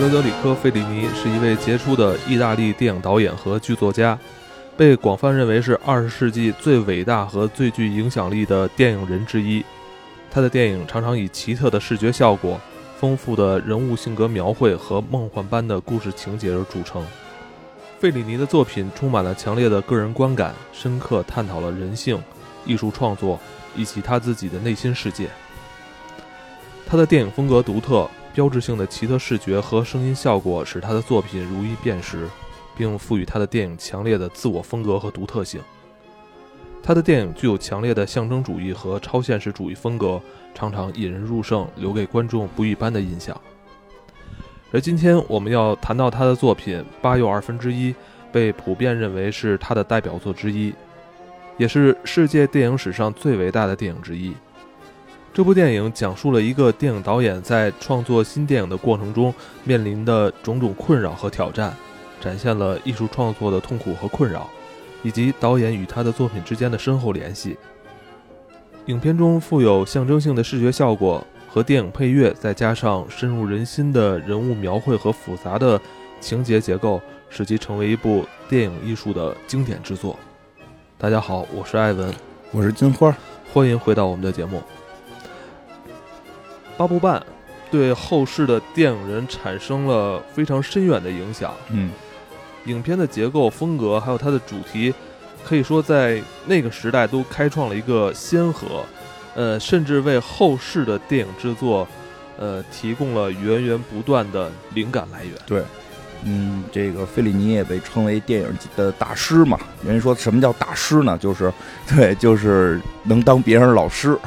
弗雷德里科·费里尼是一位杰出的意大利电影导演和剧作家，被广泛认为是二十世纪最伟大和最具影响力的电影人之一。他的电影常常以奇特的视觉效果、丰富的人物性格描绘和梦幻般的故事情节而著称。费里尼的作品充满了强烈的个人观感，深刻探讨了人性、艺术创作以及他自己的内心世界。他的电影风格独特。标志性的奇特视觉和声音效果使他的作品如一辨识，并赋予他的电影强烈的自我风格和独特性。他的电影具有强烈的象征主义和超现实主义风格，常常引人入胜，留给观众不一般的印象。而今天我们要谈到他的作品《八又二分之一》，被普遍认为是他的代表作之一，也是世界电影史上最伟大的电影之一。这部电影讲述了一个电影导演在创作新电影的过程中面临的种种困扰和挑战，展现了艺术创作的痛苦和困扰，以及导演与他的作品之间的深厚联系。影片中富有象征性的视觉效果和电影配乐，再加上深入人心的人物描绘和复杂的情节结构，使其成为一部电影艺术的经典之作。大家好，我是艾文，我是金花，欢迎回到我们的节目。八部半对后世的电影人产生了非常深远的影响。嗯，影片的结构、风格还有它的主题，可以说在那个时代都开创了一个先河，呃，甚至为后世的电影制作，呃，提供了源源不断的灵感来源。对，嗯，这个费里尼也被称为电影的大师嘛。人家说什么叫大师呢？就是对，就是能当别人老师。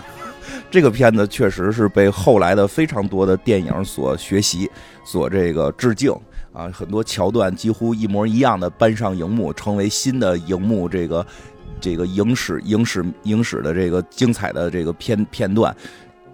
这个片子确实是被后来的非常多的电影所学习、所这个致敬啊，很多桥段几乎一模一样的搬上荧幕，成为新的荧幕这个这个影史影史影史的这个精彩的这个片片段。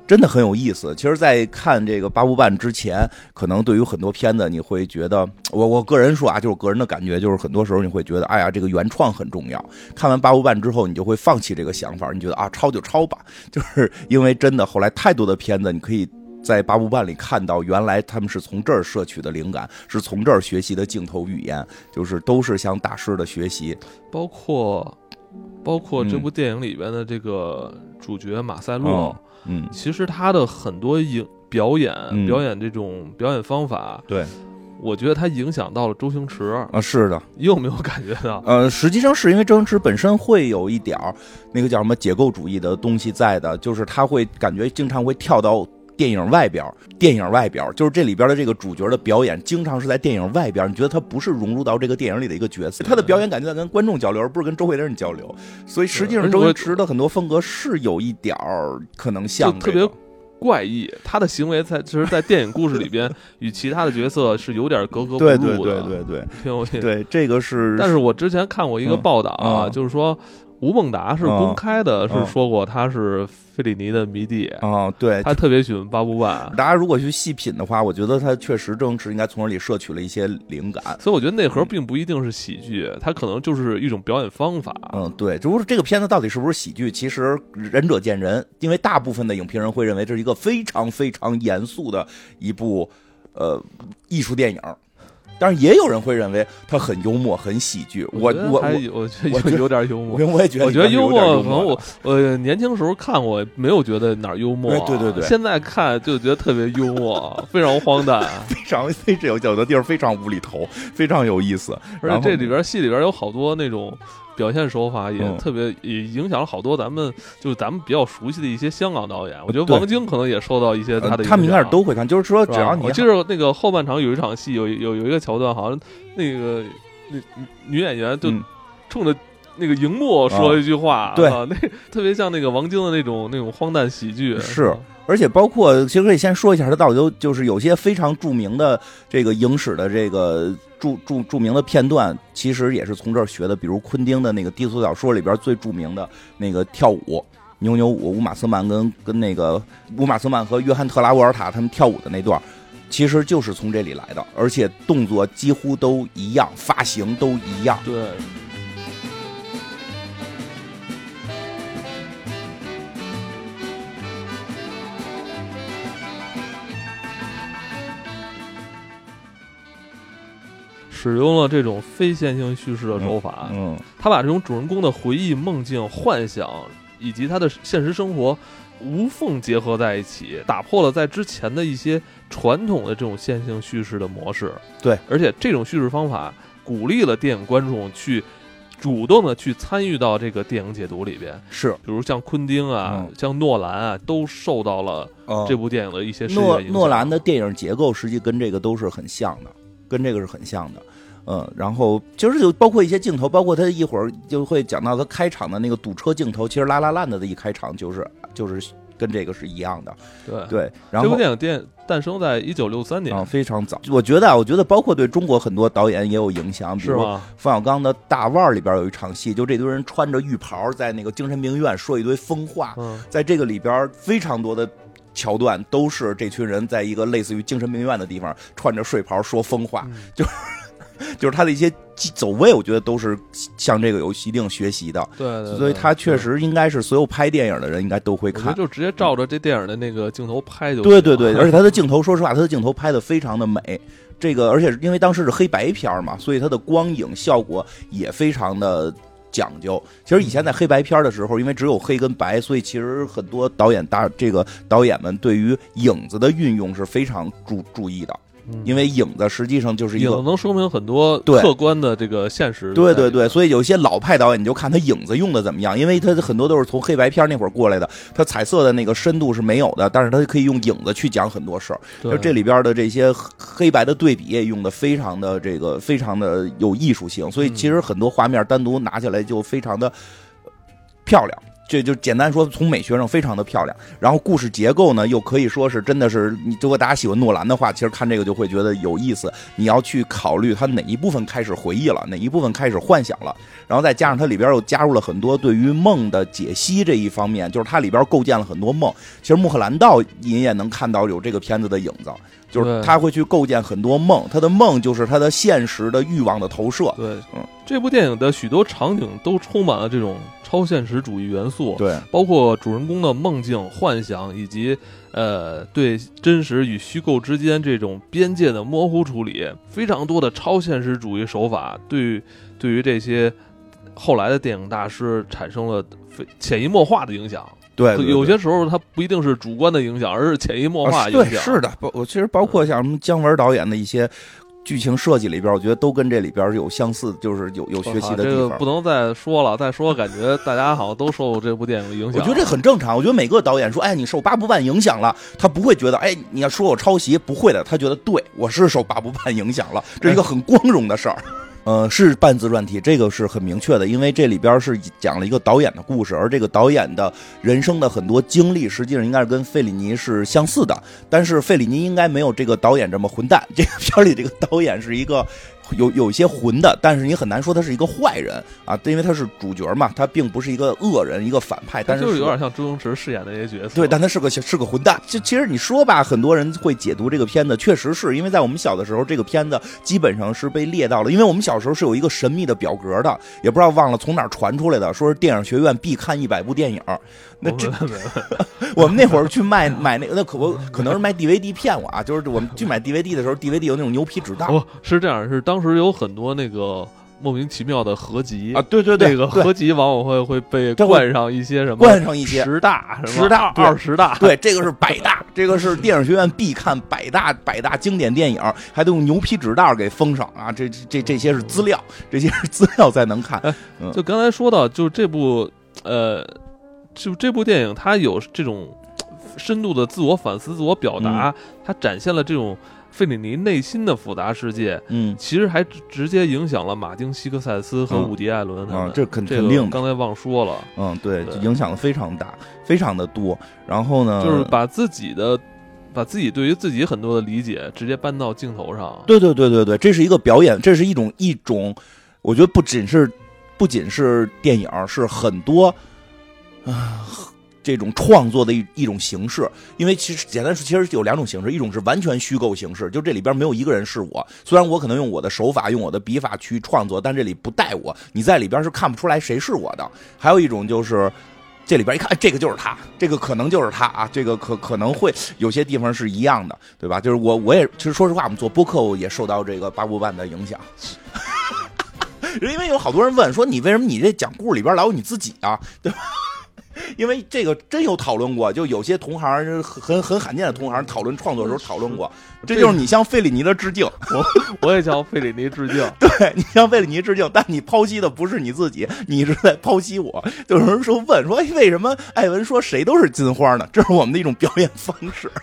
真的很有意思。其实，在看这个八部半之前，可能对于很多片子，你会觉得，我我个人说啊，就是个人的感觉，就是很多时候你会觉得，哎呀，这个原创很重要。看完八部半之后，你就会放弃这个想法，你觉得啊，抄就抄吧。就是因为真的，后来太多的片子，你可以在八部半里看到，原来他们是从这儿摄取的灵感，是从这儿学习的镜头语言，就是都是向大师的学习，包括包括这部电影里边的这个主角马塞洛。嗯，其实他的很多影表演，表演这种表演方法，对，我觉得他影响到了周星驰啊。是的，你有没有感觉到？呃，实际上是因为周星驰本身会有一点儿那个叫什么解构主义的东西在的，就是他会感觉经常会跳到。电影外边，电影外边就是这里边的这个主角的表演，经常是在电影外边。你觉得他不是融入到这个电影里的一个角色，他的表演感觉在跟观众交流，而不是跟周围的人交流。所以实际上周星驰的很多风格是有一点儿可能像特别怪异。他的行为在其实，在电影故事里边与其他的角色是有点格格不入的。对对对对对，挺有意思。对这个是，但是我之前看过一个报道啊，就是说。吴孟达是公开的，是说过他是费里尼的迷弟啊，对他特别喜欢八部半。大家如果去细品的话，我觉得他确实正是应该从这里摄取了一些灵感。所以我觉得内核并不一定是喜剧，它可能就是一种表演方法。嗯，对，就是这个片子到底是不是喜剧，其实仁者见仁。因为大部分的影评人会认为这是一个非常非常严肃的一部呃艺术电影。但是也有人会认为他很幽默、很喜剧。我我我我觉得有点幽默。我也觉得，我觉得幽默可能我我年轻时候看过，没有觉得哪儿幽默。对对对，现在看就觉得特别幽默，非常荒诞，非常非常有的地儿非常无厘头，非常有意思。而且这里边戏里边有好多那种。表现手法也特别，也影响了好多咱们就是咱们比较熟悉的一些香港导演。我觉得王晶可能也受到一些他的。他们应该是都会看，就是说只要你。我记得那个后半场有一场戏，有有有一个桥段，好像那个那女演员就冲着那个荧幕说了一句话，对，那特别像那个王晶的那种那种荒诞喜剧。是。而且包括，其实可以先说一下，他到底都就是有些非常著名的这个影史的这个著著著名的片段，其实也是从这儿学的。比如昆汀的那个低俗小说里边最著名的那个跳舞牛牛舞，乌玛斯曼跟跟那个乌玛斯曼和约翰特拉沃尔塔他们跳舞的那段，其实就是从这里来的，而且动作几乎都一样，发型都一样。对。使用了这种非线性叙事的手法，嗯他把这种主人公的回忆、梦境、幻想以及他的现实生活无缝结合在一起，打破了在之前的一些传统的这种线性叙事的模式。对，而且这种叙事方法鼓励了电影观众去主动的去参与到这个电影解读里边，是比如像昆汀啊、嗯像诺兰啊，都受到了呃这部电影的一些深诺。诺兰的电影结构实际跟这个都是很像的，跟这个是很像的。嗯，然后其实就包括一些镜头，包括他一会儿就会讲到他开场的那个堵车镜头，其实拉拉烂的的一开场就是就是跟这个是一样的。对对，然这部后电影电诞生在一九六三年，啊非常早，我觉得啊，我觉得包括对中国很多导演也有影响，比如？冯小刚的《大腕儿》里边有一场戏，就这堆人穿着浴袍在那个精神病院说一堆疯话，嗯，在这个里边非常多的桥段都是这群人在一个类似于精神病院的地方穿着睡袍说疯话，嗯就是 就是他的一些走位，我觉得都是向这个有一定学习的，对对对，所以他确。实应该是所有拍电影的人应该都会看。就直接照着这电影的那个镜头拍就对对对，而且他的镜头，说实话，他的镜头拍的非常的美。这个，而且因为当时是黑白片嘛，所以它的光影效果也非常的讲究。其实以前在黑白片的时候，因为只有黑跟白，所以其实很多导演大这个导演们对于影子的运用是非常注注意的，因为影子实际上就是一个。能说明很多对客观的这个现实。对对对，，所以有些老派导演，你就看他影子用的怎么样，因为他很多都是从黑白片那会儿过来的，他彩色的那个深度是没有的，但是他可以用影子去讲很多事儿。对就这里边的这些黑黑白的对比也用的非常的这个非常的有艺术性，所以其实很多画面单独拿起来就非常的呃漂亮。这就简单说，从美学上非常的漂亮，然后故事结构呢，又可以说是真的是，你如果大家喜欢诺兰的话，其实看这个就会觉得有意思。你要去考虑他哪一部分开始回忆了，哪一部分开始幻想了，然后再加上它里边又加入了很多对于梦的解析这一方面，就是它里边构建了很多梦。其实穆赫兰道你也能看到有这个片子的影子，就是他会去构建很多梦，他的梦就是他的现实的欲望的投射。对，嗯这部电影的许多场景都充满了这种超现实主义元素，对，包括主人公的梦境、幻想，以及呃对真实与虚构之间这种边界的模糊处理，非常多的超现实主义手法，对对于这些后来的电影大师产生了非潜移默化的影响。对，对有些时候它不一定是主观的影响，而是潜移默化影响。啊对，是的，包我其实包括像什么姜文导演的一些剧情设计里边，我觉得都跟这里边有相似，就是有有学习的地方这个不。能再说了，再说感觉大家好像都受这部电影影响。我觉得这很正常。我觉得每个导演说：“哎，你受八部半影响了。”他不会觉得：“哎，你要说我抄袭，不会的。”他觉得：“对我是受八部半影响了，这是一个很光荣的事儿。”呃，是半自传体，这个是很明确的，因为这里边是讲了一个导演的故事，而这个导演的人生的很多经历，实际上应该是跟费里尼是相似的，但是费里尼应该没有这个导演这么混蛋。这个片里这个导演是一个有有一些混的，但是你很难说他是一个坏人啊，因为他是主角嘛，他并不是一个恶人，一个反派，但是就是有点像周星驰饰演的那些角色。对，但他是个是个混蛋。就其实你说吧，很多人会解读这个片子，确实是因为在我们小的时候，这个片子基本上是被列到了，因为我们小时候是有一个神秘的表格的，也不知道忘了从哪传出来的，说是电影学院必看一百部电影。那这我 们那会儿去卖买那个，那可不可能是卖 DVD 骗我啊？就是我们去买 DVD 的时候，DVD 有那种牛皮纸袋不是这样，是当时有很多那个莫名其妙的合集。啊，对对对，那个合集往往会会被冠上一些什么冠上一些。十大、什么十大对。二十大，对，这个是百大，这个是电影学院必看百大百大经典电影，还得用牛皮纸袋给封上啊！这这这些是资料，这些是资料才能看。就刚才说到，就这部呃，就这部电影，它有这种深度的自我反思、自我表达，它展现了这种费里尼内心的复杂世界。嗯其实还直直接影响了马丁·西克塞斯和嗯伍迪·艾伦他们。啊，这肯这个肯定，刚才忘说了，嗯，对，对影响的非常大，非常的多。然后呢，就是把自己的。把自己对于自己很多的理解直接搬到镜头上，对对对对对，这是一个表演，这是一种一种，我觉得不仅是不仅是电影，是很多啊。这种创作的一一种形式，因为其实简单说，其实有两种形式，一种是完全虚构形式，就这里边没有一个人是我，虽然我可能用我的手法、用我的笔法去创作，但这里不带我，你在里边是看不出来谁是我的。还有一种就是这里边一看，这个就是他，这个可能就是他啊，这个可可能会有些地方是一样的，对吧？就是我我也其实说实话，我们做播客也受到这个八部半的影响，因为有好多人问说你为什么你这讲故事里边老有你自己啊，对吧？因为这个真有讨论过，就有些同行很很罕见的同行讨论创作的时候讨论过，这就是你向费里尼的致敬。我我也向费里尼致敬，对你向费里尼致敬，但你剖析的不是你自己，你是在剖析我。有人说问说为什么艾文说谁都是金花呢？这是我们的一种表演方式。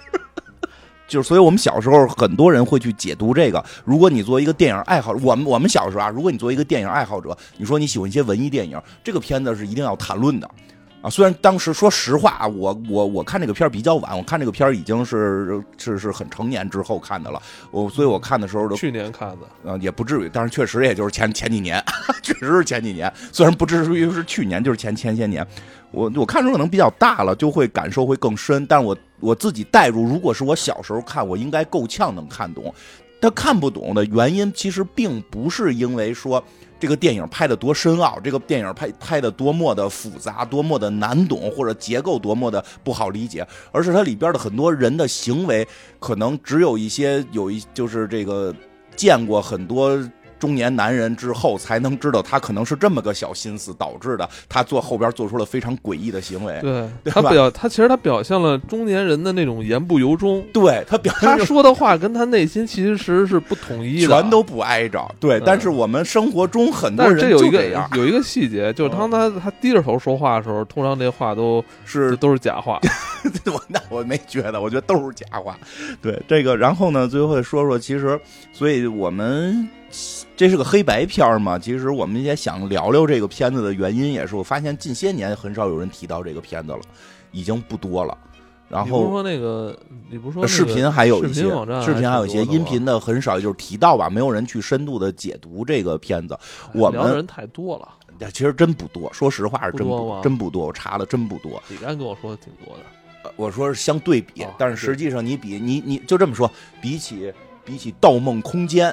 就是所以我们小时候很多人会去解读这个。如果你作为一个电影爱好，我们我们小时候啊，如果你作为一个电影爱好者，你说你喜欢一些文艺电影，这个片子是一定要谈论的。啊，虽然当时说实话，我我我看这个片儿比较晚，我看这个片儿已经是是是很成年之后看的了。我所以我看的时候都去年看的，啊，也不至于，但是确实也就是前前几年，确实是前几年。虽然不至于是去年，就是前前些年。我我看时候可能比较大了，就会感受会更深。但是我我自己代入，如果是我小时候看，我应该够呛能看懂。他看不懂的原因，其实并不是因为说。这个电影拍的多深奥，这个电影拍拍的多么的复杂，多么的难懂，或者结构多么的不好理解，而是它里边的很多人的行为，可能只有一些有一就是这个见过很多。中年男人之后才能知道他可能是这么个小心思导致的，他做后边做出了非常诡异的行为。对他表他其实他表现了中年人的那种言不由衷。对他表他说的话跟他内心其实是不统一的，全都不挨着。对，但是我们生活中很多人有一个有一个细节，就是当他他低着头说话的时候，通常这话都是都是假话。我那我没觉得，我觉得都是假话。对这个，然后呢，最后说说，其实，所以我们。这是个黑白片嘛？其实我们也想聊聊这个片子的原因，也是我发现近些年很少有人提到这个片子了，已经不多了。然后你不说那个，你不说视频还有一些视频还有一些音频的很少，就是提到吧，没有人去深度的解读这个片子。我们人太多了，其实真不多。说实话是真不真不多，我查了真不多。李干跟我说的挺多的，我说是相对比，但是实际上你比你你就这么说，比起比起《盗梦空间》。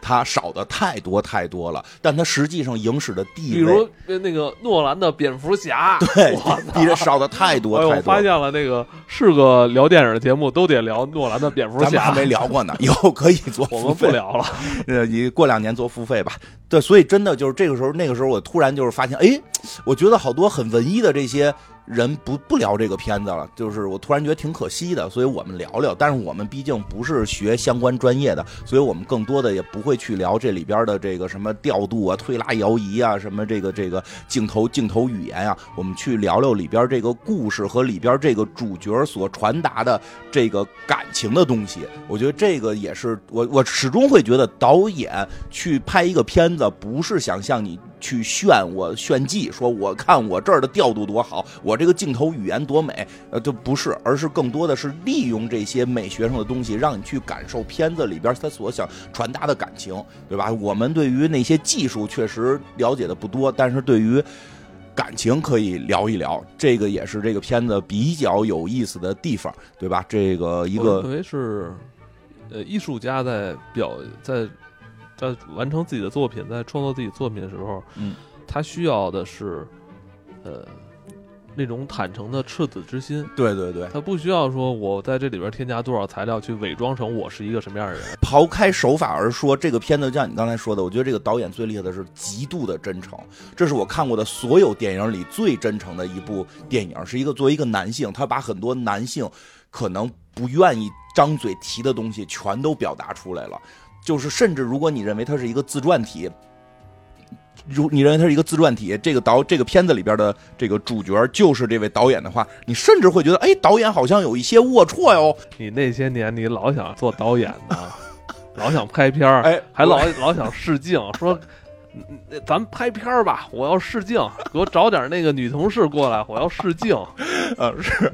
它少的太多太多了，但它实际上影史的地位，比如那个诺兰的蝙蝠侠，对，比这少的太多太多。我发现了，那个是个聊电影的节目，都得聊诺兰的蝙蝠侠。咱们还没聊过呢，以后可以做。我们不聊了，呃，你过两年做付费吧。对，所以真的就是这个时候，那个时候我突然就是发现，哎，我觉得好多很文艺的这些。人不不聊这个片子了，就是我突然觉得挺可惜的，所以我们聊聊。但是我们毕竟不是学相关专业的，所以我们更多的也不会去聊这里边的这个什么调度啊、推拉摇移啊、什么这个这个镜头镜头语言啊。我们去聊聊里边这个故事和里边这个主角所传达的这个感情的东西。我觉得这个也是我我始终会觉得导演去拍一个片子，不是想向你。去炫我炫技，说我看我这儿的调度多好，我这个镜头语言多美，呃，就不是，而是更多的是利用这些美学上的东西，让你去感受片子里边他所想传达的感情，对吧？我们对于那些技术确实了解的不多，但是对于感情可以聊一聊，这个也是这个片子比较有意思的地方，对吧？这个一个认为是，呃，艺术家在表在。在完成自己的作品，在创作自己作品的时候，嗯，他需要的是，呃，那种坦诚的赤子之心。对对对，他不需要说我在这里边添加多少材料去伪装成我是一个什么样的人。刨开手法而说，这个片子像你刚才说的，我觉得这个导演最厉害的是极度的真诚。这是我看过的所有电影里最真诚的一部电影。是一个作为一个男性，他把很多男性可能不愿意张嘴提的东西全都表达出来了。就是，甚至如果你认为它是一个自传体，如你认为它是一个自传体，这个导这个片子里边的这个主角就是这位导演的话，你甚至会觉得，哎，导演好像有一些龌龊哟。你那些年你老想做导演呢，老想拍片儿，哎，还老老想试镜，说，咱拍片儿吧，我要试镜，给我找点那个女同事过来，我要试镜。呃，是，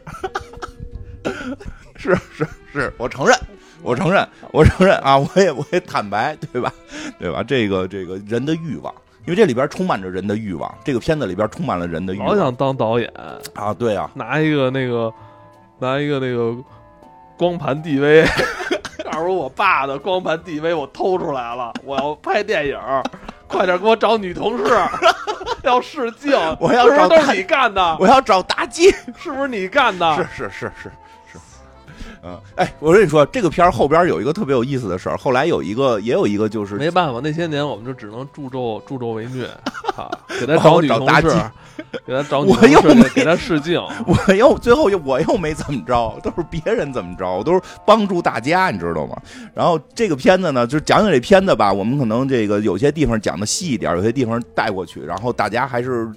是是是，我承认。我承认，我承认啊，我也我也坦白，对吧？对吧？这个这个人的欲望，因为这里边充满着人的欲望，这个片子里边充满了人的欲望。老想当导演啊，对啊，拿一个那个，拿一个那个光盘 DV，告诉我爸的光盘 DV 我偷出来了，我要拍电影，快点给我找女同事。要试镜，我要找都是你干的？我要找妲己。是不是你干的？是是是是是，嗯，哎，我跟你说，这个片儿后边有一个特别有意思的事儿。后来有一个，也有一个就是没办法，那些年我们就只能助纣助纣为虐 啊，给他找女同事找，给他找 女我同事，又没给给他试镜。我又最后又我又没怎么着，都是别人怎么着，我都是帮助大家，你知道吗？然后这个片子呢，就是讲讲这片子吧，我们可能这个有些地方讲的细一点，有些地方带过去，然后大家还是。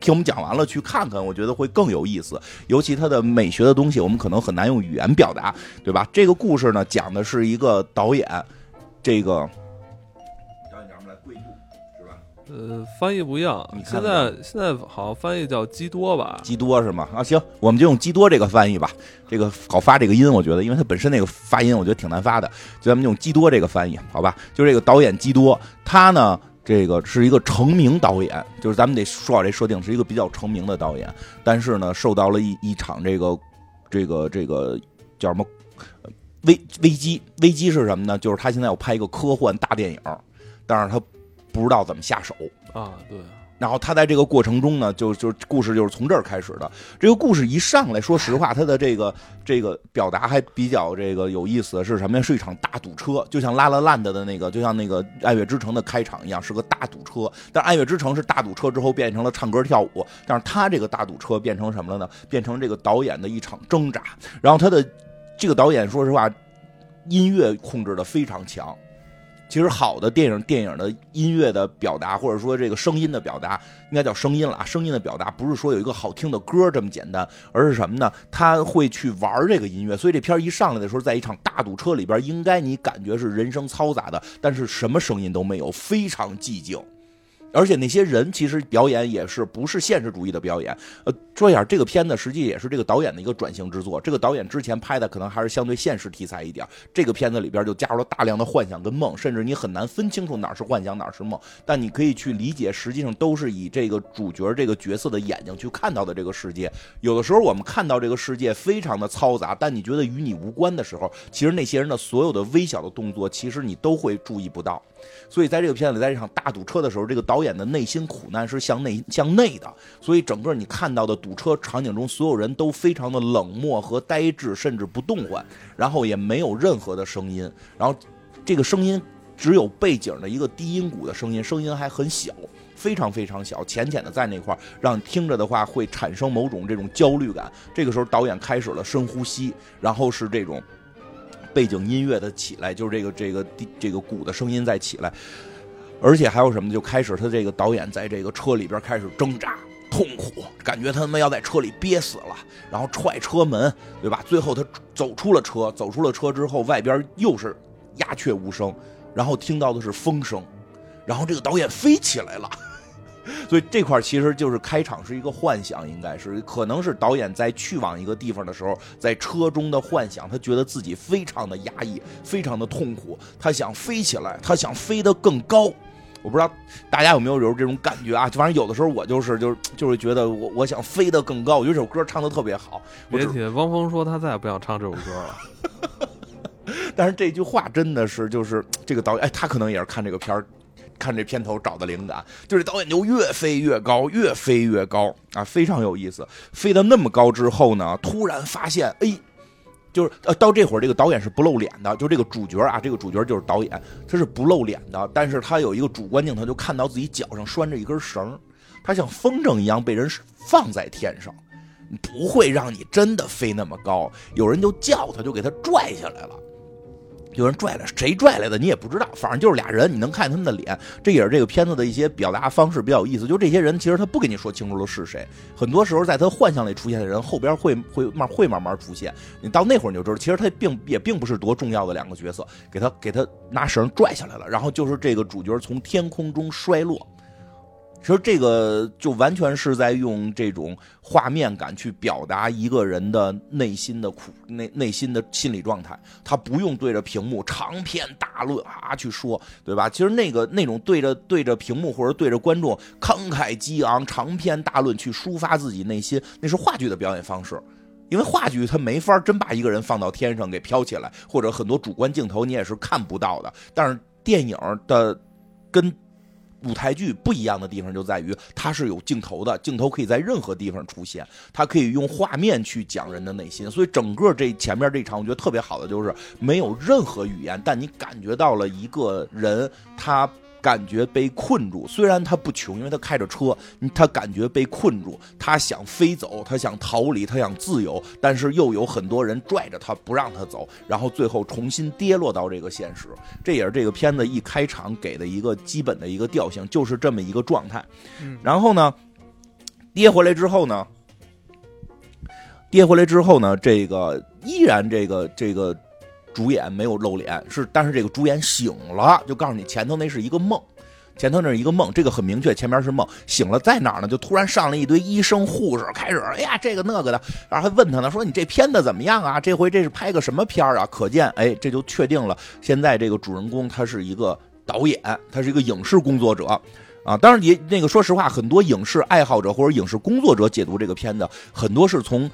听我们讲完了，去看看，我觉得会更有意思。尤其它的美学的东西，我们可能很难用语言表达，对吧？这个故事呢，讲的是一个导演，这个导演叫什么来？贵部是吧？呃，翻译不一样你，现在现在好像翻译叫基多吧？基多是吗？啊，行，我们就用基多这个翻译吧，这个好发这个音，我觉得，因为它本身那个发音我觉得挺难发的，就咱们用基多这个翻译，好吧？就这个导演基多，他呢，这个是一个成名导演，就是咱们得说好这设定是一个比较成名的导演，但是呢，受到了一一场这个这个这个叫什么危危机？危机是什么呢？就是他现在要拍一个科幻大电影，但是他不知道怎么下手。啊，对，然后他在这个过程中呢，就就故事就是从这儿开始的。这个故事一上来说实话，他的这个这个表达还比较这个有意思，是什么呀？是一场大堵车，就像拉拉烂的的那个，就像那个《爱乐之城》的开场一样，是个大堵车。但《爱乐之城》是大堵车之后变成了唱歌跳舞，但是他这个大堵车变成什么了呢？变成这个导演的一场挣扎。然后他的这个导演，说实话，音乐控制的非常强。其实好的电影，电影的音乐的表达，或者说这个声音的表达，应该叫声音了啊。声音的表达不是说有一个好听的歌这么简单，而是什么呢？他会去玩这个音乐。所以这片一上来的时候，在一场大堵车里边，应该你感觉是人声嘈杂的，但是什么声音都没有，非常寂静。而且那些人其实表演也是不是现实主义的表演。呃，说一下，这个片子实际也是这个导演的一个转型之作。这个导演之前拍的可能还是相对现实题材一点，这个片子里边就加入了大量的幻想跟梦，甚至你很难分清楚哪是幻想哪是梦。但你可以去理解，实际上都是以这个主角这个角色的眼睛去看到的这个世界。有的时候我们看到这个世界非常的嘈杂，但你觉得与你无关的时候，其实那些人的所有的微小的动作，其实你都会注意不到。所以在这个片子里，在这场大堵车的时候，这个导演的内心苦难是向内向内的，所以整个你看到的堵车场景中，所有人都非常的冷漠和呆滞，甚至不动唤，然后也没有任何的声音，然后这个声音只有背景的一个低音鼓的声音，声音还很小，非常非常小，浅浅的在那块儿，让听着的话会产生某种这种焦虑感。这个时候导演开始了深呼吸，然后是这种。背景音乐的起来，就是这个这个这个鼓的声音在起来，而且还有什么？就开始他这个导演在这个车里边开始挣扎、痛苦，感觉他他妈要在车里憋死了，然后踹车门，对吧？最后他走出了车，走出了车之后，外边又是鸦雀无声，然后听到的是风声，然后这个导演飞起来了。所以这块其实就是开场是一个幻想，应该是可能是导演在去往一个地方的时候，在车中的幻想，他觉得自己非常的压抑，非常的痛苦，他想飞起来，他想飞得更高。我不知道大家有没有有这种感觉啊？反正有的时候我就是就是就是觉得我我想飞得更高。我觉得这首歌唱的特别好。别提汪峰说他再也不想唱这首歌了。但是这句话真的是就是这个导演，哎，他可能也是看这个片儿。看这片头找的灵感，就是导演就越飞越高，越飞越高啊，非常有意思。飞到那么高之后呢，突然发现，哎，就是呃，到这会儿这个导演是不露脸的，就这个主角啊，这个主角就是导演，他是不露脸的，但是他有一个主观镜头，就看到自己脚上拴着一根绳，他像风筝一样被人放在天上，不会让你真的飞那么高，有人就叫他，就给他拽下来了。有人拽来，谁拽来的你也不知道，反正就是俩人，你能看见他们的脸。这也是这个片子的一些表达方式比较有意思。就这些人，其实他不跟你说清楚了是谁。很多时候，在他幻象里出现的人，后边会会慢会慢慢出现。你到那会儿你就知道，其实他并也并不是多重要的两个角色，给他给他拿绳拽下来了，然后就是这个主角从天空中摔落。其实这个就完全是在用这种画面感去表达一个人的内心的苦、内内心的心理状态。他不用对着屏幕长篇大论啊去说，对吧？其实那个那种对着对着屏幕或者对着观众慷慨激昂、长篇大论去抒发自己内心，那是话剧的表演方式。因为话剧它没法真把一个人放到天上给飘起来，或者很多主观镜头你也是看不到的。但是电影的跟舞台剧不一样的地方就在于，它是有镜头的，镜头可以在任何地方出现，它可以用画面去讲人的内心。所以整个这前面这场，我觉得特别好的就是没有任何语言，但你感觉到了一个人他。感觉被困住，虽然他不穷，因为他开着车，他感觉被困住，他想飞走，他想逃离，他想自由，但是又有很多人拽着他不让他走，然后最后重新跌落到这个现实。这也是这个片子一开场给的一个基本的一个调性，就是这么一个状态。然后呢，跌回来之后呢，跌回来之后呢，这个依然这个这个。主演没有露脸，是但是这个主演醒了，就告诉你前头那是一个梦，前头那是一个梦，这个很明确，前面是梦。醒了在哪儿呢？就突然上来一堆医生护士，开始哎呀这个那个的，然后还问他呢，说你这片子怎么样啊？这回这是拍个什么片啊？可见哎，这就确定了，现在这个主人公他是一个导演，他是一个影视工作者啊。当然也那个说实话，很多影视爱好者或者影视工作者解读这个片子，很多是从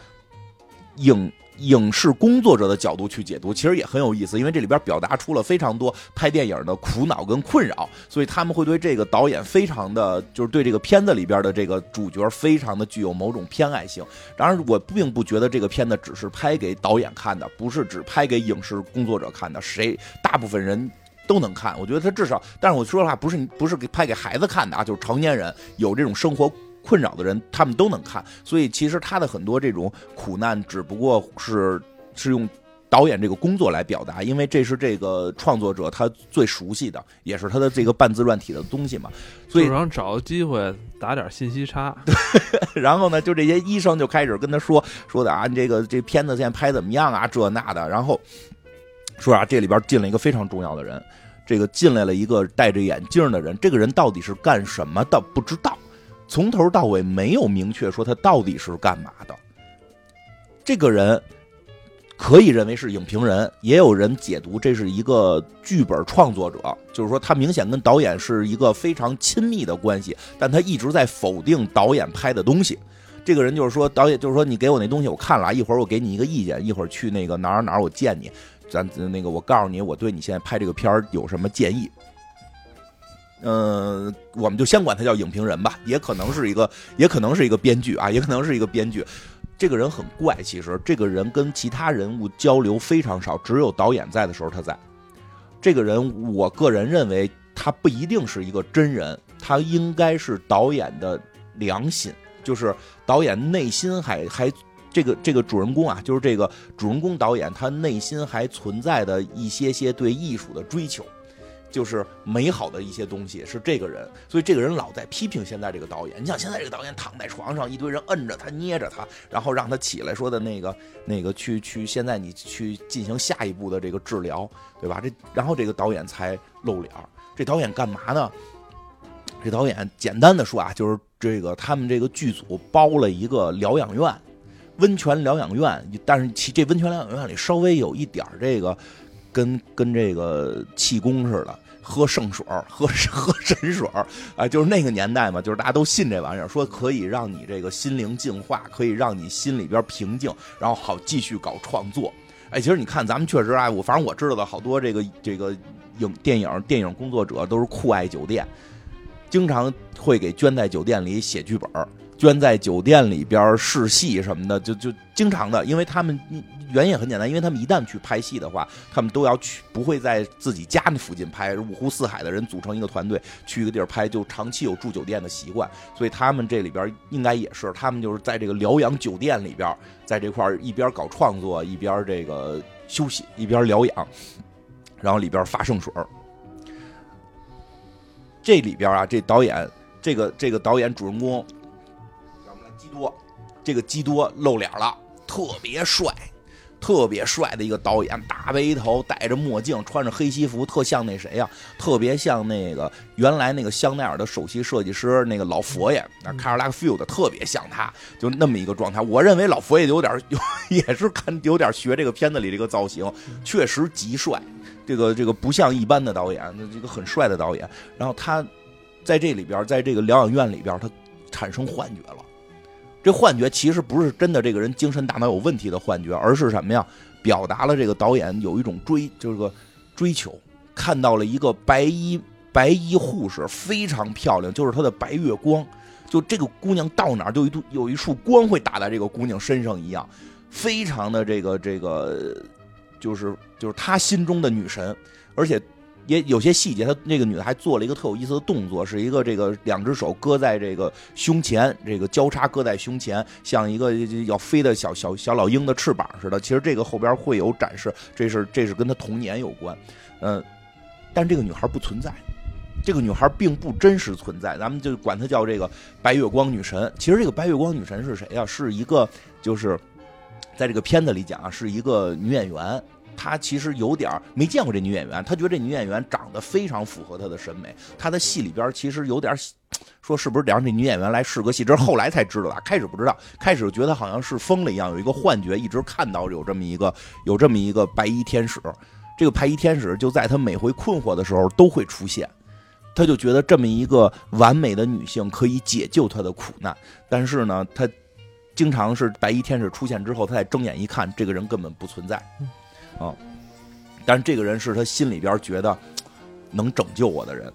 影。影视工作者的角度去解读，其实也很有意思，因为这里边表达出了非常多拍电影的苦恼跟困扰，所以他们会对这个导演非常的，就是对这个片子里边的这个主角非常的具有某种偏爱性。当然，我并不觉得这个片子只是拍给导演看的，不是只拍给影视工作者看的，谁大部分人都能看。我觉得他至少，但是我说实话，不是不是给拍给孩子看的啊，就是成年人有这种生活。困扰的人，他们都能看，所以其实他的很多这种苦难，只不过是是用导演这个工作来表达，因为这是这个创作者他最熟悉的，也是他的这个半自传体的东西嘛。所以想找个机会打点信息差。然后呢，就这些医生就开始跟他说说的啊，你这个这片子现在拍怎么样啊？这那的。然后说啊，这里边进了一个非常重要的人，这个进来了一个戴着眼镜的人，这个人到底是干什么的？不知道。从头到尾没有明确说他到底是干嘛的。这个人可以认为是影评人，也有人解读这是一个剧本创作者，就是说他明显跟导演是一个非常亲密的关系，但他一直在否定导演拍的东西。这个人就是说，导演就是说，你给我那东西我看了，一会儿我给你一个意见，一会儿去那个哪儿哪儿我见你，咱那个我告诉你我对你现在拍这个片儿有什么建议。嗯，我们就先管他叫影评人吧，也可能是一个，也可能是一个编剧啊，也可能是一个编剧。这个人很怪，其实这个人跟其他人物交流非常少，只有导演在的时候他在。这个人，我个人认为他不一定是一个真人，他应该是导演的良心，就是导演内心还还这个这个主人公啊，就是这个主人公导演他内心还存在的一些些对艺术的追求。就是美好的一些东西是这个人，所以这个人老在批评现在这个导演。你想现在这个导演躺在床上，一堆人摁着他、捏着他，然后让他起来说的那个、那个去去，现在你去进行下一步的这个治疗，对吧？这然后这个导演才露脸。这导演干嘛呢？这导演简单的说啊，就是这个他们这个剧组包了一个疗养院，温泉疗养院，但是其这温泉疗养院里稍微有一点这个跟跟这个气功似的。喝圣水喝喝神水啊，就是那个年代嘛，就是大家都信这玩意儿，说可以让你这个心灵净化，可以让你心里边平静，然后好继续搞创作。哎，其实你看，咱们确实啊，我反正我知道的好多这个这个影电影电影工作者都是酷爱酒店，经常会给捐在酒店里写剧本。捐在酒店里边试戏什么的，就就经常的，因为他们原因很简单，因为他们一旦去拍戏的话，他们都要去，不会在自己家那附近拍，五湖四海的人组成一个团队去一个地儿拍，就长期有住酒店的习惯，所以他们这里边应该也是，他们就是在这个疗养酒店里边，在这块一边搞创作，一边这个休息，一边疗养，然后里边发圣水这里边啊，这导演，这个这个导演主人公。叫什么？基多，这个基多露脸了，特别帅，特别帅的一个导演，大背头，戴着墨镜，穿着黑西服，特像那谁呀？特别像那个原来那个香奈儿的首席设计师那个老佛爷，那 Karl Lagerfeld 特别像他，就那么一个状态。我认为老佛爷有点，有也是看有点学这个片子里这个造型，确实极帅。这个这个不像一般的导演，那这个很帅的导演。然后他在这里边，在这个疗养院里边，他产生幻觉了。这幻觉其实不是真的，这个人精神大脑有问题的幻觉，而是什么呀？表达了这个导演有一种追，就是个追求，看到了一个白衣白衣护士，非常漂亮，就是她的白月光。就这个姑娘到哪儿，就一度有一束光会打在这个姑娘身上一样，非常的这个这个，就是就是她心中的女神，而且也有些细节，她那个女的还做了一个特有意思的动作，是一个这个两只手搁在这个胸前，这个交叉搁在胸前，像一个要飞的小小小老鹰的翅膀似的。其实这个后边会有展示，这是这是跟她童年有关，嗯，但这个女孩不存在。这个女孩并不真实存在，咱们就管她叫这个白月光女神。其实这个白月光女神是谁呀？是一个，就是在这个片子里讲啊，是一个女演员。他其实有点没见过这女演员，他觉得这女演员长得非常符合他的审美。他的戏里边其实有点说是不是得让这女演员来试个戏？这是后来才知道的，开始不知道，开始觉得好像是疯了一样，有一个幻觉，一直看到有这么一个有这么一个白衣天使。这个白衣天使就在他每回困惑的时候都会出现。他就觉得这么一个完美的女性可以解救他的苦难，但是呢，他经常是白衣天使出现之后，他再睁眼一看，这个人根本不存在，啊，但是这个人是他心里边觉得能拯救我的人，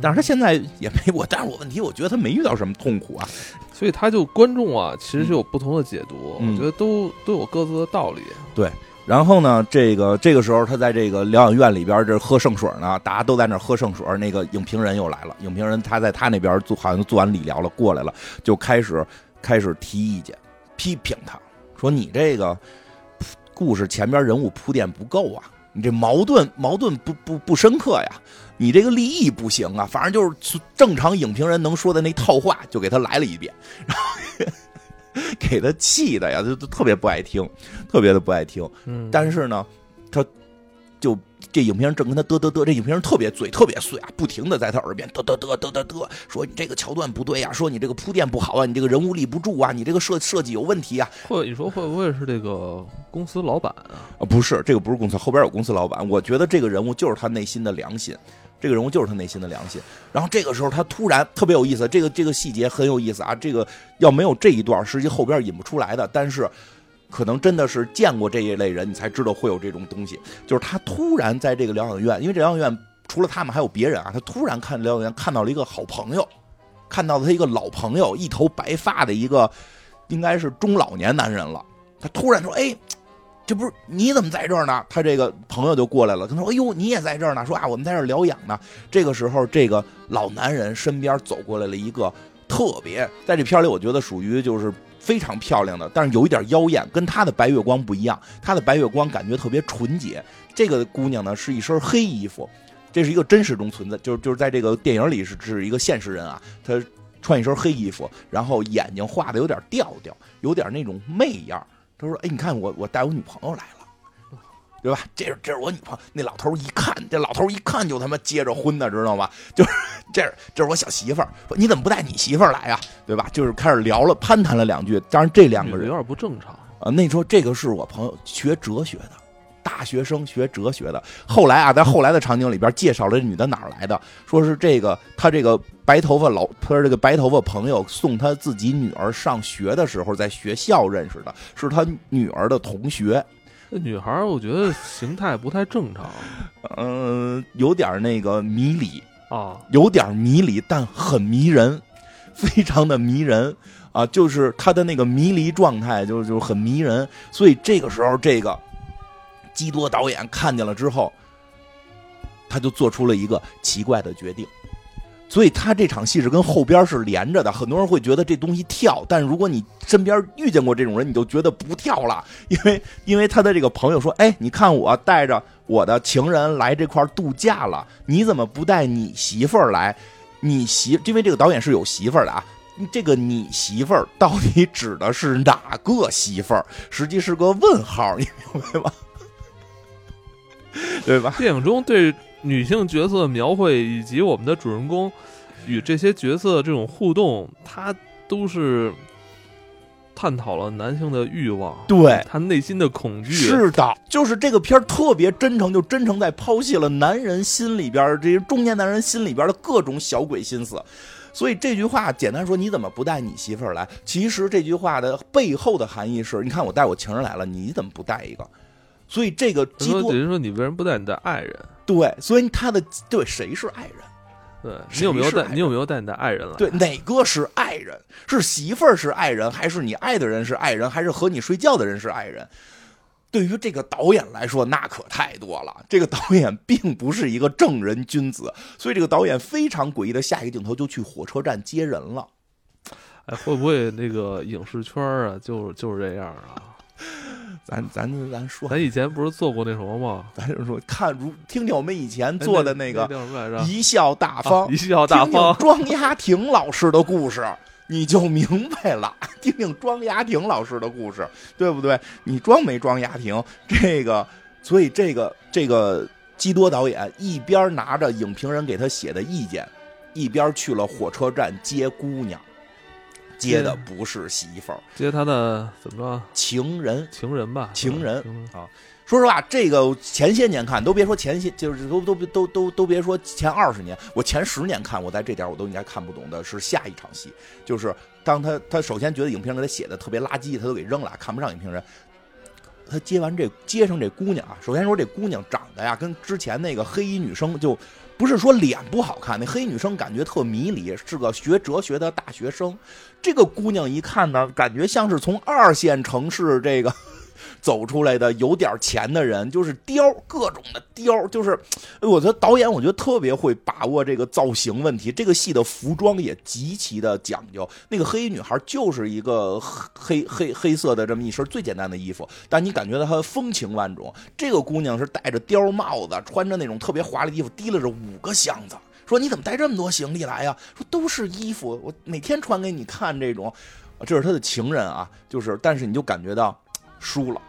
但是他现在也没我，但是我问题，我觉得他没遇到什么痛苦啊，所以他就观众啊，其实是有不同的解读，我觉得都都有各自的道理，对。然后呢，这个这个时候他在这个疗养院里边这喝圣水呢，大家都在那喝圣水。那个影评人又来了，影评人他在他那边做，好像做完理疗了，过来了，就开始开始提意见，批评他。说：“你这个故事前边人物铺垫不够啊，你这矛盾矛盾不不不深刻呀，你这个立意不行啊，反正就是正常影评人能说的那套话，就给他来了一遍。”然后。给他气的呀，就特别不爱听，特别的不爱听。嗯，但是呢，他就这影评人正跟他嘚嘚嘚，这影评人特别嘴特别碎啊，不停的在他耳边嘚嘚嘚嘚嘚嘚，说你这个桥段不对呀，说你这个铺垫不好啊，你这个人物立不住啊，你这个设设计有问题啊。或者你说会不会是这个公司老板啊？啊，不是，这个不是公司，后边有公司老板。我觉得这个人物就是他内心的良心。这个人物就是他内心的良心，然后这个时候他突然特别有意思，这个这个细节很有意思啊。这个要没有这一段，实际后边引不出来的。但是，可能真的是见过这一类人，你才知道会有这种东西。就是他突然在这个疗养院，因为这疗养院除了他们还有别人啊，他突然看疗养院看到了一个好朋友，看到了他一个老朋友，一头白发的一个，应该是中老年男人了。他突然说：“哎。”这不是你怎么在这儿呢？他这个朋友就过来了，他说：“哎呦，你也在这儿呢。”说啊，我们在这疗养呢。这个时候，这个老男人身边走过来了一个特别，在这片里我觉得属于就是非常漂亮的，但是有一点妖艳，跟她的白月光不一样。她的白月光感觉特别纯洁。这个姑娘呢是一身黑衣服，这是一个真实中存在，就是就是在这个电影里是是一个现实人啊。她穿一身黑衣服，然后眼睛画的有点调调，有点那种媚样。他说：“哎，你看我，我带我女朋友来了，对吧？这是这是我女朋友。那老头一看，这老头一看就他妈结着婚的，知道吗？就是这是这是我小媳妇儿。说你怎么不带你媳妇儿来呀？对吧？就是开始聊了，攀谈了两句。当然这两个人有点不正常啊。那时候这个是我朋友学哲学的。”大学生学哲学的，后来啊，在后来的场景里边介绍了这女的哪儿来的，说是这个他这个白头发老，他说这个白头发朋友送他自己女儿上学的时候，在学校认识的，是他女儿的同学。那女孩我觉得形态不太正常，嗯，有点那个迷离啊，有点迷离，但很迷人，非常的迷人啊，就是她的那个迷离状态，就就很迷人。所以这个时候，这个。基多导演看见了之后，他就做出了一个奇怪的决定，所以他这场戏是跟后边是连着的。很多人会觉得这东西跳，但如果你身边遇见过这种人，你就觉得不跳了，因为 因为他的这个朋友说：“哎，你看我带着我的情人来这块度假了，你怎么不带你媳妇儿来？你媳，因为这个导演是有媳妇儿的啊，这个你媳妇儿到底指的是哪个媳妇儿？实际是个问号，你明白吗？” 对吧？电影中对女性角色的描绘，以及我们的主人公与这些角色这种互动，他都是探讨了男性的欲望，对他内心的恐惧。是的，就是这个片儿特别真诚，就真诚在剖析了男人心里边这些中年男人心里边的各种小鬼心思。所以这句话简单说，你怎么不带你媳妇儿来？其实这句话的背后的含义是，你看我带我情人来了，你怎么不带一个？所以这个等于说你为什么不带你的爱人？对，所以他的对谁是爱人？对你有没有带你有没有带你的爱人来？对，哪个是爱人？是媳妇儿是爱人，还是你爱的人是爱人，还是和你睡觉的人是爱人？对于这个导演来说，那可太多了。这个导演并不是一个正人君子，所以这个导演非常诡异的下一个镜头就去火车站接人了。哎，会不会那个影视圈啊，就就是这样啊？咱咱咱说，咱以前不是做过那什么吗？咱就说看如听听我们以前哎做的那个？一笑大方，啊一笑大听听方。庄雅婷老师的故事，你就明白了。听听庄雅婷老师的故事，对不对？你装没装雅婷？这个，所以这个这个基多导演一边拿着影评人给他写的意见，一边去了火车站接姑娘，接的不是媳妇儿，接他的怎么着？情人。情人吧，情人啊说实话，这个前些年看，都别说前些，就是都都都都都别说前二十年，我前十年看，我在这点我都应该看不懂的是下一场戏，就是当他他首先觉得影评人给他写的特别垃圾，他都给扔了，看不上影评人。他接完这接上这姑娘啊，首先说这姑娘长得呀，跟之前那个黑衣女生就不是说脸不好看，那黑衣女生感觉特迷离，是个学哲学的大学生。这个姑娘一看呢，感觉像是从二线城市这个 走出来的有点钱的人，就是貂，各种的貂，就是，我觉得导演我觉得特别会把握这个造型问题，这个戏的服装也极其的讲究。那个黑衣女孩就是一个黑黑黑色的这么一身最简单的衣服，但你感觉到她风情万种。这个姑娘是戴着貂帽子，穿着那种特别华丽的衣服，提拉着五个箱子。说你怎么带这么多行李来呀？说都是衣服，我每天穿给你看这种。这是他的情人啊，就是，但是你就感觉到输了，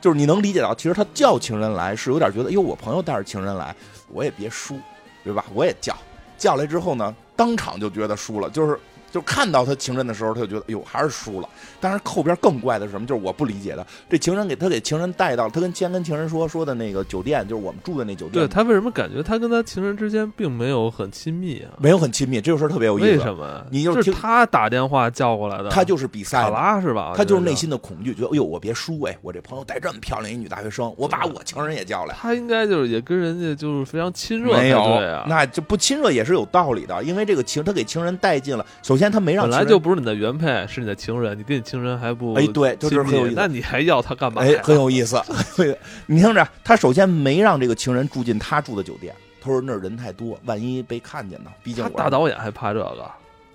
就是你能理解到，其实他叫情人来是有点觉得，哟，我朋友带着情人来，我也别输，对吧？我也叫，叫来之后呢，当场就觉得输了，就是就看到他情人的时候，他就觉得，哎呦，还是输了。但是后边更怪的是什么？就是我不理解的，这情人给他给情人带到，他跟先跟情人说说的那个酒店，就是我们住的那酒店，对他为什么感觉他跟他情人之间并没有很亲密啊？没有很亲密，这个事儿特别有意思。为什么？就你就是听他打电话叫过来的，他就是比赛卡，拉是吧？他就是内心的恐惧，觉得哎呦我别输哎，我这朋友带这么漂亮一女大学生，我把我情人也叫来。他应该就是也跟人家就是非常亲热才没有那就不亲热也是有道理的，因为这个情他给情人带进了，首先他没让本来就不是你的原配，是你的情人，你跟你情人还不哎对就是很有意思那你还要他干嘛很有意思。你听着，他首先没让这个情人住进他住的酒店，他说那儿人太多，万一被看见呢。毕竟他大导演还怕这个，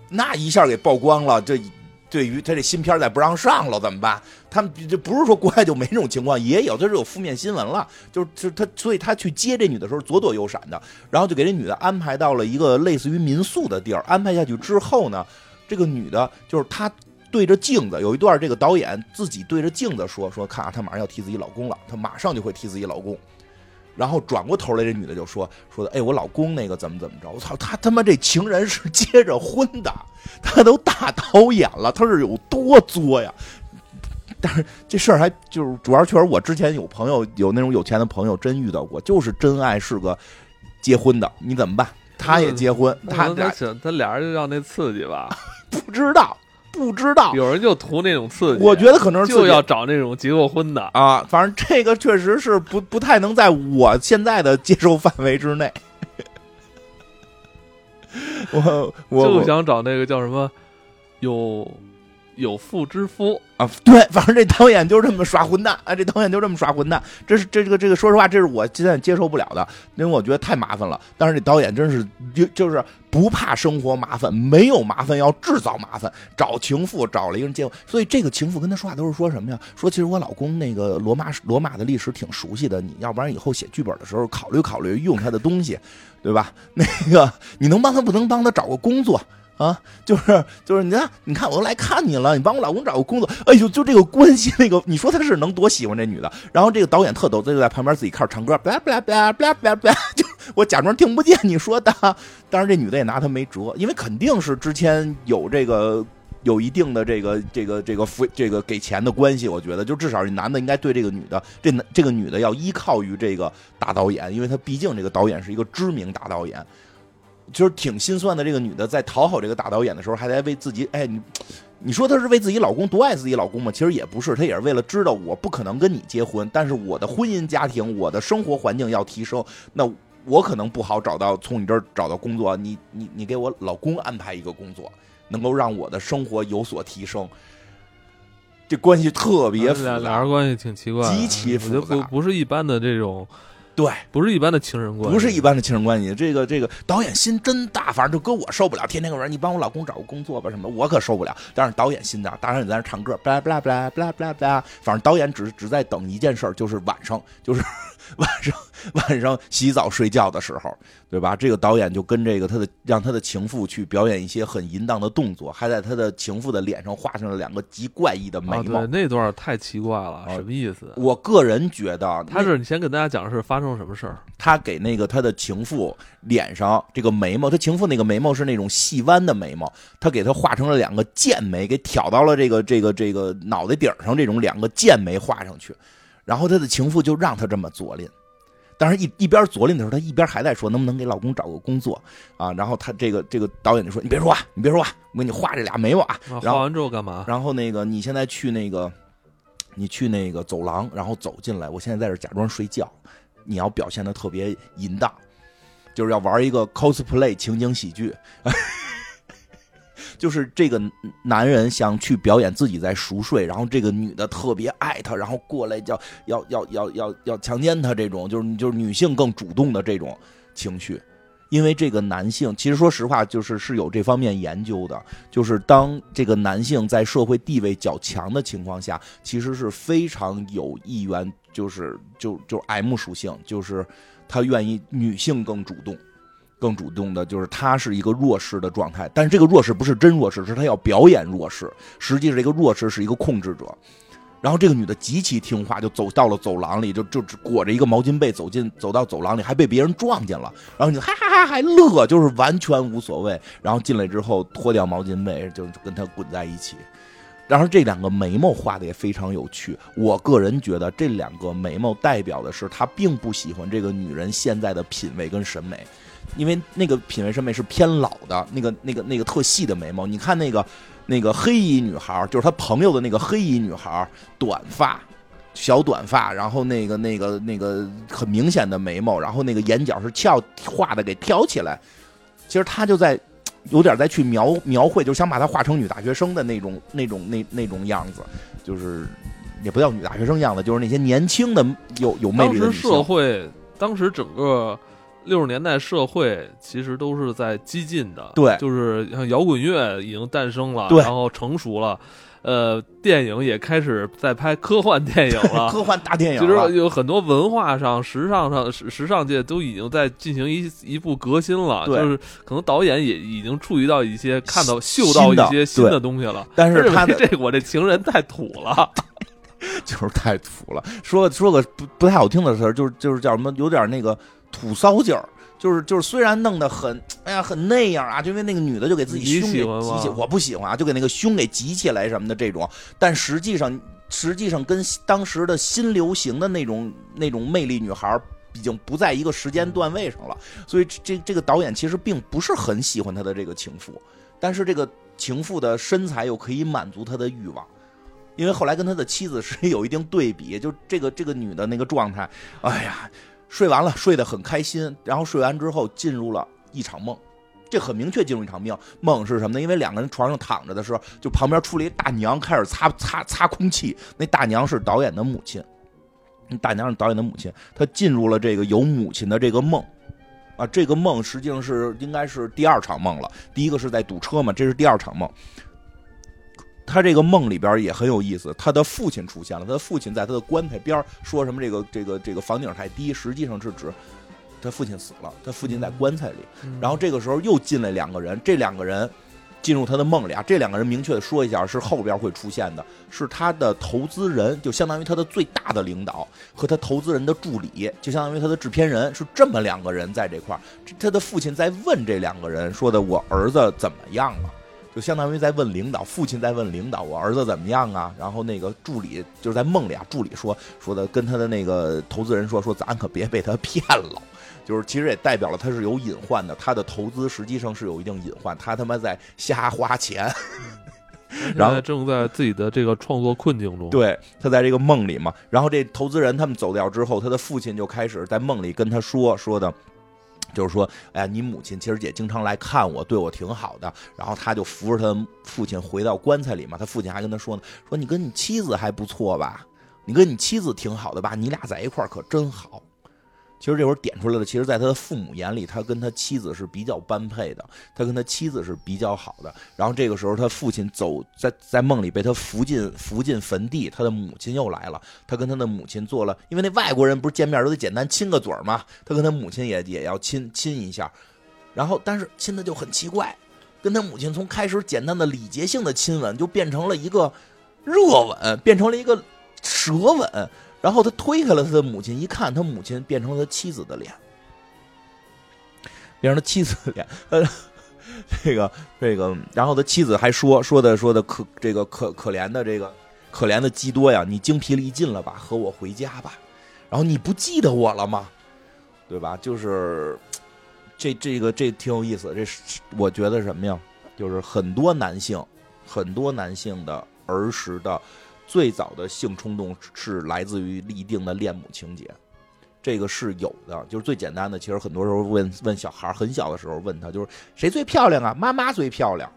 那一下给曝光了，这对于他这新片再不让上了怎么办？他们这不是说国外就没这种情况，也有，就是有负面新闻了。就是就是他，所以他去接这女的时候左躲右闪的，然后就给这女的安排到了一个类似于民宿的地儿。安排下去之后呢，这个女的就是她对着镜子，有一段这个导演自己对着镜子说说，看啊，她马上要替自己老公了，她马上就会替自己老公。然后转过头来，这女的就说说的，哎，我老公那个怎么怎么着？我操，他他妈这情人是结着婚的，他都大导演了，他是有多作呀？但是这事儿还就是主要确实，我之前有朋友有那种有钱的朋友真遇到过，就是真爱是个结婚的，你怎么办？他也结婚，他俩他俩人就要那刺激吧，不知道，不知道。有人就图那种刺激，我觉得可能是就要找那种结过婚的。啊，反正这个确实是不不太能在我现在的接受范围之内。我我就想找那个叫什么有有妇之夫，啊，对，反正这导演就这么耍混蛋啊！这导演就这么耍混蛋，这是这这个这个，说实话，这是我现在接受不了的，因为我觉得太麻烦了。但是这导演真是就就是不怕生活麻烦，没有麻烦要制造麻烦，找情妇找了一个人结婚，所以这个情妇跟他说话都是说什么呀？说其实我老公那个罗马罗马的历史挺熟悉的，你要不然以后写剧本的时候考虑考虑用他的东西，对吧？那个你能帮他不能帮他找个工作？啊，就是就是，你看，你看，我都来看你了，你帮我老公找个工作，哎呦，就这个关系，那个，你说他是能多喜欢这女的？然后这个导演特逗，他就在旁边自己开始唱歌，巴拉巴拉巴拉巴拉巴拉巴拉，就我假装听不见你说的。当然，这女的也拿他没辙，因为肯定是之前有这个有一定的这个这个这个付这个给钱的关系，我觉得就至少这男的应该对这个女的，这男这个女的要依靠于这个大导演，因为他毕竟这个导演是一个知名大导演。就是挺心酸的。这个女的在讨好这个大导演的时候，还在为自己，哎，你你说她是为自己老公多爱自己老公吗？其实也不是，她也是为了知道我不可能跟你结婚，但是我的婚姻家庭、我的生活环境要提升，那我可能不好找到从你这儿找到工作，你你你给我老公安排一个工作，能够让我的生活有所提升。这关系特别复杂，俩人关系挺奇怪，极其复杂，不不是一般的这种。对，不是一般的情人关系，不是一般的情人关系。这个这个导演心真大，反正就搁我受不了，天天跟我说你帮我老公找个工作吧什么，我可受不了。但是导演心大，当然你在那唱歌，巴拉巴拉巴拉巴拉巴拉巴拉，反正导演只只在等一件事儿，就是晚上，就是 晚上晚上洗澡睡觉的时候。对吧？这个导演就跟这个他的让他的情妇去表演一些很淫荡的动作，还在他的情妇的脸上画上了两个极怪异的眉毛。那段太奇怪了，什么意思？我个人觉得他是你先跟大家讲是发生了什么事儿。他给那个他的情妇脸上这个眉毛，他情妇那个眉毛是那种细弯的眉毛，他给他画成了两个剑眉，给挑到了这个这个这个脑袋顶上，这种两个剑眉画上去，然后他的情妇就让他这么左脸。但是，一一边左邻的时候，他一边还在说能不能给老公找个工作啊？然后他这个这个导演就说：“你别说话，你别说话，我给你画这俩眉毛啊。”画完之后干嘛？然后那个你现在去那个，你去那个走廊，然后走进来。我现在在这假装睡觉，你要表现的特别淫荡，就是要玩一个 cosplay 情景喜剧。就是这个男人想去表演自己在熟睡，然后这个女的特别爱他，然后过来叫要要要要要强奸他，这种就是就是女性更主动的这种情绪。因为这个男性其实说实话就是是有这方面研究的，就是当这个男性在社会地位较强的情况下，其实是非常有意愿，就是就就 M 属性，就是他愿意女性更主动。更主动的就是他是一个弱势的状态，但是这个弱势不是真弱势，是他要表演弱势。实际上，这个弱势是一个控制者。然后这个女的极其听话，就走到了走廊里，就就裹着一个毛巾被走进，走到走廊里，还被别人撞见了。然后你哈哈哈还乐，就是完全无所谓。然后进来之后脱掉毛巾被，就跟他滚在一起。然后这两个眉毛画的也非常有趣。我个人觉得这两个眉毛代表的是他并不喜欢这个女人现在的品味跟审美。因为那个品味审美是偏老的，那个那个那个特细的眉毛，你看那个那个黑衣女孩，就是他朋友的那个黑衣女孩，短发，小短发，然后那个那个那个很明显的眉毛，然后那个眼角是翘画的给挑起来，其实他就在有点在去描描绘，就想把她画成女大学生的那种那种那那种样子，就是也不叫女大学生样子，就是那些年轻的有有魅力的女性。社会当时整个。六十年代社会其实都是在激进的，对，就是像摇滚乐已经诞生了，对，然后成熟了，呃，电影也开始在拍科幻电影了，科幻大电影，其实有很多文化上、时尚上、时时尚界都已经在进行一一步革新了，就是可能导演也已经触及到一些看到、嗅到一些新的东西了，但是他这我这情人太土了，就是太土了。说说个不不太好听的词儿，就是就是叫什么，有点那个。土骚劲儿，就是就是，虽然弄得很，哎呀，很那样啊，就因为那个女的就给自己胸给挤起，我不喜欢啊，就给那个胸给挤起来什么的这种，但实际上实际上跟当时的新流行的那种那种魅力女孩已经不在一个时间段位上了，所以这这个导演其实并不是很喜欢他的这个情妇，但是这个情妇的身材又可以满足他的欲望，因为后来跟他的妻子是有一定对比，就这个这个女的那个状态，哎呀。睡完了，睡得很开心。然后睡完之后进入了一场梦，这很明确进入一场梦。梦是什么呢？因为两个人床上躺着的时候，就旁边出了一大娘，开始擦擦擦空气。那大娘是导演的母亲，那大娘是导演的母亲。她进入了这个有母亲的这个梦，啊，这个梦实际上是应该是第二场梦了。第一个是在堵车嘛，这是第二场梦。他这个梦里边也很有意思，他的父亲出现了，他的父亲在他的棺材边说什么这个这个这个房顶太低，实际上是指他父亲死了，他父亲在棺材里。然后这个时候又进来两个人，这两个人进入他的梦里啊，这两个人明确的说一下是后边会出现的，是他的投资人，就相当于他的最大的领导和他投资人的助理，就相当于他的制片人，是这么两个人在这块儿。他的父亲在问这两个人说的：“我儿子怎么样了？”就相当于在问领导，父亲在问领导，我儿子怎么样啊？然后那个助理就是在梦里啊，助理说说的跟他的那个投资人说说，咱可别被他骗了。就是其实也代表了他是有隐患的，他的投资实际上是有一定隐患，他他妈在瞎花钱。然后正在自己的这个创作困境中，对他在这个梦里嘛。然后这投资人他们走掉之后，他的父亲就开始在梦里跟他说说的，就是说，哎，你母亲其实也经常来看我，对我挺好的。然后他就扶着他父亲回到棺材里嘛，他父亲还跟他说呢，说你跟你妻子还不错吧？你跟你妻子挺好的吧？你俩在一块儿可真好。其实这会儿点出来了，其实，在他的父母眼里，他跟他妻子是比较般配的，他跟他妻子是比较好的。然后这个时候，他父亲走在在梦里被他扶进扶进坟地，他的母亲又来了，他跟他的母亲做了，因为那外国人不是见面都得简单亲个嘴儿嘛，他跟他母亲也也要亲亲一下，然后但是亲的就很奇怪，跟他母亲从开始简单的礼节性的亲吻，就变成了一个热吻，变成了一个舌吻。然后他推开了他的母亲，一看，他母亲变成了他妻子的脸，变成了妻子的脸。呃，这个这个，然后他妻子还说说的说的可这个可可怜的这个可怜的基多呀，你精疲力尽了吧？和我回家吧。然后你不记得我了吗？对吧？就是这这个这挺有意思。这是我觉得什么呀？就是很多男性，很多男性的儿时的。最早的性冲动是来自于一定的恋母情节，这个是有的。就是最简单的，其实很多时候问问小孩，很小的时候问他，就是谁最漂亮啊？妈妈最漂亮，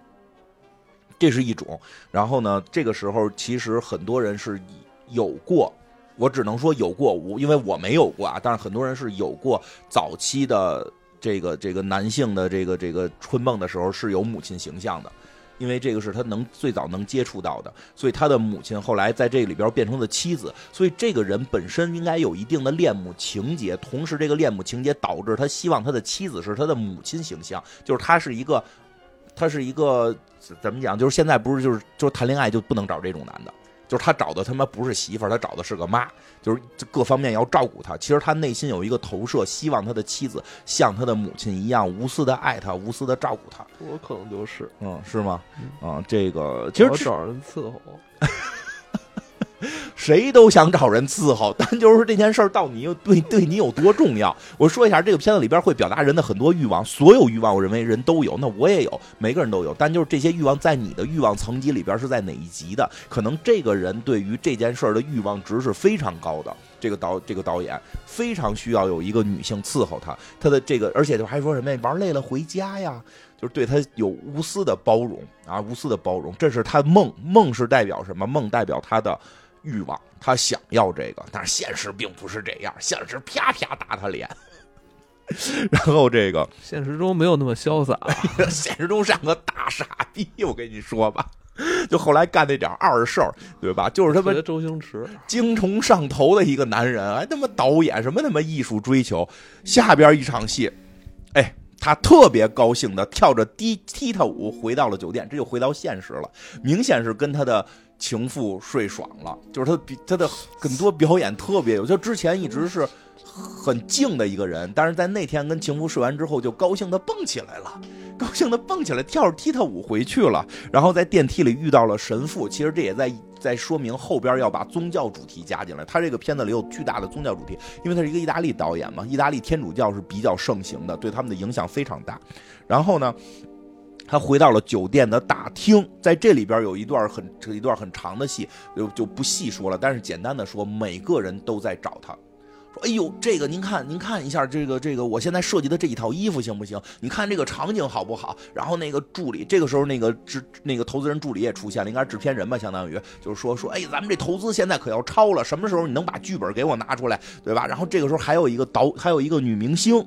这是一种。然后呢，这个时候其实很多人是有过，我只能说有过，我因为我没有过啊。但是很多人是有过早期的这个这个男性的这个这个春梦的时候是有母亲形象的。因为这个是他能最早能接触到的，所以他的母亲后来在这里边变成了妻子，所以这个人本身应该有一定的恋母情节，同时这个恋母情节导致他希望他的妻子是他的母亲形象，就是他是一个，他是一个怎么讲？就是现在不是就是就是谈恋爱就不能找这种男的。就是他找的他妈不是媳妇儿，他找的是个妈，就是各方面要照顾他。其实他内心有一个投射，希望他的妻子像他的母亲一样无私的爱他，无私的照顾他。我可能就是，嗯，是吗？嗯，这个其实找人伺候。谁都想找人伺候，但就是这件事儿到你对对你有多重要？我说一下，这个片子里边会表达人的很多欲望，所有欲望我认为人都有，那我也有，每个人都有。但就是这些欲望在你的欲望层级里边是在哪一级的？可能这个人对于这件事儿的欲望值是非常高的。这个导这个导演非常需要有一个女性伺候他，他的这个而且就还说什么？玩累了回家呀，就是对他有无私的包容啊，无私的包容。这是他梦梦是代表什么？梦代表他的。欲望，他想要这个，但是现实并不是这样，现实啪啪打他脸，然后这个 现实中没有那么潇洒，现实中像个大傻逼，我跟你说吧，就后来干那点二事儿，对吧？就是他妈周星驰精虫上头的一个男人，还他妈导演什么他妈艺术追求，下边一场戏，哎，他特别高兴的跳着踢踢踏舞回到了酒店，这就回到现实了，明显是跟他的。情妇睡爽了，就是他比他的很多表演特别有，就之前一直是很静的一个人，但是在那天跟情妇睡完之后，就高兴的蹦起来了，高兴的蹦起来，跳着踢踏舞回去了，然后在电梯里遇到了神父，其实这也在在说明后边要把宗教主题加进来，他这个片子里有巨大的宗教主题，因为他是一个意大利导演嘛，意大利天主教是比较盛行的，对他们的影响非常大，然后呢。他回到了酒店的大厅，在这里边有一段很这一段很长的戏，就就不细说了。但是简单的说，每个人都在找他，说：“哎呦，这个您看，您看一下这个这个，我现在设计的这一套衣服行不行？你看这个场景好不好？”然后那个助理，这个时候那个制那个投资人助理也出现了，应该是制片人吧，相当于就是说说：“哎，咱们这投资现在可要超了，什么时候你能把剧本给我拿出来，对吧？”然后这个时候还有一个导，还有一个女明星，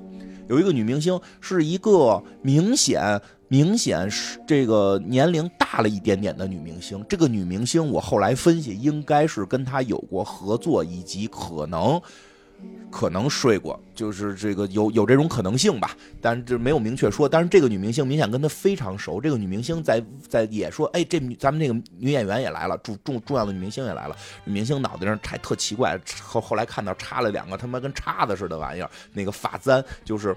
有一个女明星是一个明显。明显是这个年龄大了一点点的女明星。这个女明星，我后来分析，应该是跟她有过合作，以及可能可能睡过，就是这个有有这种可能性吧。但这没有明确说。但是这个女明星明显跟他非常熟。这个女明星在在也说，哎，这咱们那个女演员也来了，重重重要的女明星也来了。明星脑袋上还特奇怪，后后来看到插了两个他妈跟叉子似的玩意儿，那个发簪就是。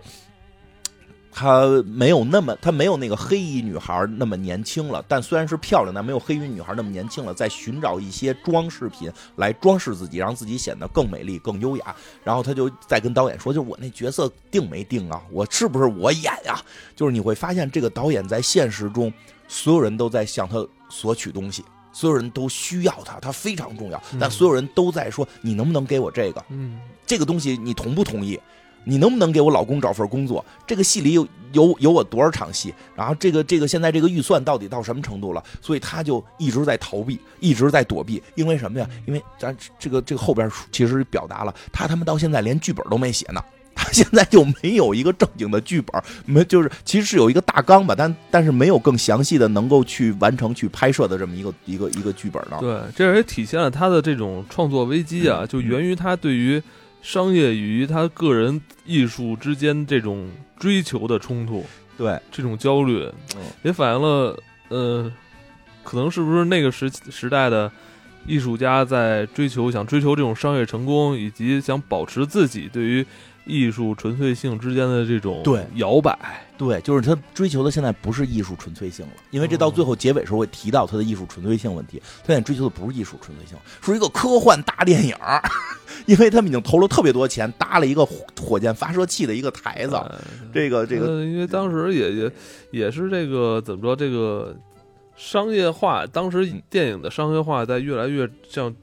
她没有那么，她没有那个黑衣女孩那么年轻了，但虽然是漂亮，但没有黑衣女孩那么年轻了，在寻找一些装饰品来装饰自己，让自己显得更美丽、更优雅。然后她就在跟导演说：“就是我那角色定没定啊？我是不是我演呀？”就是你会发现，这个导演在现实中，所有人都在向他索取东西，所有人都需要他，他非常重要，但所有人都在说：“你能不能给我这个？嗯，这个东西你同不同意？”你能不能给我老公找份工作？这个戏里有有有我多少场戏？然后这个这个现在这个预算到底到什么程度了？所以他就一直在逃避，一直在躲避。因为什么呀？因为咱这个这个后边其实表达了，他他妈到现在连剧本都没写呢。他现在就没有一个正经的剧本，没就是其实是有一个大纲吧，但但是没有更详细的能够去完成去拍摄的这么一个一个一个剧本呢。对，这也体现了他的这种创作危机啊，就源于他对于。商业与他个人艺术之间这种追求的冲突，对。这种焦虑，也反映了呃，可能是不是那个时时代的艺术家在追求想追求这种商业成功，以及想保持自己对于艺术纯粹性之间的这种对摇摆。对，就是他追求的现在不是艺术纯粹性了，因为这到最后结尾时候会提到他的艺术纯粹性问题。他现在追求的不是艺术纯粹性，是一个科幻大电影，因为他们已经投了特别多钱搭了一个火箭发射器的一个台子。这个这个，因为当时也也也是这个怎么说，这个商业化，当时电影的商业化在越来越向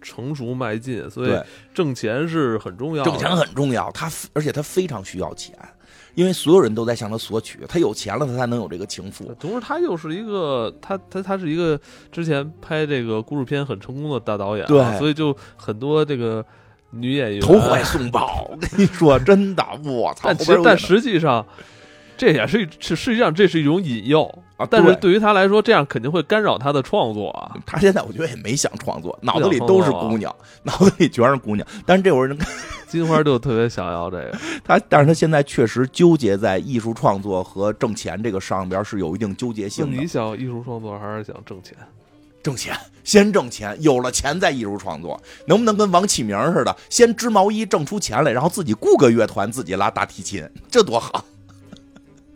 成熟迈进，所以挣钱是很重要，挣钱很重要。他而且他非常需要钱。因为所有人都在向他索取，他有钱了，他才能有这个情妇。同时，他又是一个他他他是一个之前拍这个故事片很成功的大导演，对，所以就很多这个女演员投怀送抱。我跟你说，真的，我操！但其实，但实际上。这也是是实际上这是一种引诱啊，但是对于他来说，这样肯定会干扰他的创作啊。他现在我觉得也没想创作，脑子里都是姑娘，脑子里全是姑娘。但是这会儿人 金花就特别想要这个，他但是他现在确实纠结在艺术创作和挣钱这个上边是有一定纠结性的。你想艺术创作还是想挣钱？挣钱，先挣钱，有了钱再艺术创作，能不能跟王启明似的，先织毛衣挣出钱来，然后自己雇个乐团，自己拉大提琴，这多好。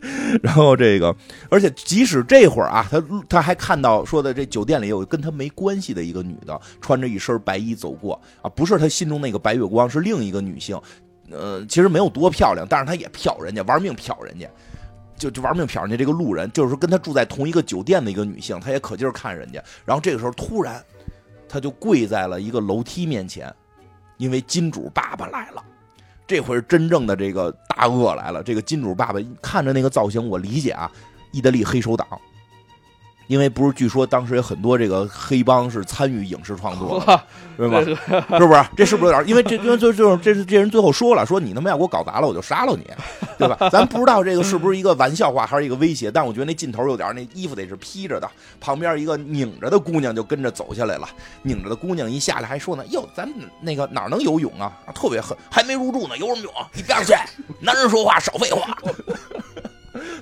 然后这个，而且即使这会儿啊，他他还看到说的这酒店里有跟他没关系的一个女的，穿着一身白衣走过啊，不是他心中那个白月光，是另一个女性，呃，其实没有多漂亮，但是他也瞟人家，玩命瞟人家，就就玩命瞟人家这个路人，就是跟他住在同一个酒店的一个女性，他也可劲看人家。然后这个时候突然，他就跪在了一个楼梯面前，因为金主爸爸来了。这回真正的这个大鳄来了。这个金主爸爸看着那个造型，我理解啊，意大利黑手党。因为不是，据说当时有很多这个黑帮是参与影视创作，对吧？是不是？这是不是有点？因为这因为就就这这人最后说了，说你他妈要给我搞砸了，我就杀了你，对吧？咱不知道这个是不是一个玩笑话，还是一个威胁。但我觉得那劲头有点，那衣服得是披着的，旁边一个拧着的姑娘就跟着走下来了。拧着的姑娘一下来还说呢：“哟，咱那个哪能游泳啊？特别狠，还没入住呢，游什么泳？一边去！男人说话少废话。”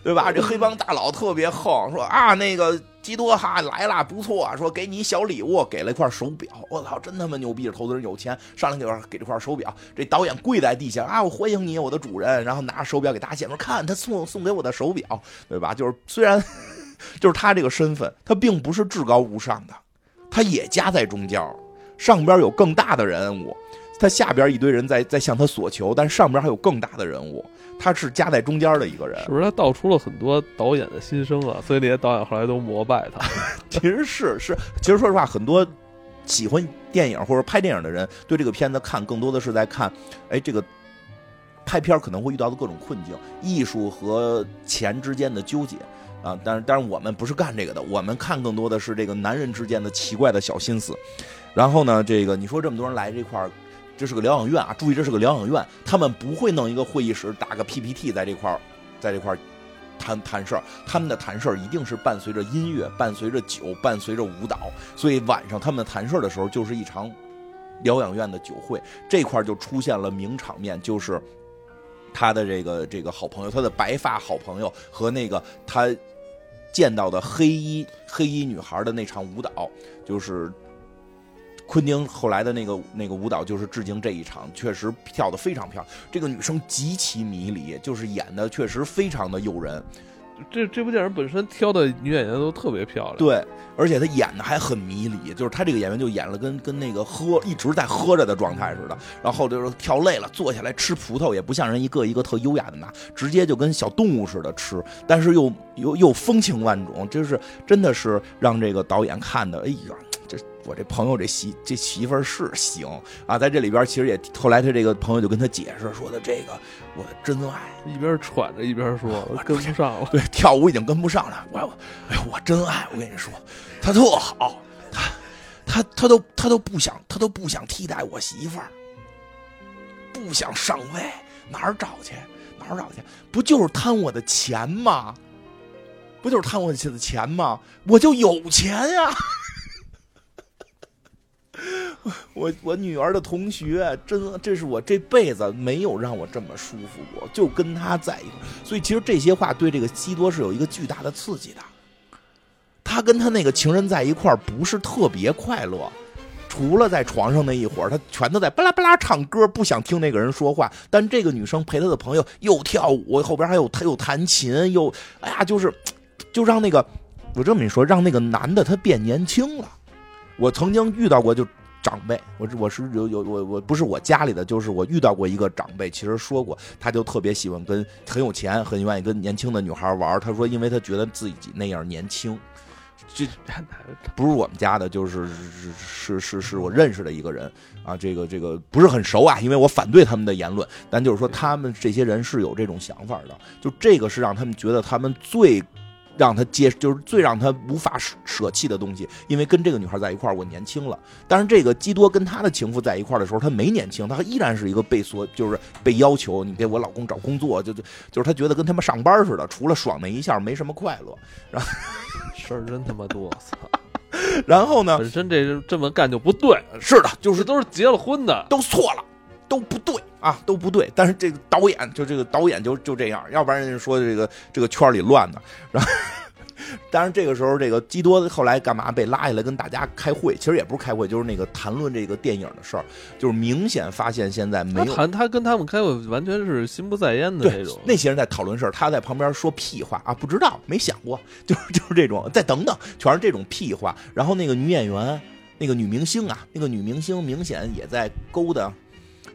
对吧？这黑帮大佬特别横，说啊，那个基多哈来了，不错，说给你小礼物，给了一块手表。我操，真他妈牛逼！这投资人有钱，上来给给这块手表。这导演跪在地下啊，我欢迎你，我的主人。然后拿着手表给大家显说，看他送送给我的手表，对吧？就是虽然 就是他这个身份，他并不是至高无上的，他也夹在中间，上边有更大的人物，他下边一堆人在在向他索求，但上边还有更大的人物。他是夹在中间的一个人，是不是？他道出了很多导演的心声啊，所以那些导演后来都膜拜他。其实是是，其实说实话，很多喜欢电影或者拍电影的人，对这个片子看更多的是在看，哎，这个拍片可能会遇到的各种困境，艺术和钱之间的纠结啊。但是，但是我们不是干这个的，我们看更多的是这个男人之间的奇怪的小心思。然后呢，这个你说这么多人来这块儿。这是个疗养院啊！注意，这是个疗养院，他们不会弄一个会议室，打个 PPT 在这块儿，在这块儿谈谈事儿。他们的谈事儿一定是伴随着音乐，伴随着酒，伴随着舞蹈。所以晚上他们谈事儿的时候，就是一场疗养院的酒会。这块儿就出现了名场面，就是他的这个这个好朋友，他的白发好朋友和那个他见到的黑衣黑衣女孩的那场舞蹈，就是。昆汀后来的那个那个舞蹈就是致敬这一场，确实跳得非常漂亮。这个女生极其迷离，就是演的确实非常的诱人。这这部电影本身挑的女演员都特别漂亮，对，而且她演的还很迷离，就是她这个演员就演了跟跟那个喝一直在喝着的状态似的，然后就是跳累了坐下来吃葡萄，也不像人一个一个特优雅的拿，直接就跟小动物似的吃，但是又又又风情万种，就是真的是让这个导演看的，哎呀。我这朋友这媳这媳妇儿是行啊，在这里边其实也后来他这个朋友就跟他解释说的这个我的真爱，一边喘着一边说我跟不上了，对，跳舞已经跟不上了。我哎呦我真爱，我跟你说，他特好，他他他都他都不想他都不想替代我媳妇儿，不想上位，哪儿找去哪儿找去？不就是贪我的钱吗？不就是贪我的钱吗？我就有钱呀。我我女儿的同学，真这是我这辈子没有让我这么舒服过，就跟他在一块所以其实这些话对这个基多是有一个巨大的刺激的。他跟他那个情人在一块不是特别快乐，除了在床上那一会儿，他全都在巴拉巴拉唱歌，不想听那个人说话。但这个女生陪他的朋友又跳舞，后边还有他又弹琴，又哎呀，就是就让那个我这么一说，让那个男的他变年轻了。我曾经遇到过就。长辈，我我是有有我我不是我家里的，就是我遇到过一个长辈，其实说过，他就特别喜欢跟很有钱、很愿意跟年轻的女孩玩。他说，因为他觉得自己那样年轻。这不是我们家的，就是是是是我认识的一个人啊。这个这个不是很熟啊，因为我反对他们的言论。但就是说，他们这些人是有这种想法的，就这个是让他们觉得他们最。让他接就是最让他无法舍舍弃的东西，因为跟这个女孩在一块儿，我年轻了。但是这个基多跟他的情妇在一块儿的时候，他没年轻，他依然是一个被所就是被要求你给我老公找工作，就就就是他觉得跟他们上班似的，除了爽那一下没什么快乐。然后事儿真他妈多，操！然后呢，本身这这么干就不对，是的，就是都是结了婚的，都错了，都不对。啊，都不对，但是这个导演就这个导演就就这样，要不然人家说这个这个圈里乱的。然后，但是这个时候，这个基多后来干嘛被拉下来跟大家开会？其实也不是开会，就是那个谈论这个电影的事儿。就是明显发现现在没有谈，他跟他们开会完全是心不在焉的那种。那些人在讨论事儿，他在旁边说屁话啊，不知道，没想过，就是就是这种。再等等，全是这种屁话。然后那个女演员，那个女明星啊，那个女明星明显也在勾搭。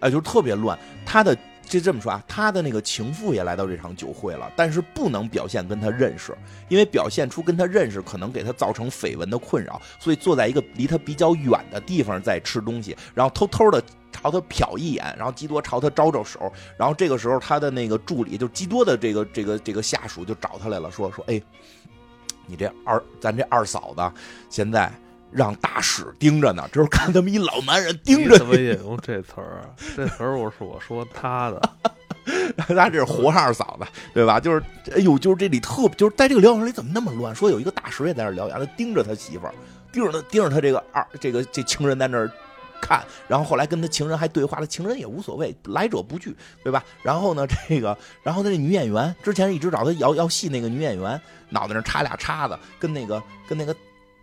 哎，就特别乱。他的就这么说啊，他的那个情妇也来到这场酒会了，但是不能表现跟他认识，因为表现出跟他认识可能给他造成绯闻的困扰，所以坐在一个离他比较远的地方在吃东西，然后偷偷的朝他瞟一眼，然后基多朝他招招手，然后这个时候他的那个助理就基多的这个这个这个下属就找他来了，说说，哎，你这二咱这二嫂子现在。让大使盯着呢，就是看他们一老男人盯着。怎么也用这词儿啊？这词儿我是我说他的，他这是活二嫂子，对吧？就是，哎呦，就是这里特，就是在这个疗养里怎么那么乱？说有一个大使也在那疗养，他盯着他媳妇儿，盯着他，盯着他这个二，这个这情人在那儿看。然后后来跟他情人还对话了，情人也无所谓，来者不拒，对吧？然后呢，这个，然后他这女演员之前一直找他要要戏，那个女演员脑袋上插俩叉子，跟那个跟那个。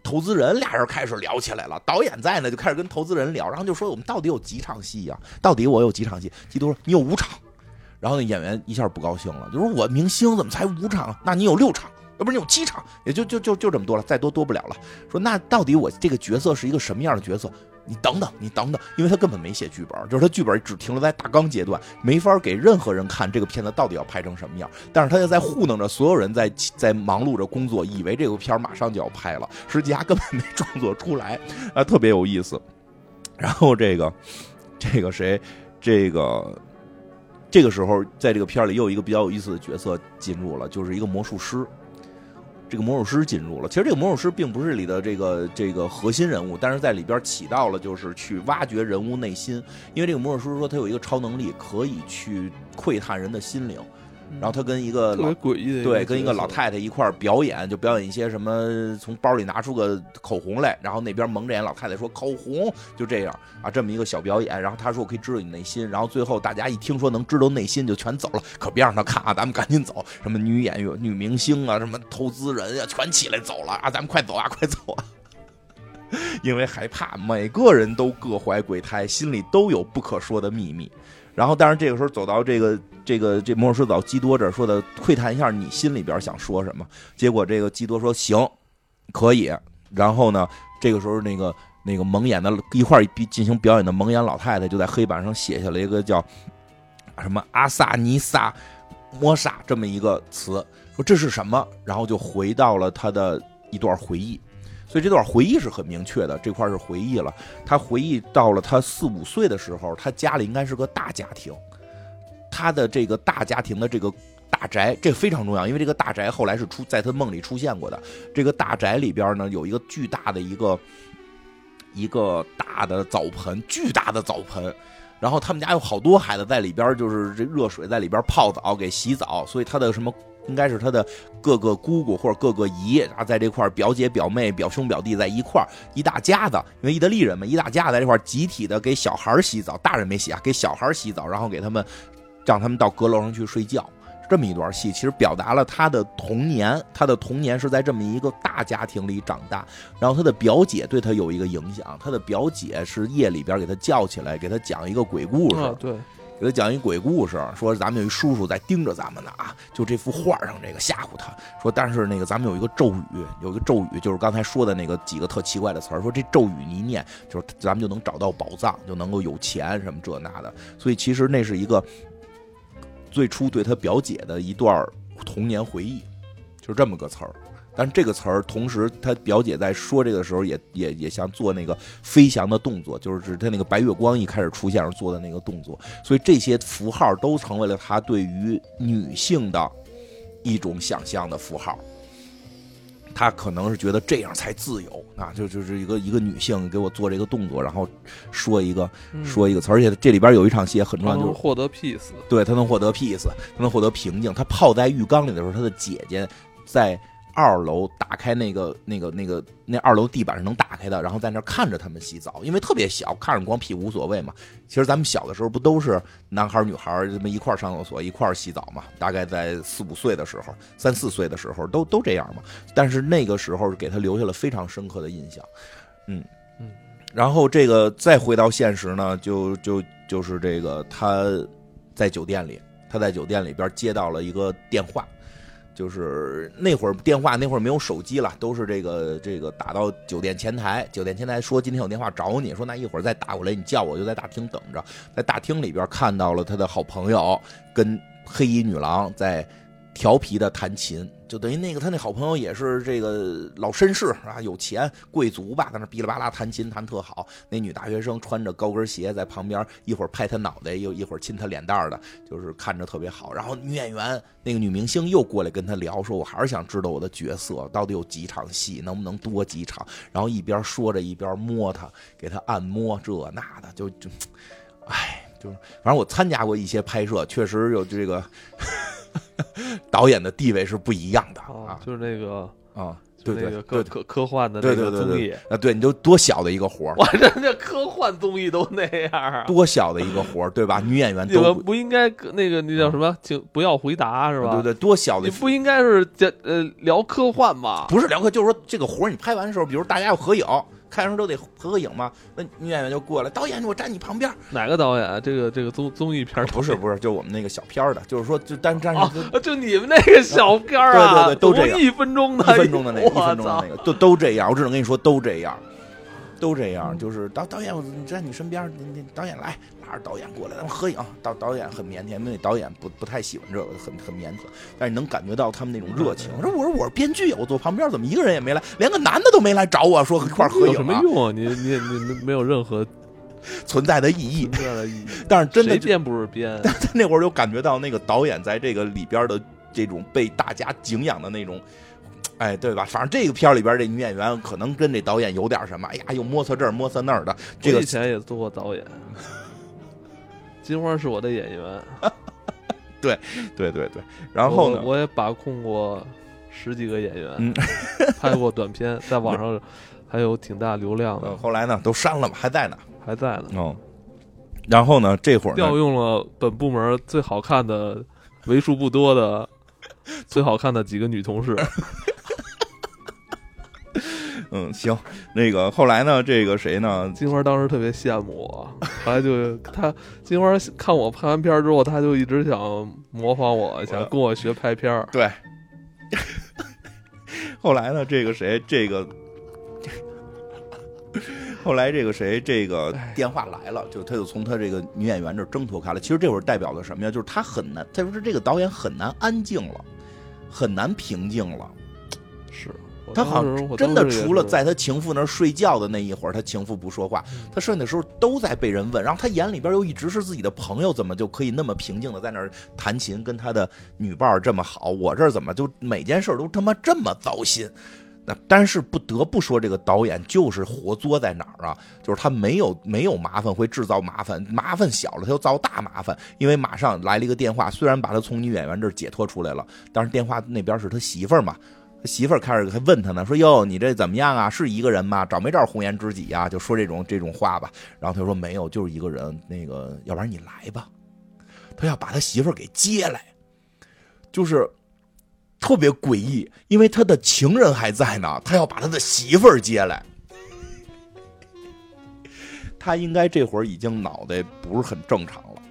投资人俩人开始聊起来了，导演在呢，就开始跟投资人聊，然后就说我们到底有几场戏呀？到底我有几场戏？基督说你有五场，然后那演员一下不高兴了，就说我明星怎么才五场？那你有六场，要不是你有七场，也就就就就这么多了，再多多不了了。说那到底我这个角色是一个什么样的角色？你等等，你等等，因为他根本没写剧本，就是他剧本只停留在大纲阶段，没法给任何人看这个片子到底要拍成什么样。但是他就在糊弄着所有人，在在忙碌着工作，以为这个片马上就要拍了，实际他根本没创作出来，啊，特别有意思。然后这个这个谁，这个这个时候在这个片里又有一个比较有意思的角色进入了，就是一个魔术师。这个魔术师进入了，其实这个魔术师并不是里的这个这个核心人物，但是在里边起到了就是去挖掘人物内心，因为这个魔术师说他有一个超能力，可以去窥探人的心灵。然后他跟一个老诡异的对，跟一个老太太一块儿表演，就表演一些什么，从包里拿出个口红来，然后那边蒙着眼老太太说口红，就这样啊，这么一个小表演。然后他说我可以知道你内心，然后最后大家一听说能知道内心，就全走了，可别让他看啊，咱们赶紧走。什么女演员、女明星啊，什么投资人呀，全起来走了啊，咱们快走啊，快走啊！因为害怕，每个人都各怀鬼胎，心里都有不可说的秘密。然后，但是这个时候走到这个这个这魔术师找基多这儿，说的窥探一下你心里边想说什么。结果这个基多说行，可以。然后呢，这个时候那个那个蒙眼的一块进行表演的蒙眼老太太就在黑板上写下了一个叫什么阿萨尼萨摩萨这么一个词，说这是什么？然后就回到了他的一段回忆。所以这段回忆是很明确的，这块是回忆了。他回忆到了他四五岁的时候，他家里应该是个大家庭。他的这个大家庭的这个大宅，这非常重要，因为这个大宅后来是出在他梦里出现过的。这个大宅里边呢，有一个巨大的一个一个大的澡盆，巨大的澡盆。然后他们家有好多孩子在里边，就是这热水在里边泡澡给洗澡，所以他的什么。应该是他的各个姑姑或者各个姨啊，在这块表姐、表妹、表兄、表弟在一块一大家子，因为意大利人嘛，一大家子在这块集体的给小孩洗澡，大人没洗啊，给小孩洗澡，然后给他们让他们到阁楼上去睡觉，这么一段戏，其实表达了他的童年，他的童年是在这么一个大家庭里长大，然后他的表姐对他有一个影响，他的表姐是夜里边给他叫起来，给他讲一个鬼故事，对。给他讲一鬼故事，说咱们有一叔叔在盯着咱们呢啊，就这幅画上这个吓唬他，说但是那个咱们有一个咒语，有一个咒语就是刚才说的那个几个特奇怪的词儿，说这咒语你一念，就是咱们就能找到宝藏，就能够有钱什么这那的，所以其实那是一个最初对他表姐的一段童年回忆，就这么个词儿。但这个词儿，同时他表姐在说这个时候，也也也像做那个飞翔的动作，就是指他那个白月光一开始出现时做的那个动作。所以这些符号都成为了他对于女性的一种想象的符号。他可能是觉得这样才自由啊，就就是一个一个女性给我做这个动作，然后说一个说一个词，而且这里边有一场戏也很重要，就是获得 peace，对他能获得 peace，他能获得平静。他泡在浴缸里的时候，他的姐姐在。二楼打开那个那个那个那二楼地板是能打开的，然后在那看着他们洗澡，因为特别小，看着光屁股无所谓嘛。其实咱们小的时候不都是男孩女孩这么一块上厕所一块洗澡嘛？大概在四五岁的时候，三四岁的时候都都这样嘛。但是那个时候给他留下了非常深刻的印象，嗯嗯。然后这个再回到现实呢，就就就是这个他在酒店里，他在酒店里边接到了一个电话。就是那会儿电话，那会儿没有手机了，都是这个这个打到酒店前台，酒店前台说今天有电话找你，说那一会儿再打过来，你叫我就在大厅等着，在大厅里边看到了他的好朋友跟黑衣女郎在调皮的弹琴。就等于那个他那好朋友也是这个老绅士啊，有钱贵族吧，在那哔哩吧啦弹琴弹特好。那女大学生穿着高跟鞋在旁边，一会儿拍他脑袋，又一会儿亲他脸蛋儿的，就是看着特别好。然后女演员那个女明星又过来跟他聊，说我还是想知道我的角色到底有几场戏，能不能多几场。然后一边说着一边摸他，给他按摩这那的，就就，哎，就是反正我参加过一些拍摄，确实有这个。导演的地位是不一样的啊，就是那个啊，对对，科科科幻的那个综艺啊，对，你就多小的一个活儿，哇，人家科幻综艺都那样啊，多小的一个活儿，对吧？女演员都不应该那个那叫什么，请不要回答是吧？对对，多小的，你不应该是这呃聊科幻吗？不是聊科，就是说这个活儿你拍完的时候，比如大家要合影。开完都得合个影嘛，那女演员就过来，导演我站你旁边。哪个导演？这个这个综综艺片不是不是，就我们那个小片的，就是说就单站就就你们那个小片啊，对对对，都这样，一分钟的，一分钟的那个，一分钟的那个，都都这样，我只能跟你说都这样。都这样，就是导导演，我在你身边，你你导演来拉着导演过来，咱们合影。导导演很腼腆，因为导演不不太喜欢这个，很很腼腆。但是你能感觉到他们那种热情。说我说我是编剧，我坐旁边怎么一个人也没来，连个男的都没来找我说一块合影。有什么用啊？你你你没有任何存在的意义。存在的意义。但是真的编不是编。那会儿就感觉到那个导演在这个里边的这种被大家敬仰的那种。哎，对吧？反正这个片里边这女演员可能跟这导演有点什么。哎呀，又摸测这儿摸测那儿的。这个以前也做过导演。金花是我的演员。对对对对。然后呢？我也把控过十几个演员，拍过短片，在网上还有挺大流量的。后来呢，都删了嘛，还在呢，还在呢。哦。然后呢，这会儿调用了本部门最好看的、为数不多的 最好看的几个女同事。嗯，行，那个后来呢，这个谁呢？金花当时特别羡慕我，后来就他金花看我拍完片之后，他就一直想模仿我，想跟我学拍片儿。对，后来呢，这个谁，这个 后来这个谁，这个电话来了，就他就从他这个女演员这挣脱开了。其实这会儿代表的什么呀？就是他很难，他说这个导演很难安静了，很难平静了。是他好像真的除了在他情妇那儿睡觉的那一会儿，他情妇不说话，他剩下的时候都在被人问。然后他眼里边又一直是自己的朋友，怎么就可以那么平静的在那儿弹琴，跟他的女伴儿这么好？我这儿怎么就每件事都他妈这么糟心？那但是不得不说，这个导演就是活作在哪儿啊？就是他没有没有麻烦会制造麻烦，麻烦小了他就造大麻烦。因为马上来了一个电话，虽然把他从女演员这儿解脱出来了，但是电话那边是他媳妇儿嘛。他媳妇儿开始还问他呢，说：“哟，你这怎么样啊？是一个人吗？找没找红颜知己呀？”就说这种这种话吧。然后他说：“没有，就是一个人。那个，要不然你来吧。”他要把他媳妇儿给接来，就是特别诡异，因为他的情人还在呢，他要把他的媳妇儿接来。他应该这会儿已经脑袋不是很正常了，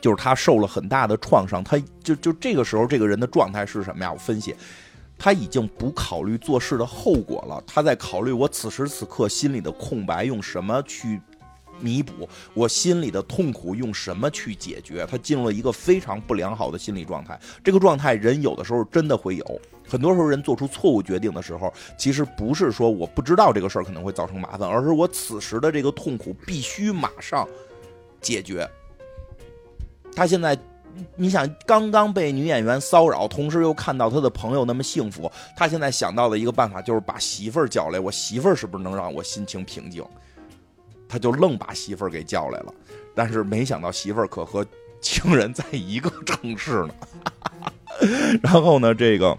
就是他受了很大的创伤。他就就这个时候，这个人的状态是什么呀？我分析。他已经不考虑做事的后果了，他在考虑我此时此刻心里的空白用什么去弥补，我心里的痛苦用什么去解决。他进入了一个非常不良好的心理状态。这个状态人有的时候真的会有，很多时候人做出错误决定的时候，其实不是说我不知道这个事儿可能会造成麻烦，而是我此时的这个痛苦必须马上解决。他现在。你想刚刚被女演员骚扰，同时又看到他的朋友那么幸福，他现在想到的一个办法就是把媳妇儿叫来。我媳妇儿是不是能让我心情平静？他就愣把媳妇儿给叫来了，但是没想到媳妇儿可和情人在一个城市呢。然后呢，这个。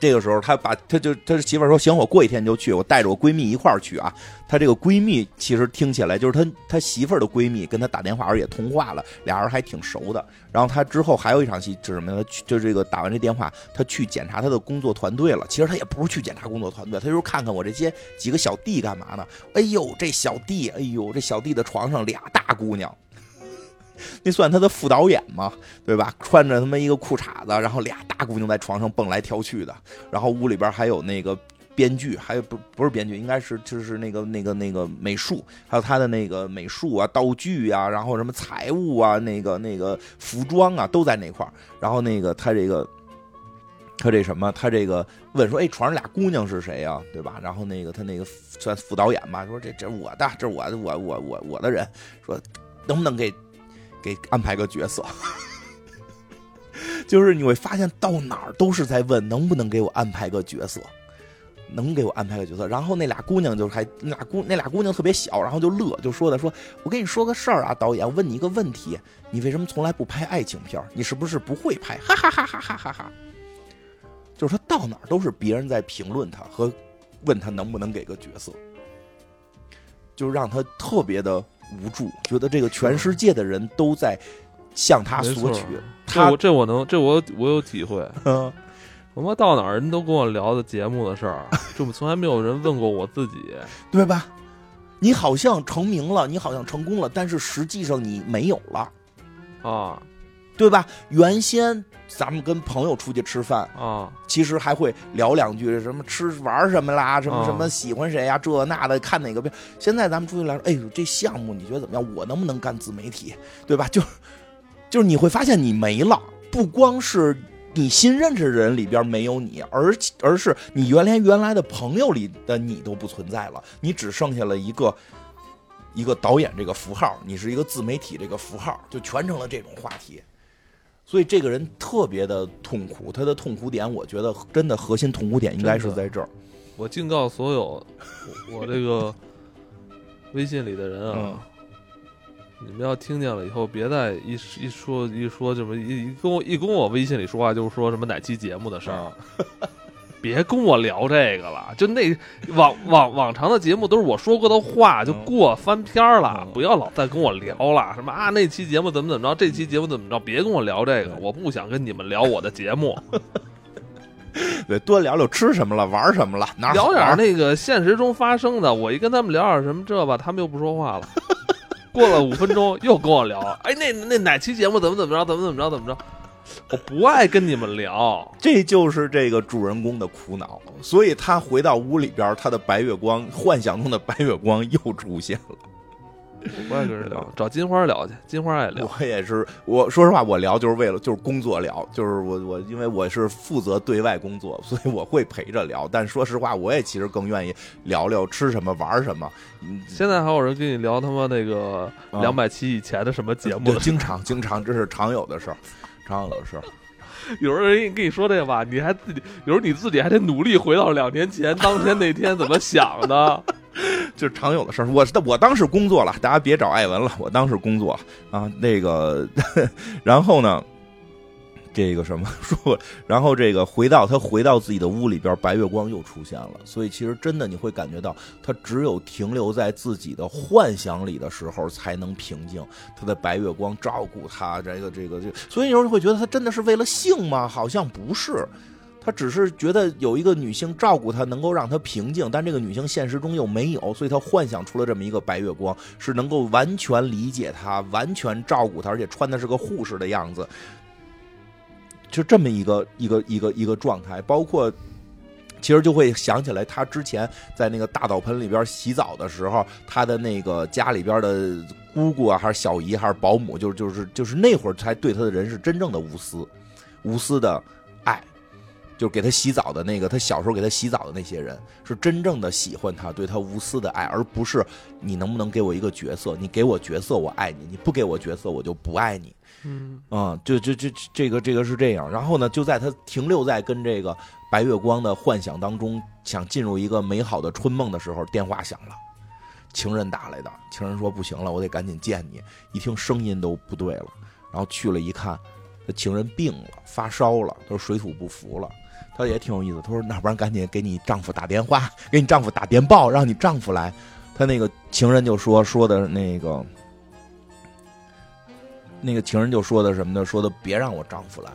这个时候，他把他就他媳妇儿说：“行，我过一天就去，我带着我闺蜜一块儿去啊。”他这个闺蜜其实听起来就是他他媳妇儿的闺蜜，跟他打电话而且通话了，俩人还挺熟的。然后他之后还有一场戏是什么呢？去就这个打完这电话，他去检查他的工作团队了。其实他也不是去检查工作团队，他就是看看我这些几个小弟干嘛呢？哎呦，这小弟，哎呦，这小弟的床上俩大姑娘。那算他的副导演吗？对吧？穿着他妈一个裤衩子，然后俩大姑娘在床上蹦来跳去的，然后屋里边还有那个编剧，还有不不是编剧，应该是就是那个那个那个美术，还有他的那个美术啊、道具啊，然后什么财务啊、那个那个服装啊，都在那块儿。然后那个他这个他这什么，他这个问说：“哎，床上俩姑娘是谁呀？对吧？”然后那个他那个算副导演吧，说：“这这我的，这我我我我我的人，说能不能给。”给安排个角色，就是你会发现到哪儿都是在问能不能给我安排个角色，能给我安排个角色。然后那俩姑娘就还那俩姑那俩姑娘特别小，然后就乐，就说的说，我跟你说个事儿啊，导演，问你一个问题，你为什么从来不拍爱情片？你是不是不会拍？哈哈哈哈哈哈哈！就是他到哪儿都是别人在评论他和问他能不能给个角色，就让他特别的。无助，觉得这个全世界的人都在向他索取。这我这我能，这我我有体会。嗯我妈到哪儿人都跟我聊的节目的事儿，这么从来没有人问过我自己，对吧？你好像成名了，你好像成功了，但是实际上你没有了啊，对吧？原先。咱们跟朋友出去吃饭啊，其实还会聊两句，什么吃玩什么啦，什么什么喜欢谁呀，这那的，看哪个片。现在咱们出去聊，哎呦，这项目你觉得怎么样？我能不能干自媒体？对吧？就就是你会发现你没了，不光是你新认识的人里边没有你，而而是你原来原来的朋友里的你都不存在了，你只剩下了一个一个导演这个符号，你是一个自媒体这个符号，就全成了这种话题。所以这个人特别的痛苦，他的痛苦点，我觉得真的核心痛苦点应该是在这儿。我警告所有我这个微信里的人啊，你们要听见了以后，别再一一说一说这么一跟我一跟我微信里说话，就是说什么哪期节目的事儿。别跟我聊这个了，就那往往往常的节目都是我说过的话就过翻篇了，不要老再跟我聊了。什么啊？那期节目怎么怎么着？这期节目怎么着？别跟我聊这个，我不想跟你们聊我的节目。对，多聊聊吃什么了，玩什么了，哪聊点那个现实中发生的。我一跟他们聊点什么这吧，他们又不说话了。过了五分钟，又跟我聊，哎，那那哪期节目怎么怎么着，怎么怎么着，怎么着？我不爱跟你们聊，这就是这个主人公的苦恼。所以他回到屋里边，他的白月光，幻想中的白月光又出现了。我不爱跟人聊，找金花聊去。金花爱聊。我也是，我说实话，我聊就是为了就是工作聊，就是我我因为我是负责对外工作，所以我会陪着聊。但说实话，我也其实更愿意聊聊吃什么玩什么。现在还有人跟你聊他妈那个两百期以前的什么节目？经常经常，这是常有的事儿，常 有的事儿。有时候人跟你说这个吧，你还自己有时候你自己还得努力回到两年前当天那天怎么想的。就是常有的事儿，我我当时工作了，大家别找艾文了，我当时工作啊，那个，然后呢，这个什么 说，然后这个回到他回到自己的屋里边，白月光又出现了，所以其实真的你会感觉到，他只有停留在自己的幻想里的时候才能平静，他的白月光照顾他，这个这个这，所以有人会觉得他真的是为了性吗？好像不是。他只是觉得有一个女性照顾他，能够让他平静，但这个女性现实中又没有，所以他幻想出了这么一个白月光，是能够完全理解他、完全照顾他，而且穿的是个护士的样子，就这么一个一个一个一个状态。包括其实就会想起来，他之前在那个大澡盆里边洗澡的时候，他的那个家里边的姑姑啊，还是小姨，还是保姆，就是就是就是那会儿才对他的人是真正的无私，无私的爱。就是给他洗澡的那个，他小时候给他洗澡的那些人，是真正的喜欢他，对他无私的爱，而不是你能不能给我一个角色？你给我角色，我爱你；你不给我角色，我就不爱你。嗯，啊，就就就这个这个是这样。然后呢，就在他停留在跟这个白月光的幻想当中，想进入一个美好的春梦的时候，电话响了，情人打来的。情人说不行了，我得赶紧见你。一听声音都不对了，然后去了一看，他情人病了，发烧了，都水土不服了。他也挺有意思，他说：“那不然赶紧给你丈夫打电话，给你丈夫打电报，让你丈夫来。”他那个情人就说：“说的那个，那个情人就说的什么呢？说的别让我丈夫来，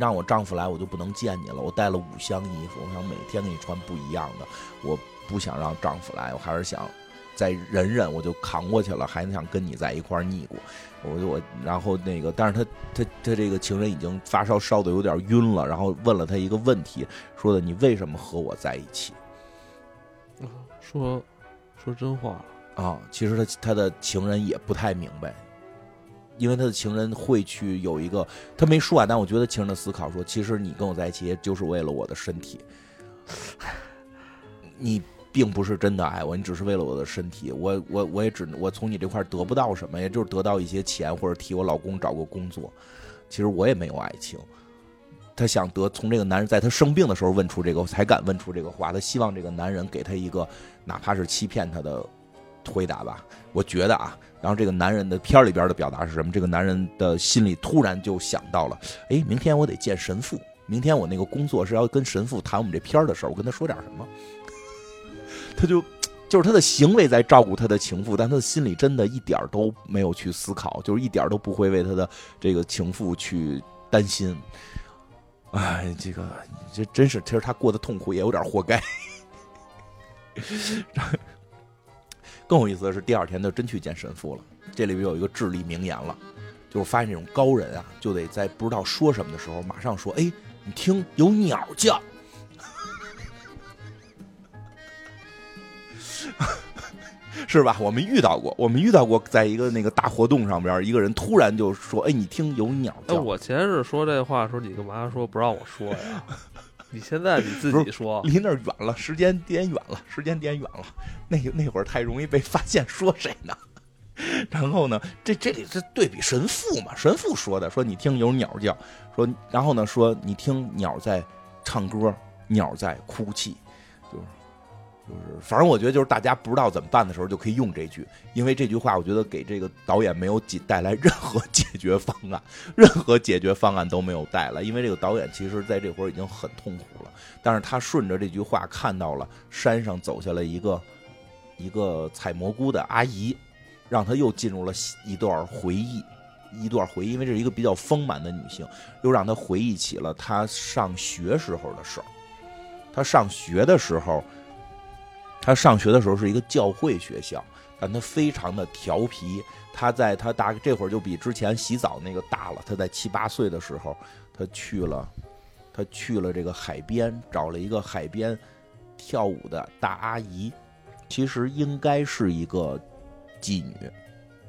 让我丈夫来，我就不能见你了。我带了五箱衣服，我想每天给你穿不一样的。我不想让丈夫来，我还是想再忍忍，我就扛过去了，还想跟你在一块腻咕。”我就我，然后那个，但是他他他这个情人已经发烧烧的有点晕了，然后问了他一个问题，说的你为什么和我在一起？说说真话啊！其实他他的情人也不太明白，因为他的情人会去有一个，他没说啊，但我觉得情人的思考说，其实你跟我在一起就是为了我的身体，你。并不是真的爱我，你只是为了我的身体。我我我也只我从你这块得不到什么，也就是得到一些钱或者替我老公找个工作。其实我也没有爱情。他想得从这个男人在他生病的时候问出这个，才敢问出这个话。他希望这个男人给他一个哪怕是欺骗他的回答吧。我觉得啊，然后这个男人的片里边的表达是什么？这个男人的心里突然就想到了，哎，明天我得见神父，明天我那个工作是要跟神父谈我们这片儿的事儿，我跟他说点什么。他就，就是他的行为在照顾他的情妇，但他的心里真的一点都没有去思考，就是一点都不会为他的这个情妇去担心。哎，这个这真是，其实他过得痛苦也有点活该。更有意思的是，第二天他真去见神父了。这里边有一个至理名言了，就是发现这种高人啊，就得在不知道说什么的时候，马上说：“哎，你听，有鸟叫。”是吧？我们遇到过，我们遇到过，在一个那个大活动上边，一个人突然就说：“哎，你听有鸟叫。”我前日说这话的时候，你干嘛说不让我说呀？你现在你自己说，离那儿远了，时间点远了，时间点远了，那那会儿太容易被发现，说谁呢？然后呢，这这里是对比神父嘛？神父说的，说你听有鸟叫，说然后呢，说你听鸟在唱歌，鸟在哭泣。就是，反正我觉得就是大家不知道怎么办的时候，就可以用这句，因为这句话，我觉得给这个导演没有解带来任何解决方案，任何解决方案都没有带来。因为这个导演其实在这会儿已经很痛苦了，但是他顺着这句话看到了山上走下来一个一个采蘑菇的阿姨，让他又进入了一段回忆，一段回忆，因为这是一个比较丰满的女性，又让他回忆起了他上学时候的事儿。他上学的时候，他上学的时候是一个教会学校，但他非常的调皮。他在他大概这会儿就比之前洗澡那个大了。他在七八岁的时候，他去了，他去了这个海边，找了一个海边跳舞的大阿姨，其实应该是一个妓女，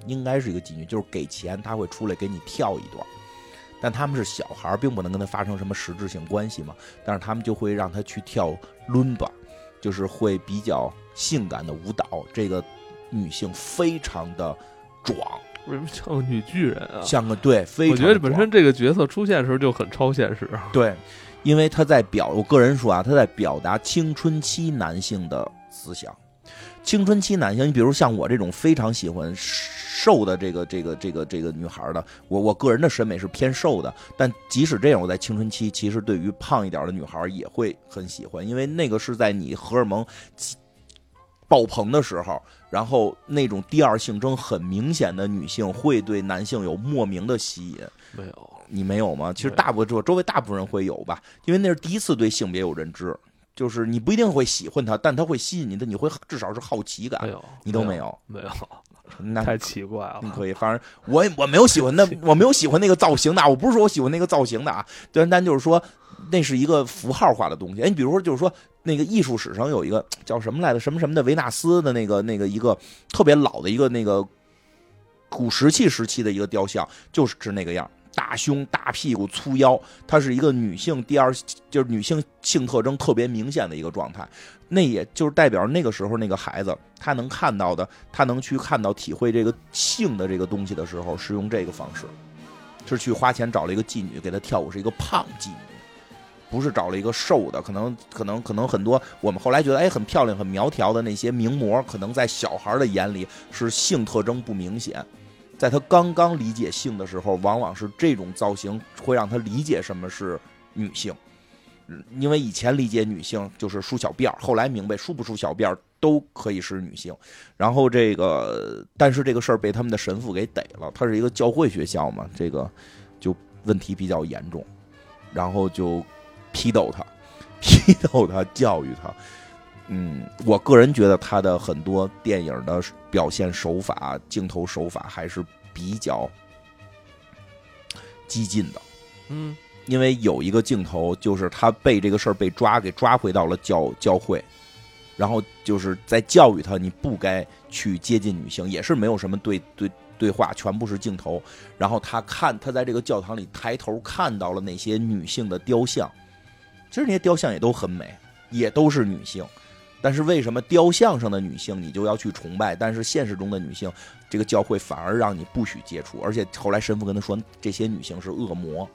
应该是一个妓女，就是给钱他会出来给你跳一段。但他们是小孩，并不能跟他发生什么实质性关系嘛。但是他们就会让他去跳伦巴，就是会比较性感的舞蹈。这个女性非常的壮，为什么像个女巨人啊？像个对，非常。我觉得本身这个角色出现的时候就很超现实。对，因为他在表，我个人说啊，他在表达青春期男性的思想。青春期男性，你比如像我这种非常喜欢。瘦的这个这个这个这个女孩的，我我个人的审美是偏瘦的，但即使这样，我在青春期其实对于胖一点的女孩也会很喜欢，因为那个是在你荷尔蒙爆棚的时候，然后那种第二性征很明显的女性会对男性有莫名的吸引。没有，你没有吗？其实大部分周围大部分人会有吧，因为那是第一次对性别有认知，就是你不一定会喜欢它，但它会吸引你的，你会至少是好奇感。没有，你都没有，没有。那太奇怪了，你可以，反正我我没有喜欢那，我没有喜欢那个造型的，我不是说我喜欢那个造型的啊，单单就是说那是一个符号化的东西。哎，你比如说，就是说那个艺术史上有一个叫什么来着，什么什么的维纳斯的那个那个一个特别老的一个那个古石器时期的一个雕像，就是是那个样。大胸、大屁股、粗腰，她是一个女性第二，就是女性性特征特别明显的一个状态。那也就是代表那个时候那个孩子，他能看到的，他能去看到、体会这个性的这个东西的时候，是用这个方式，是去花钱找了一个妓女给他跳舞，是一个胖妓女，不是找了一个瘦的。可能、可能、可能很多我们后来觉得哎很漂亮、很苗条的那些名模，可能在小孩的眼里是性特征不明显。在他刚刚理解性的时候，往往是这种造型会让他理解什么是女性，因为以前理解女性就是梳小辫儿，后来明白梳不梳小辫儿都可以是女性。然后这个，但是这个事儿被他们的神父给逮了，他是一个教会学校嘛，这个就问题比较严重，然后就批斗他，批斗他，教育他。嗯，我个人觉得他的很多电影的表现手法、镜头手法还是比较激进的。嗯，因为有一个镜头，就是他被这个事儿被抓，给抓回到了教教会，然后就是在教育他，你不该去接近女性，也是没有什么对对对话，全部是镜头。然后他看他在这个教堂里抬头看到了那些女性的雕像，其实那些雕像也都很美，也都是女性。但是为什么雕像上的女性你就要去崇拜，但是现实中的女性，这个教会反而让你不许接触？而且后来神父跟他说，这些女性是恶魔。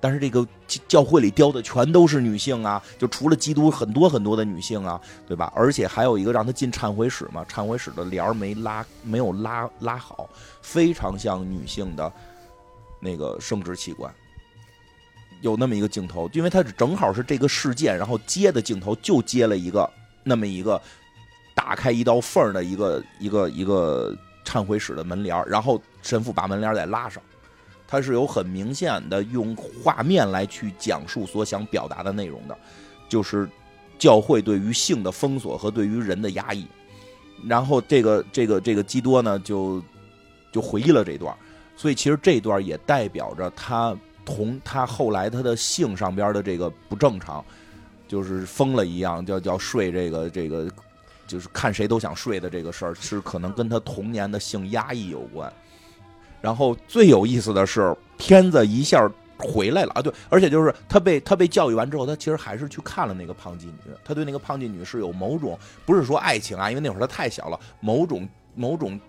但是这个教会里雕的全都是女性啊，就除了基督，很多很多的女性啊，对吧？而且还有一个让他进忏悔室嘛，忏悔室的帘儿没拉，没有拉拉好，非常像女性的那个生殖器官。有那么一个镜头，因为它是正好是这个事件，然后接的镜头就接了一个。那么一个打开一道缝儿的一个一个一个忏悔室的门帘然后神父把门帘再拉上，他是有很明显的用画面来去讲述所想表达的内容的，就是教会对于性的封锁和对于人的压抑。然后这个这个这个基多呢，就就回忆了这段，所以其实这段也代表着他同他后来他的性上边的这个不正常。就是疯了一样，叫叫睡这个这个，就是看谁都想睡的这个事儿，是可能跟他童年的性压抑有关。然后最有意思的是，片子一下回来了啊！对，而且就是他被他被教育完之后，他其实还是去看了那个胖妓女，他对那个胖妓女是有某种不是说爱情啊，因为那会儿他太小了，某种某种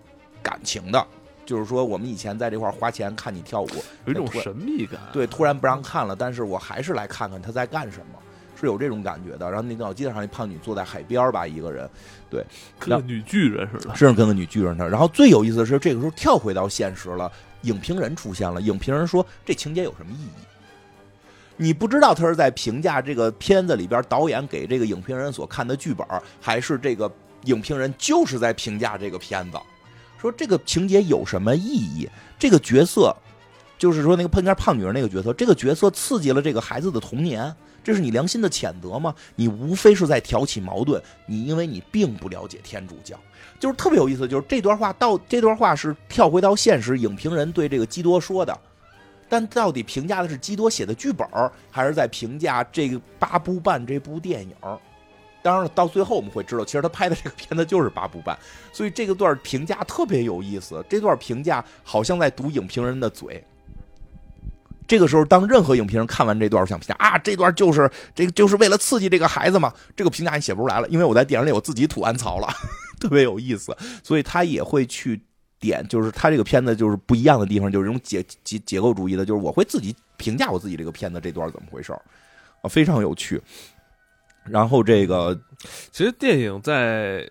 感情的，就是说我们以前在这块花钱看你跳舞，有一种神秘感。对，突然不让看了，但是我还是来看看他在干什么。是有这种感觉的，然后那个我记得上那胖女坐在海边吧，一个人，对，跟个女巨人似的，是跟个女巨人似的。然后最有意思的是，这个时候跳回到现实了，影评人出现了。影评人说：“这情节有什么意义？”你不知道他是在评价这个片子里边导演给这个影评人所看的剧本，还是这个影评人就是在评价这个片子，说这个情节有什么意义？这个角色就是说那个碰见胖女人那个角色，这个角色刺激了这个孩子的童年，这是你良心的谴责吗？你无非是在挑起矛盾，你因为你并不了解天主教，就是特别有意思，就是这段话到这段话是跳回到现实，影评人对这个基多说的。但到底评价的是基多写的剧本，还是在评价这个八部半这部电影？当然了，到最后我们会知道，其实他拍的这个片子就是八部半，所以这个段评价特别有意思。这段评价好像在读影评人的嘴。这个时候，当任何影评人看完这段，想评价啊，这段就是这个就是为了刺激这个孩子嘛，这个评价你写不出来了，因为我在电影里我自己吐完槽了，特别有意思，所以他也会去。点就是他这个片子就是不一样的地方，就是这种结结结构主义的，就是我会自己评价我自己这个片子这段怎么回事啊，非常有趣。然后这个其实电影在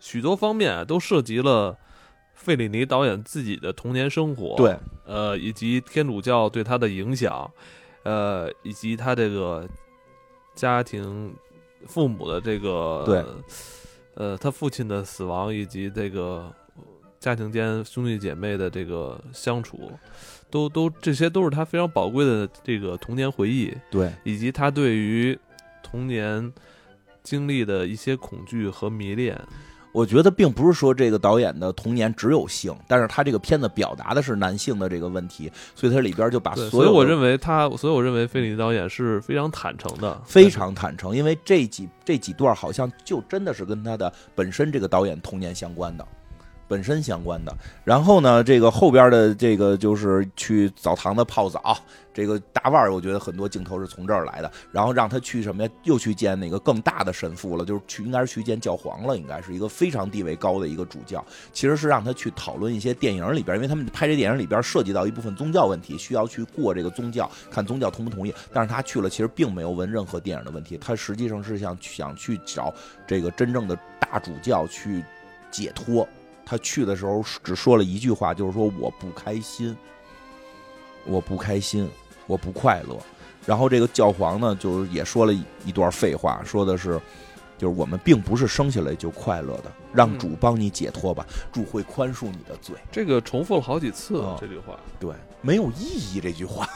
许多方面都涉及了费里尼导演自己的童年生活，对，呃，以及天主教对他的影响，呃，以及他这个家庭父母的这个对，呃，他父亲的死亡以及这个。家庭间兄弟姐妹的这个相处，都都这些都是他非常宝贵的这个童年回忆，对，以及他对于童年经历的一些恐惧和迷恋。我觉得并不是说这个导演的童年只有性，但是他这个片子表达的是男性的这个问题，所以他里边就把所有。我认为他，所以我认为费里尼导演是非常坦诚的，非常坦诚，因为这几这几段好像就真的是跟他的本身这个导演童年相关的。本身相关的，然后呢，这个后边的这个就是去澡堂子泡澡，这个大腕儿，我觉得很多镜头是从这儿来的。然后让他去什么呀？又去见那个更大的神父了，就是去应该是去见教皇了，应该是一个非常地位高的一个主教。其实是让他去讨论一些电影里边，因为他们拍这电影里边涉及到一部分宗教问题，需要去过这个宗教，看宗教同不同意。但是他去了，其实并没有问任何电影的问题，他实际上是想想去找这个真正的大主教去解脱。他去的时候只说了一句话，就是说我不开心，我不开心，我不快乐。然后这个教皇呢，就是也说了一段废话，说的是，就是我们并不是生下来就快乐的，让主帮你解脱吧，主会宽恕你的罪。这个重复了好几次这句话，对，没有意义这句话。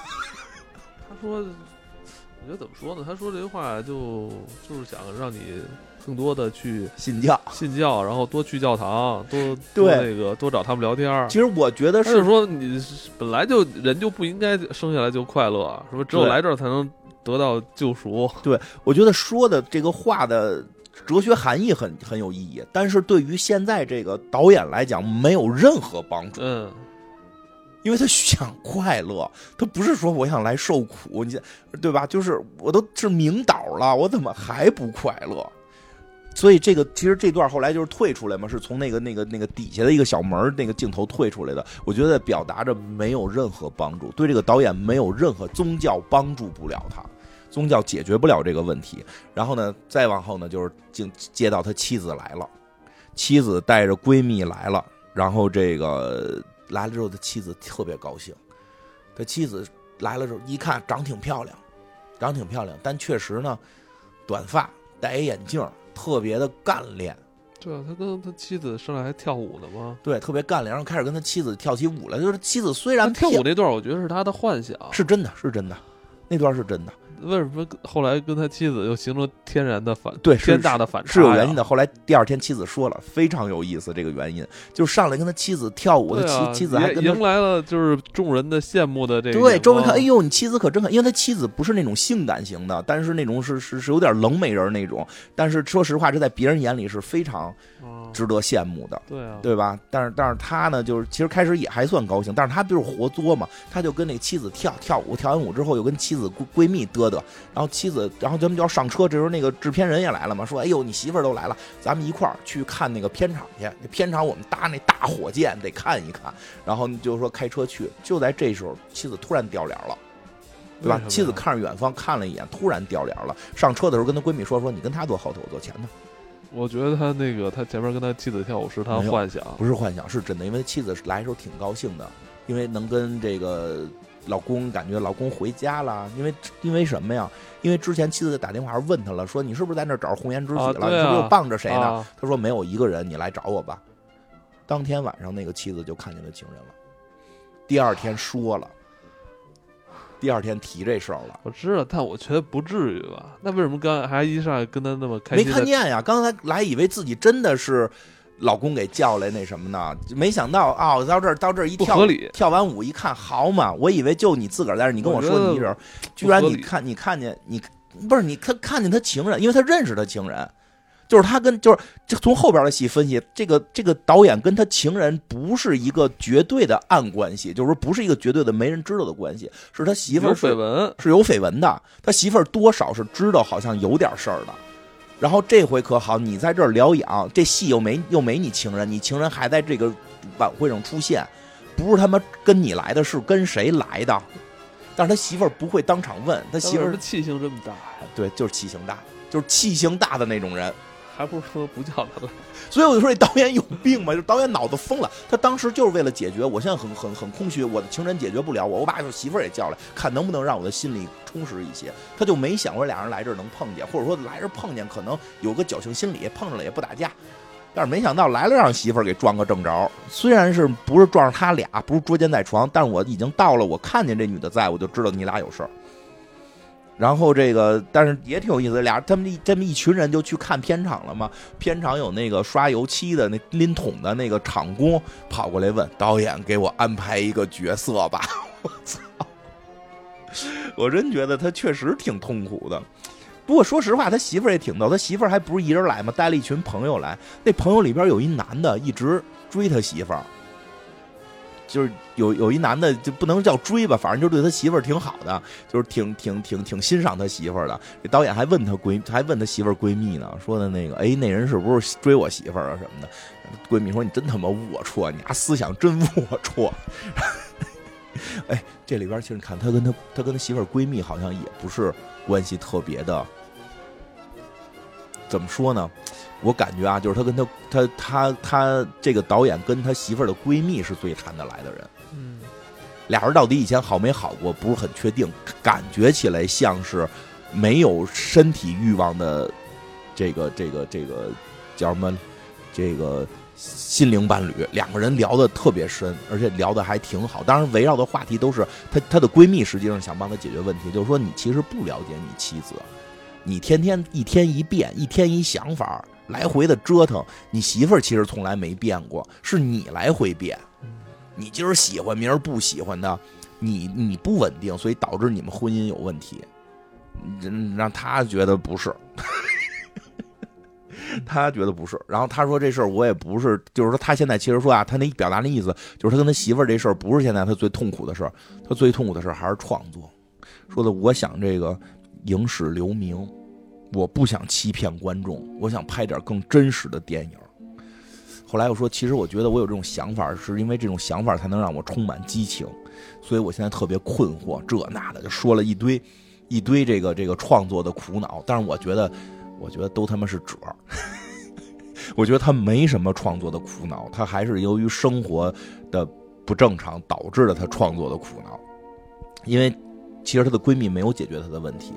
他说，我觉得怎么说呢？他说这句话就就是想让你。更多的去信教，信教，然后多去教堂，多多那个多找他们聊天。其实我觉得是说，你本来就人就不应该生下来就快乐，是不？只有来这儿才能得到救赎。对，我觉得说的这个话的哲学含义很很有意义，但是对于现在这个导演来讲，没有任何帮助。嗯，因为他想快乐，他不是说我想来受苦，你对吧？就是我都是明导了，我怎么还不快乐？所以这个其实这段后来就是退出来嘛，是从那个那个那个底下的一个小门那个镜头退出来的。我觉得表达着没有任何帮助，对这个导演没有任何宗教帮助不了他，宗教解决不了这个问题。然后呢，再往后呢，就是接接到他妻子来了，妻子带着闺蜜来了，然后这个来了之后，他妻子特别高兴。他妻子来了之后一看，长挺漂亮，长挺漂亮，但确实呢，短发，戴一眼镜。特别的干练，对啊，他跟他妻子上来还跳舞呢吗？对，特别干练，然后开始跟他妻子跳起舞来。就是妻子虽然跳舞那段，我觉得是他的幻想，是真的，是真的，那段是真的。为什么后来跟他妻子又形成天然的反对天大的反差？是有原因的。后来第二天妻子说了，非常有意思，这个原因就上来跟他妻子跳舞，他妻妻子还迎来了就是众人的羡慕的这个。对，周围看，哎呦，你妻子可真好，因为他妻子不是那种性感型的，但是那种是是是有点冷美人那种。但是说实话，这在别人眼里是非常。值得羡慕的，对啊，对吧？但是但是他呢，就是其实开始也还算高兴，但是他就是活作嘛，他就跟那妻子跳跳舞，跳完舞之后又跟妻子闺蜜嘚嘚，然后妻子，然后咱们就要上车，这时候那个制片人也来了嘛，说，哎呦，你媳妇儿都来了，咱们一块儿去看那个片场去，那片场我们搭那大火箭得看一看，然后就说开车去，就在这时候，妻子突然掉脸了，对吧？妻子看着远方看了一眼，突然掉脸了，上车的时候跟她闺蜜说，说你跟他坐后头，我坐前头。我觉得他那个，他前面跟他妻子跳舞是他幻想，不是幻想，是真的。因为妻子来的时候挺高兴的，因为能跟这个老公感觉老公回家了。因为因为什么呀？因为之前妻子打电话问他了，说你是不是在那找红颜知己了？你是不是又傍着谁呢？他说没有一个人，你来找我吧。当天晚上那个妻子就看见了情人了。第二天说了，第二天提这事儿了。我知道，但我觉得不至于吧？那为什么刚还一上来跟他那么开没？看见呀？刚才来以为自己真的是老公给叫来那什么呢？没想到啊、到这儿到这儿一跳。跳完舞一看，好嘛！我以为就你自个儿在这儿，你跟我说你一人，居然你看你看见你不是你看看见他情人，因为他认识他情人，就是他跟就是这从后边的戏分析，这个这个导演跟他情人不是一个绝对的暗关系，就是说不是一个绝对的没人知道的关系，是他媳妇儿是绯闻，是有绯闻的，他媳妇儿多少是知道，好像有点事儿的。然后这回可好，你在这儿疗养，这戏又没又没你情人，你情人还在这个晚会上出现，不是他妈跟你来的，是跟谁来的？但是他媳妇儿不会当场问，他媳妇儿气性这么大呀？对，就是气性大，就是气性大的那种人。还不如说不叫他来。所以我就说这导演有病嘛，就导演脑子疯了。他当时就是为了解决，我现在很很很空虚，我的情人解决不了我，我把我媳妇儿也叫来，看能不能让我的心里充实一些。他就没想过俩人来这儿能碰见，或者说来这儿碰见可能有个侥幸心理，碰上了也不打架。但是没想到来了，让媳妇儿给撞个正着。虽然是不是撞上他俩，不是捉奸在床，但是我已经到了，我看见这女的在，我就知道你俩有事儿。然后这个，但是也挺有意思，俩他们这么一群人就去看片场了嘛。片场有那个刷油漆的、那拎桶的那个厂工跑过来问导演：“给我安排一个角色吧！” 我操！我真觉得他确实挺痛苦的。不过说实话，他媳妇儿也挺逗，他媳妇儿还不是一人来嘛？带了一群朋友来，那朋友里边有一男的一直追他媳妇儿。就是有有一男的就不能叫追吧，反正就对他媳妇儿挺好的，就是挺挺挺挺欣赏他媳妇儿的。这导演还问他闺，还问他媳妇儿闺蜜呢，说的那个，哎，那人是不是追我媳妇儿啊什么的？闺蜜说你真他妈龌龊，你丫思想真龌龊。哎，这里边其实你看他跟他他跟他媳妇儿闺蜜好像也不是关系特别的，怎么说呢？我感觉啊，就是他跟他他他他这个导演跟他媳妇儿的闺蜜是最谈得来的人。嗯，俩人到底以前好没好过，不是很确定，感觉起来像是没有身体欲望的这个这个这个叫什么？这个心灵伴侣，两个人聊得特别深，而且聊得还挺好。当然，围绕的话题都是她她的闺蜜，实际上想帮她解决问题，就是说你其实不了解你妻子，你天天一天一变，一天一想法。来回的折腾，你媳妇儿其实从来没变过，是你来回变。你今儿喜欢，明儿不喜欢的，你你不稳定，所以导致你们婚姻有问题。嗯，让他觉得不是，他觉得不是。然后他说这事儿我也不是，就是说他现在其实说啊，他那表达那意思就是他跟他媳妇儿这事儿不是现在他最痛苦的事儿，他最痛苦的事儿还是创作。说的我想这个影史留名。我不想欺骗观众，我想拍点更真实的电影。后来我说，其实我觉得我有这种想法，是因为这种想法才能让我充满激情，所以我现在特别困惑，这那的就说了一堆一堆这个这个创作的苦恼。但是我觉得，我觉得都他妈是褶儿。我觉得他没什么创作的苦恼，他还是由于生活的不正常导致了他创作的苦恼，因为。其实她的闺蜜没有解决她的问题，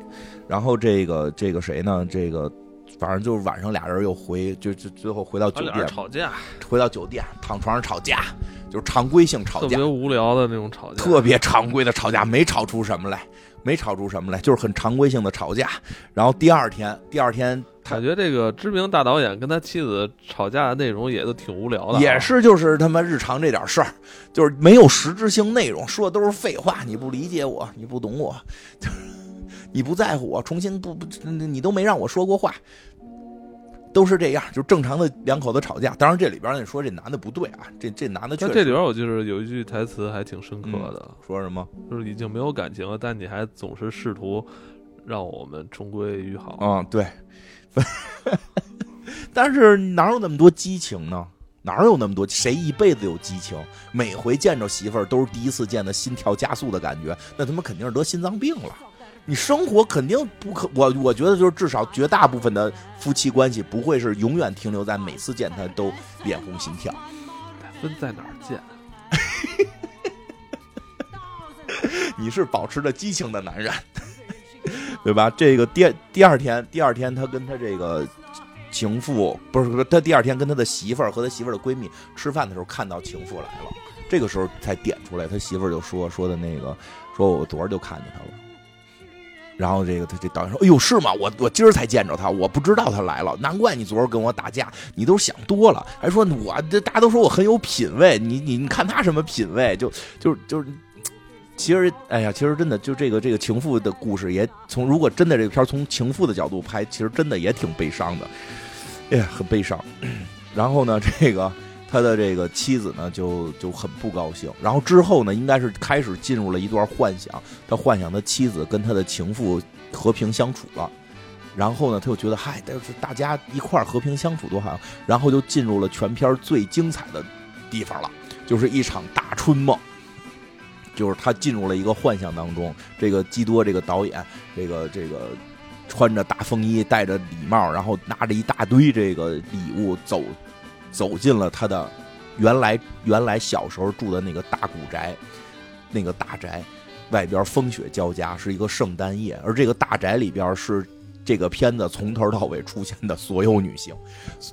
然后这个这个谁呢？这个反正就是晚上俩人又回，就就最后回到酒店吵架，回到酒店躺床上吵架，就是常规性吵架，特别无聊的那种吵架，特别常规的吵架，没吵出什么来，没吵出什么来，就是很常规性的吵架。然后第二天，第二天。感觉这个知名大导演跟他妻子吵架的内容也都挺无聊的，也是就是他妈日常这点事儿，就是没有实质性内容，说的都是废话。你不理解我，你不懂我，就是你不在乎我，重新不不，你都没让我说过话，都是这样，就正常的两口子吵架。当然这里边你说这男的不对啊，这这男的确实。这里边我就是有一句台词还挺深刻的，说什么？就是已经没有感情了，但你还总是试图让我们重归于好。嗯，对。但是哪有那么多激情呢？哪有那么多？谁一辈子有激情？每回见着媳妇儿都是第一次见的，心跳加速的感觉，那他妈肯定是得心脏病了。你生活肯定不可，我我觉得就是至少绝大部分的夫妻关系不会是永远停留在每次见他都脸红心跳。分在哪儿见？你是保持着激情的男人。对吧？这个第第二天，第二天他跟他这个情妇不是他第二天跟他的媳妇儿和他媳妇儿的闺蜜吃饭的时候，看到情妇来了，这个时候才点出来，他媳妇儿就说说的那个，说我昨儿就看见他了。然后这个他这导演说：“哎呦，是吗？我我今儿才见着他，我不知道他来了。难怪你昨儿跟我打架，你都想多了。还说我这大家都说我很有品位，你你你看他什么品位？就就就是，其实哎呀，其实真的就这个这个情妇的故事，也从如果真的这个片从情妇的角度拍，其实真的也挺悲伤的，哎呀，很悲伤。然后呢，这个。”他的这个妻子呢，就就很不高兴。然后之后呢，应该是开始进入了一段幻想。他幻想他妻子跟他的情妇和平相处了。然后呢，他又觉得嗨，但是大家一块儿和平相处多好。然后就进入了全片最精彩的地方了，就是一场大春梦。就是他进入了一个幻想当中。这个基多这个导演，这个这个穿着大风衣，戴着礼帽，然后拿着一大堆这个礼物走。走进了他的原来原来小时候住的那个大古宅，那个大宅外边风雪交加，是一个圣诞夜，而这个大宅里边是这个片子从头到尾出现的所有女性。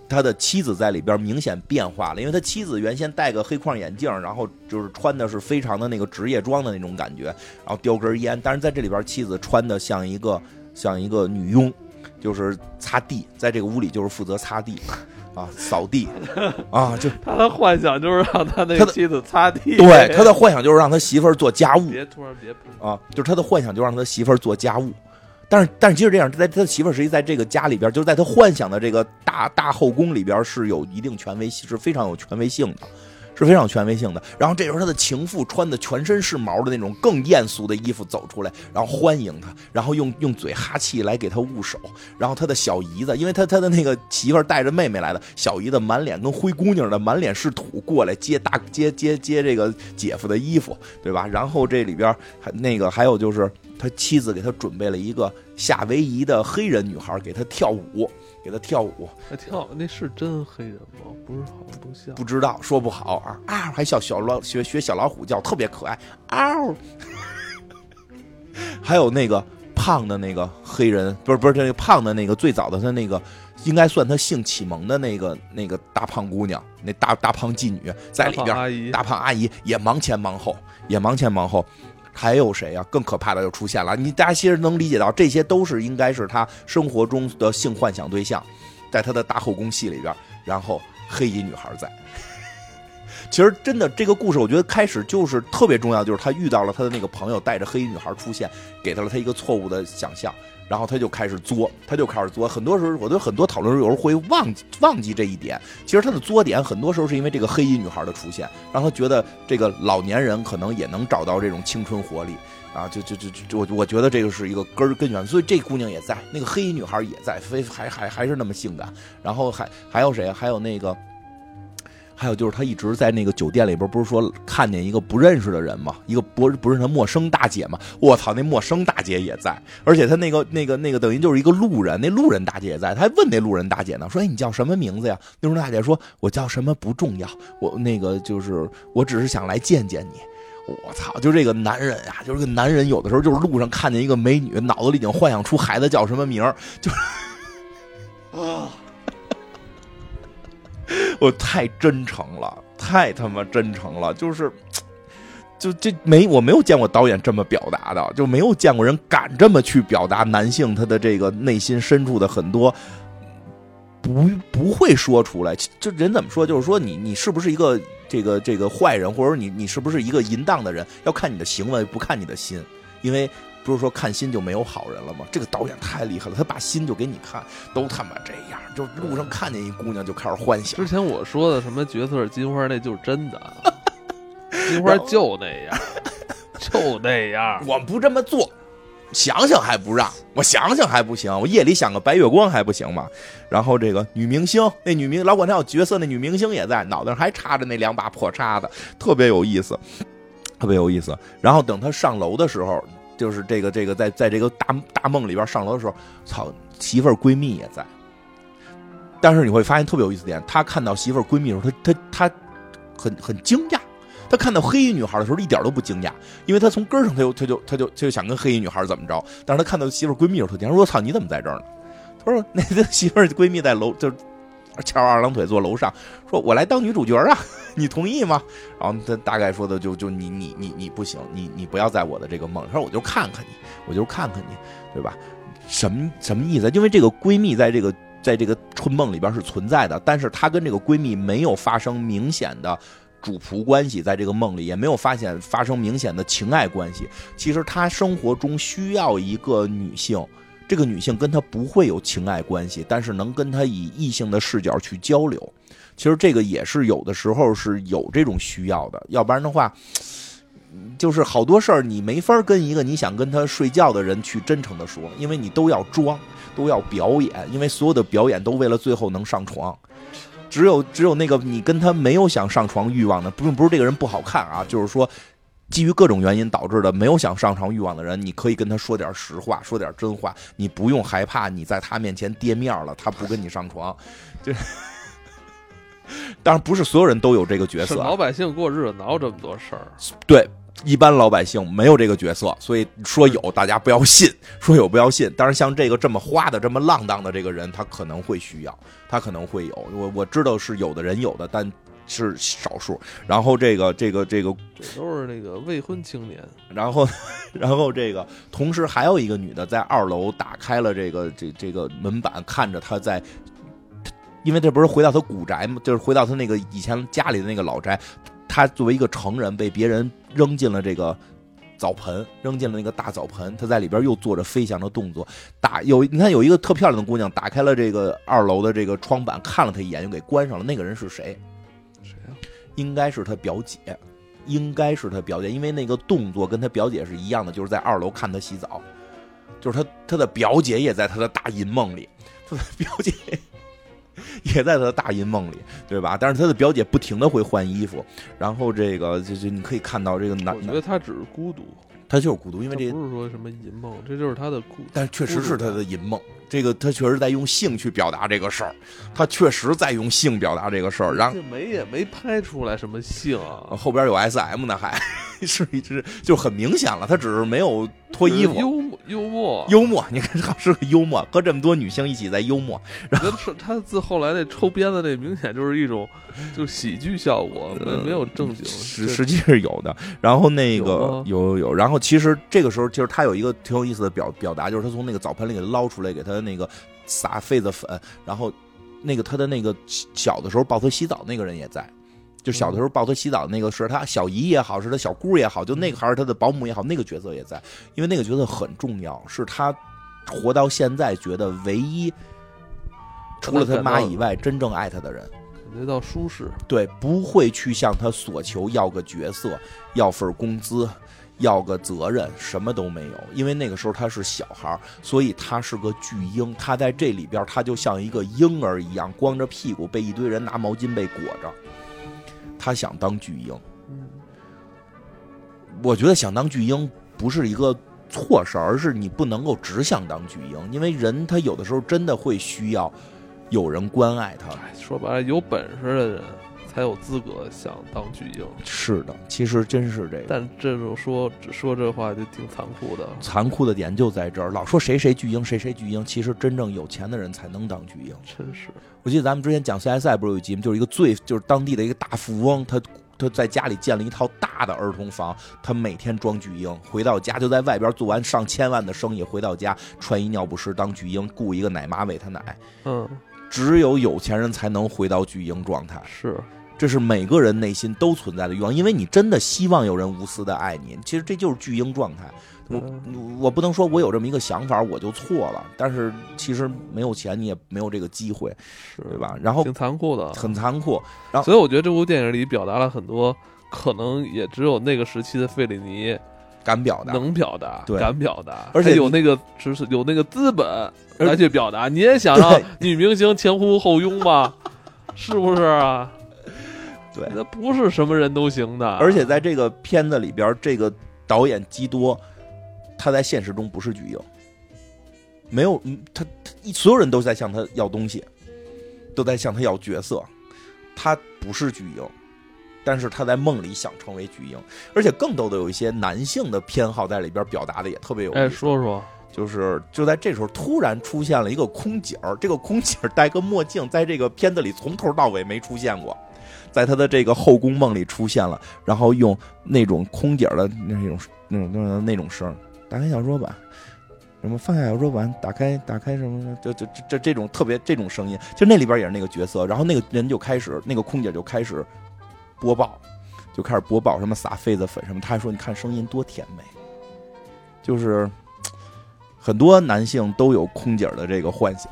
他的妻子在里边明显变化了，因为他妻子原先戴个黑框眼镜，然后就是穿的是非常的那个职业装的那种感觉，然后叼根烟，但是在这里边妻子穿的像一个 像一个女佣，就是擦地，在这个屋里就是负责擦地。啊，扫地，啊，就他的幻想就是让他那个妻子擦地，对，他的幻想就是让他媳妇儿做家务。别突然别啊，就是他的幻想就让他媳妇儿做家务，但是但是即使这样，在他媳妇儿实际在这个家里边，就是在他幻想的这个大大后宫里边是有一定权威，是非常有权威性的。是非常权威性的。然后这时候他的情妇穿的全身是毛的那种更艳俗的衣服走出来，然后欢迎他，然后用 用嘴哈气来给他捂手。然后他的小姨子，因为他他的那个媳妇带着妹妹来的，小姨子满脸跟灰姑娘的，满脸是土过来接大接接接这个姐夫的衣服，对吧？然后这里边还那个还有就是他妻子给他准备了一个夏威夷的黑人女孩给他跳舞。给他跳舞，那跳那是真黑人吗？不是，好像不像。不知道，说不好啊啊！还小小老学学小老虎叫，特别可爱嗷。还有那个胖的那个黑人，不是不是这个胖的那个最早的他那个，应该算他性启蒙的那个那个大胖姑娘，那大大胖妓女在里边，大胖阿姨也忙前忙后，也忙前忙后。还有谁啊？更可怕的就出现了。你大家其实能理解到，这些都是应该是他生活中的性幻想对象，在他的大后宫戏里边。然后黑衣女孩在。其实真的这个故事，我觉得开始就是特别重要，就是他遇到了他的那个朋友，带着黑衣女孩出现，给到了他一个错误的想象。然后他就开始作，他就开始作。很多时候，我觉得很多讨论时候有时候会忘记忘记这一点。其实他的作点很多时候是因为这个黑衣女孩的出现，让他觉得这个老年人可能也能找到这种青春活力啊！就就就就我我觉得这个是一个根根源。所以这姑娘也在，那个黑衣女孩也在，非还还还是那么性感。然后还还有谁？还有那个。还有就是他一直在那个酒店里边，不是说看见一个不认识的人吗？一个不不认识的陌生大姐吗？我操，那陌生大姐也在，而且他那个那个那个等于就是一个路人，那路人大姐也在，他还问那路人大姐呢，说：“哎，你叫什么名字呀？”路人大姐说：“我叫什么不重要，我那个就是我只是想来见见你。”我操，就这个男人呀，就是个男人，有的时候就是路上看见一个美女，脑子里已经幻想出孩子叫什么名儿，就啊。我太真诚了，太他妈真诚了，就是，就这没我没有见过导演这么表达的，就没有见过人敢这么去表达男性他的这个内心深处的很多不不会说出来。就人怎么说，就是说你你是不是一个这个这个坏人，或者你你是不是一个淫荡的人，要看你的行为，不看你的心，因为。不是说看心就没有好人了吗？这个导演太厉害了，他把心就给你看，都他妈这样，就路上看见一姑娘就开始幻想。之前我说的什么角色金花，那就是真的，金花就那样，就那样。我不这么做，想想还不让我想想还不行，我夜里想个白月光还不行吗？然后这个女明星，那女明老管他叫角色，那女明星也在，脑袋上还插着那两把破叉子，特别有意思，特别有意思。然后等他上楼的时候。就是这个这个在在这个大大梦里边上楼的时候，操，媳妇儿闺蜜也在。但是你会发现特别有意思点，他看到媳妇儿闺蜜的时候，他他他很很惊讶。他看到黑衣女孩的时候一点都不惊讶，因为他从根上他就他就他就他就想跟黑衣女孩怎么着。但是他看到媳妇儿闺蜜的时候，他说：“我操，你怎么在这儿呢？”他说：“ 那媳妇儿闺蜜在楼，就 翘二郎腿坐楼上，说我来当女主角啊，你同意吗？然后他大概说的就就你你你你不行，你你不要在我的这个梦。他说我就看看你，我就看看你，对吧？什么什么意思？因为这个闺蜜在这个在这个春梦里边是存在的，但是她跟这个闺蜜没有发生明显的。主仆关系在这个梦里也没有发现发生明显的情爱关系。其实他生活中需要一个女性，这个女性跟他不会有情爱关系，但是能跟他以异性的视角去交流。其实这个也是有的时候是有这种需要的，要不然的话，就是好多事儿你没法跟一个你想跟他睡觉的人去真诚的说，因为你都要装，都要表演，因为所有的表演都为了最后能上床。只有只有那个你跟他没有想上床欲望的，不不是这个人不好看啊，就是说基于各种原因导致的没有想上床欲望的人，你可以跟他说点实话，说点真话，你不用害怕你在他面前跌面了，他不跟你上床。就当然不是所有人都有这个角色，老百姓过日子哪有这么多事儿？对。一般老百姓没有这个角色，所以说有大家不要信，说有不要信。但是，像这个这么花的、这么浪荡的这个人，他可能会需要，他可能会有。我我知道是有的人有的，但是少数。然后这个这个这个，这都是那个未婚青年。然后，然后这个同时还有一个女的在二楼打开了这个这这个门板，看着他在，因为这不是回到他古宅吗？就是回到他那个以前家里的那个老宅。他作为一个成人，被别人扔进了这个澡盆，扔进了那个大澡盆。他在里边又做着飞翔的动作。打有你看，有一个特漂亮的姑娘打开了这个二楼的这个窗板，看了他一眼，又给关上了。那个人是谁？应该是他表姐，应该是他表姐，因为那个动作跟他表姐是一样的，就是在二楼看他洗澡。就是他他的表姐也在他的大银梦里，他的表姐。也在他的大银梦里，对吧？但是他的表姐不停的会换衣服，然后这个就就你可以看到这个男，我觉得他只是孤独，他就是孤独，因为这不是说什么银梦，这就是他的孤，但确实是他的银梦。这个他确实在用性去表达这个事儿，他确实在用性表达这个事儿。然后没也没拍出来什么性啊，后边有 S M 呢，还是一只就很明显了，他只是没有脱衣服。幽默幽默幽默，你看他是个幽默，和这么多女性一起在幽默。然后他自后来那抽鞭子那明显就是一种就喜剧效果，没有正经，实实际是有的。然后那个有有有，然后其实这个时候就是他有一个挺有意思的表表达，就是他从那个澡盆里给捞出来给他。那个撒痱子粉，然后那个他的那个小的时候抱他洗澡那个人也在，就小的时候抱他洗澡那个是他小姨也好，是他小姑也好，就那个还是他的保姆也好，那个角色也在，因为那个角色很重要，是他活到现在觉得唯一除了他妈以外真正爱他的人，感觉到舒适，对，不会去向他索求要个角色，要份工资。要个责任，什么都没有，因为那个时候他是小孩所以他是个巨婴。他在这里边，他就像一个婴儿一样，光着屁股被一堆人拿毛巾被裹着。他想当巨婴，我觉得想当巨婴不是一个错事而是你不能够只想当巨婴，因为人他有的时候真的会需要有人关爱他。说白了，有本事的人。才有资格想当巨婴。是的，其实真是这个。但这种说说这话就挺残酷的。残酷的点就在这儿，老说谁谁巨婴，谁谁巨婴。其实真正有钱的人才能当巨婴。真是。我记得咱们之前讲 CSI 不是有一集吗？就是一个最就是当地的一个大富翁，他他在家里建了一套大的儿童房，他每天装巨婴，回到家就在外边做完上千万的生意，回到家穿一尿不湿当巨婴，雇一个奶妈喂他奶。嗯。只有有钱人才能回到巨婴状态。是。这是每个人内心都存在的欲望，因为你真的希望有人无私的爱你。其实这就是巨婴状态。我我不能说我有这么一个想法我就错了，但是其实没有钱你也没有这个机会，对吧？然后挺残酷的，很残酷。然后所以我觉得这部电影里表达了很多，可能也只有那个时期的费里尼敢表达，能表达，对，敢表达，而且有那个知识有那个资本来去表达。你也想让女明星前呼后拥吗？是不是啊？对，那不是什么人都行的。而且在这个片子里边，这个导演基多，他在现实中不是巨婴，没有他，所有人都在向他要东西，都在向他要角色，他不是巨婴，但是他在梦里想成为巨婴，而且更多的有一些男性的偏好在里边表达的也特别有。哎，说说，就是就在这时候突然出现了一个空姐儿，这个空姐儿戴个墨镜，在这个片子里从头到尾没出现过，在他的这个后宫梦里出现了，然后用那种空姐的那种那种那种那种声，打开小说版，什么放下小说版，打开打开什么的，就就这这这种特别这种声音，就那里边也是那个角色，然后那个人就开始那个空姐就开始播报，就开始播报什么撒痱子粉什么，他还说你看声音多甜美，就是。很多男性都有空姐的这个幻想，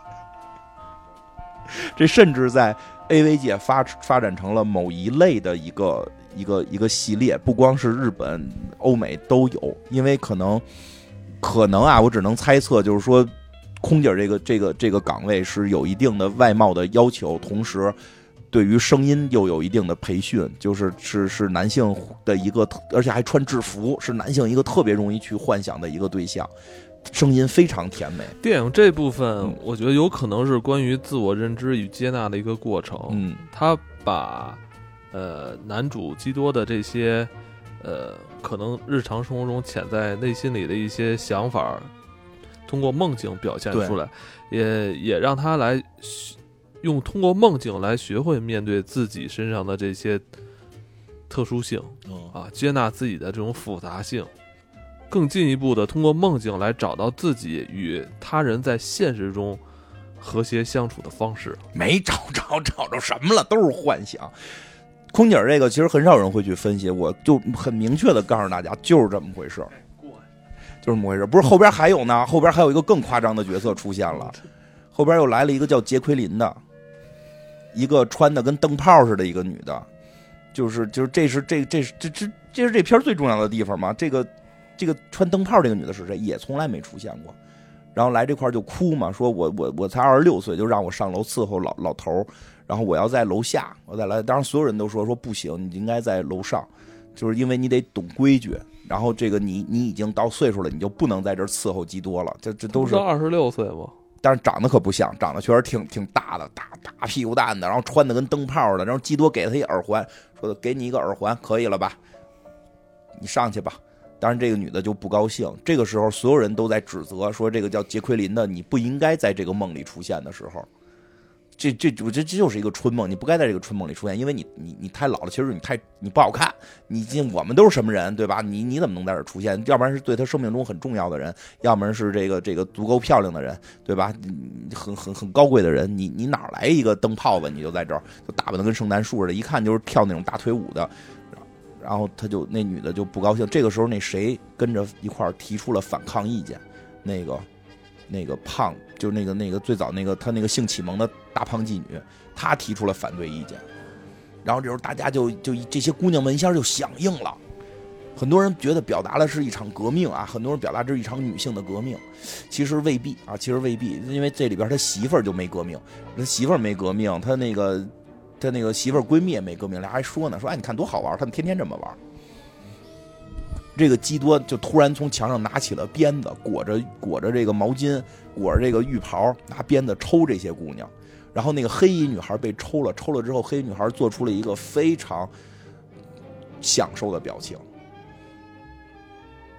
这甚至在 AV 界发发展成了某一类的一个一个一个系列，不光是日本、欧美都有，因为可能可能啊，我只能猜测，就是说，空姐这个这个这个岗位是有一定的外貌的要求，同时。对于声音又有一定的培训，就是是是男性的一个，而且还穿制服，是男性一个特别容易去幻想的一个对象，声音非常甜美。电影这部分，我觉得有可能是关于自我认知与接纳的一个过程。嗯，他把呃男主基多的这些呃可能日常生活中潜在内心里的一些想法，通过梦境表现出来，也也让他来。用通过梦境来学会面对自己身上的这些特殊性，啊，接纳自己的这种复杂性，更进一步的通过梦境来找到自己与他人在现实中和谐相处的方式。没找着，找着什么了？都是幻想。空姐这个其实很少人会去分析，我就很明确的告诉大家，就是这么回事就是这么回事不是后边还有呢，后边还有一个更夸张的角色出现了，后边又来了一个叫杰奎琳的。一个穿的跟灯泡似的一个女的，就是就是这是这这这这这是这片最重要的地方嘛？这个这个穿灯泡这个女的是谁？也从来没出现过。然后来这块就哭嘛，说我我我才二十六岁，就让我上楼伺候老老头然后我要在楼下，我再来。当然所有人都说说不行，你应该在楼上，就是因为你得懂规矩。然后这个你你已经到岁数了，你就不能在这伺候基多了。这这都是二十六岁吗？但是长得可不像，长得确实挺挺大的，大大屁股蛋的，然后穿的跟灯泡的。然后基多给他一耳环，说的给你一个耳环，可以了吧？你上去吧。当然这个女的就不高兴。这个时候所有人都在指责说，这个叫杰奎琳的，你不应该在这个梦里出现的时候。这这我这这就是一个春梦，你不该在这个春梦里出现，因为你你你太老了，其实你太你不好看，你进我们都是什么人，对吧？你你怎么能在这儿出现？要不然是对他生命中很重要的人，要不然是这个这个足够漂亮的人，对吧？很很很高贵的人，你你哪来一个灯泡子？你就在这儿就打扮的跟圣诞树似的，一看就是跳那种大腿舞的。然后他就那女的就不高兴，这个时候那谁跟着一块儿提出了反抗意见，那个。那个胖，就那个那个最早那个他那个性启蒙的大胖妓女，她提出了反对意见，然后这时候大家就就这些姑娘们一下就响应了，很多人觉得表达的是一场革命啊，很多人表达这是一场女性的革命，其实未必啊，其实未必，因为这里边他媳妇儿就没革命，他媳妇儿没革命，他那个他那个媳妇儿闺蜜也没革命，俩还说呢，说哎你看多好玩，他们天天这么玩。这个基多就突然从墙上拿起了鞭子，裹着裹着这个毛巾，裹着这个浴袍，拿鞭子抽这些姑娘。然后那个黑衣女孩被抽了，抽了之后，黑衣女孩做出了一个非常享受的表情，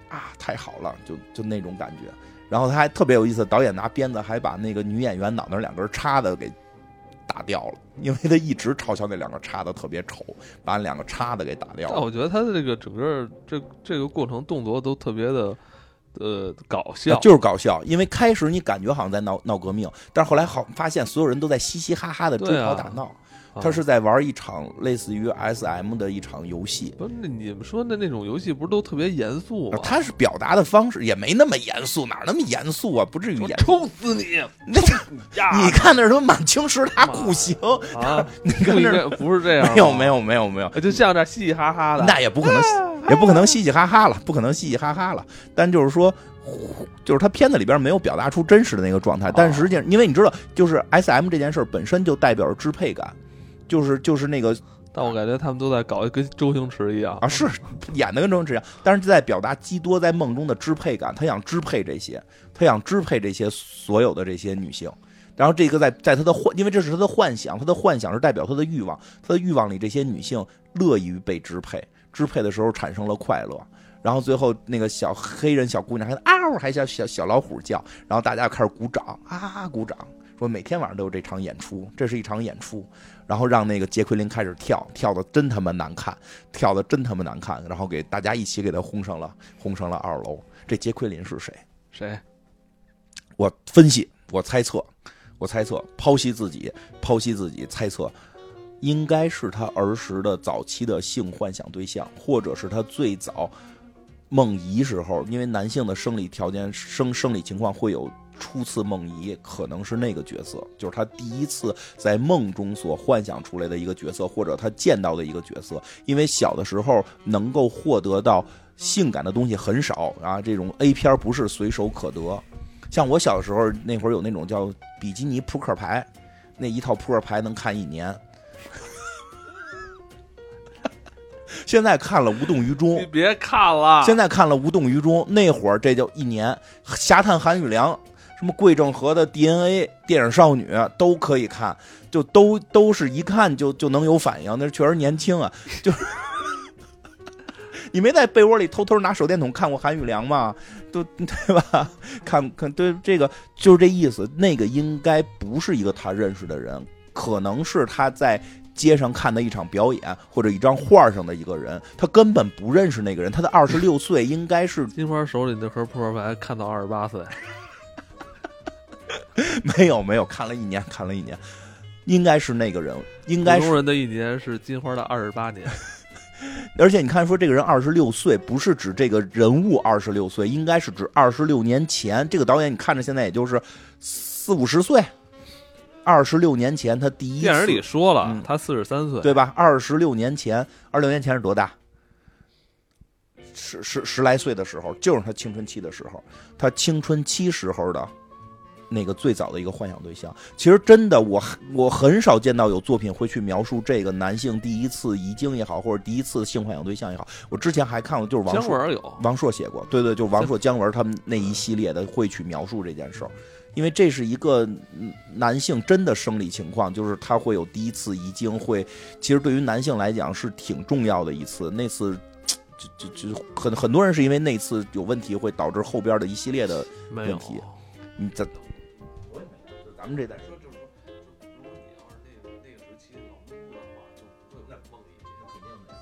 啊，太好了，就就那种感觉。然后他还特别有意思，导演拿鞭子还把那个女演员脑袋两根叉子给。打掉了，因为他一直嘲笑那两个叉子特别丑，把两个叉子给打掉了。但我觉得他的这个整个这这个过程动作都特别的，呃，搞笑，就是搞笑。因为开始你感觉好像在闹闹革命，但是后来好发现所有人都在嘻嘻哈哈的追跑打闹。他是在玩一场类似于 S M 的一场游戏。不是，那你们说的那种游戏不是都特别严肃吗？他是表达的方式也没那么严肃，哪那么严肃啊？不至于严。抽死你！那你看那什么满清十大酷刑啊！你看那不是这样？没有没有没有没有，就像这嘻嘻哈哈的。那也不可能，也不可能嘻嘻哈哈了，不可能嘻嘻哈哈了。但就是说，就是他片子里边没有表达出真实的那个状态。但实际上，因为你知道，就是 S M 这件事本身就代表着支配感。就是就是那个，但我感觉他们都在搞跟周星驰一样啊，是演的跟周星驰一样，但是在表达基多在梦中的支配感，他想支配这些，他想支配这些所有的这些女性，然后这个在在他的幻，因为这是他的幻想，他的幻想是代表他的欲望，他的欲望里这些女性乐于被支配。支配的时候产生了快乐。然后最后那个小黑人小姑娘还嗷，还像小小老虎叫，然后大家开始鼓掌啊鼓掌，说每天晚上都有这场演出，这是一场演出。然后让那个杰奎琳开始跳，跳的真他妈难看，跳的真他妈难看。然后给大家一起给他轰上了，轰上了二楼。这杰奎琳是谁？谁？我分析，我猜测，我猜测，剖析自己，剖析自己，猜测，应该是他儿时的早期的性幻想对象，或者是他最早。梦遗时候，因为男性的生理条件、生生理情况会有初次梦遗，可能是那个角色，就是他第一次在梦中所幻想出来的一个角色，或者他见到的一个角色。因为小的时候能够获得到性感的东西很少啊，这种 A 片不是随手可得。像我小的时候那会儿有那种叫比基尼扑克牌，那一套扑克牌能看一年。现在看了无动于衷，你别看了。现在看了无动于衷，那会儿这就一年。侠探韩宇良，什么桂正和的 DNA，电影少女都可以看，就都都是一看就就能有反应。那确实年轻啊，就是 你没在被窝里偷偷拿手电筒看过韩宇良吗？都 对吧？看看对这个就是这意思。那个应该不是一个他认识的人，可能是他在。街上看的一场表演，或者一张画上的一个人，他根本不认识那个人。他的二十六岁应该是金花手里那盒扑克牌，看到二十八岁。没有没有，看了一年，看了一年，应该是那个人。应该是人的一年是金花的二十八年。而且你看，说这个人二十六岁，不是指这个人物二十六岁，应该是指二十六年前。这个导演你看着现在也就是四五十岁。二十六年前，他第一电影里说了，他四十三岁，对吧？二十六年前，二十六年前是多大？十十十来岁的时候，就是他青春期的时候，他青春期时候的那个最早的一个幻想对象。其实真的，我我很少见到有作品会去描述这个男性第一次遗精也好，或者第一次性幻想对象也好。我之前还看过，就是王朔有王朔写过，对对，就王朔、姜文他们那一系列的会去描述这件事儿。因为这是一个男性真的生理情况，就是他会有第一次遗精，会其实对于男性来讲是挺重要的一次。那次就就就很很多人是因为那次有问题，会导致后边的一系列的问题。你这，咱们这代人。说就是说，就如果你要是那个那个时期老哭的话，就不会有那梦里，那肯定的呀。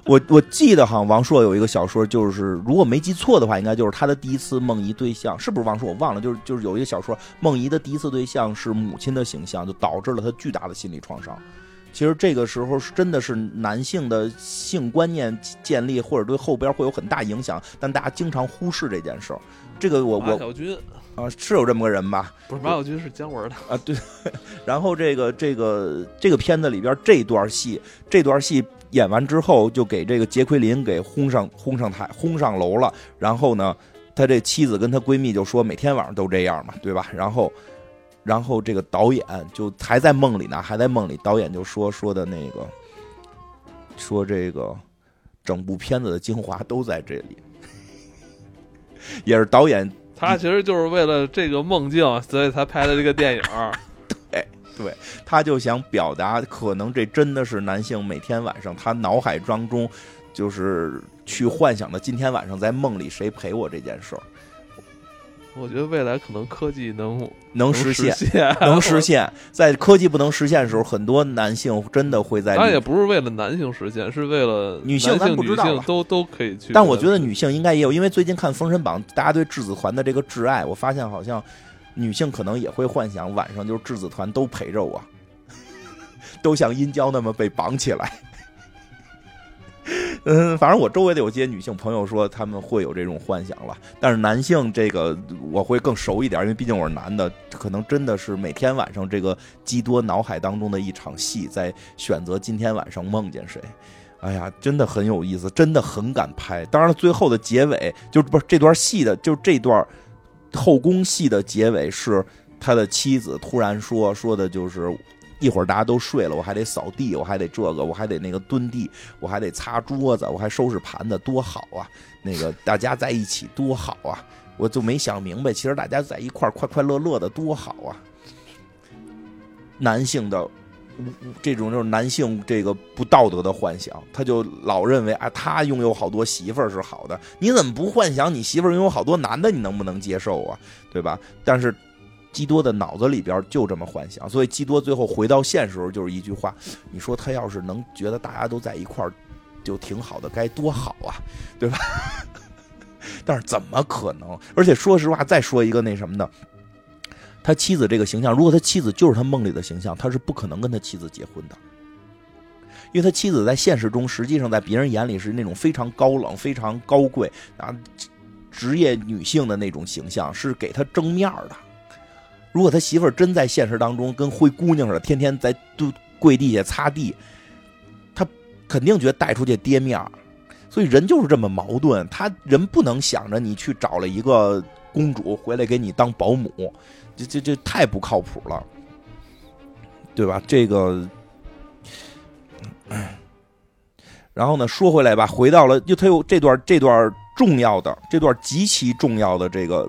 我我记得好像王朔有一个小说，就是如果没记错的话，应该就是他的第一次梦遗对象，是不是王朔？我忘了，就是就是有一个小说，梦遗的第一次对象是母亲的形象，就导致了他巨大的心理创伤。其实这个时候是真的是男性的性观念建立，或者对后边会有很大影响，但大家经常忽视这件事儿。这个我我马小军啊，是有这么个人吧？不是马小军是姜文的啊，对。然后这个这个这个片子里边这段戏，这段戏。演完之后，就给这个杰奎琳给轰上轰上台，轰上楼了。然后呢，他这妻子跟他闺蜜就说，每天晚上都这样嘛，对吧？然后，然后这个导演就还在梦里呢，还在梦里。导演就说说的那个，说这个整部片子的精华都在这里，也是导演他其实就是为了这个梦境，所以才拍的这个电影。对对，他就想表达，可能这真的是男性每天晚上他脑海当中，就是去幻想的，今天晚上在梦里谁陪我这件事儿。我觉得未来可能科技能能实现，能实现。在科技不能实现的时候，很多男性真的会在。当然也不是为了男性实现，是为了女性，咱不知道都都可以去。但我觉得女性应该也有，因为最近看《封神榜》，大家对质子团的这个挚爱，我发现好像。女性可能也会幻想晚上就是质子团都陪着我，都像殷郊那么被绑起来。嗯，反正我周围的有些女性朋友说他们会有这种幻想了，但是男性这个我会更熟一点，因为毕竟我是男的，可能真的是每天晚上这个基多脑海当中的一场戏，在选择今天晚上梦见谁。哎呀，真的很有意思，真的很敢拍。当然了，最后的结尾就不是这段戏的，就这段。后宫戏的结尾是他的妻子突然说说的就是一会儿大家都睡了，我还得扫地，我还得这个，我还得那个蹲地，我还得擦桌子，我还收拾盘子，多好啊！那个大家在一起多好啊！我就没想明白，其实大家在一块儿快快乐乐的多好啊！男性的这种就是男性这个不道德的幻想，他就老认为啊，他拥有好多媳妇儿是好的，你怎么不幻想你媳妇儿拥有好多男的，你能不能接受啊？对吧？但是基多的脑子里边就这么幻想，所以基多最后回到现实时候就是一句话：你说他要是能觉得大家都在一块儿，就挺好的，该多好啊，对吧？但是怎么可能？而且说实话，再说一个那什么的。他妻子这个形象，如果他妻子就是他梦里的形象，他是不可能跟他妻子结婚的，因为他妻子在现实中，实际上在别人眼里是那种非常高冷、非常高贵啊，职业女性的那种形象，是给他争面的。如果他媳妇儿真在现实当中跟灰姑娘似的，天天在都跪地下擦地，他肯定觉得带出去跌面儿所以人就是这么矛盾，他人不能想着你去找了一个公主回来给你当保姆。这这这太不靠谱了，对吧？这个，然后呢，说回来吧，回到了又他又这段这段重要的这段极其重要的这个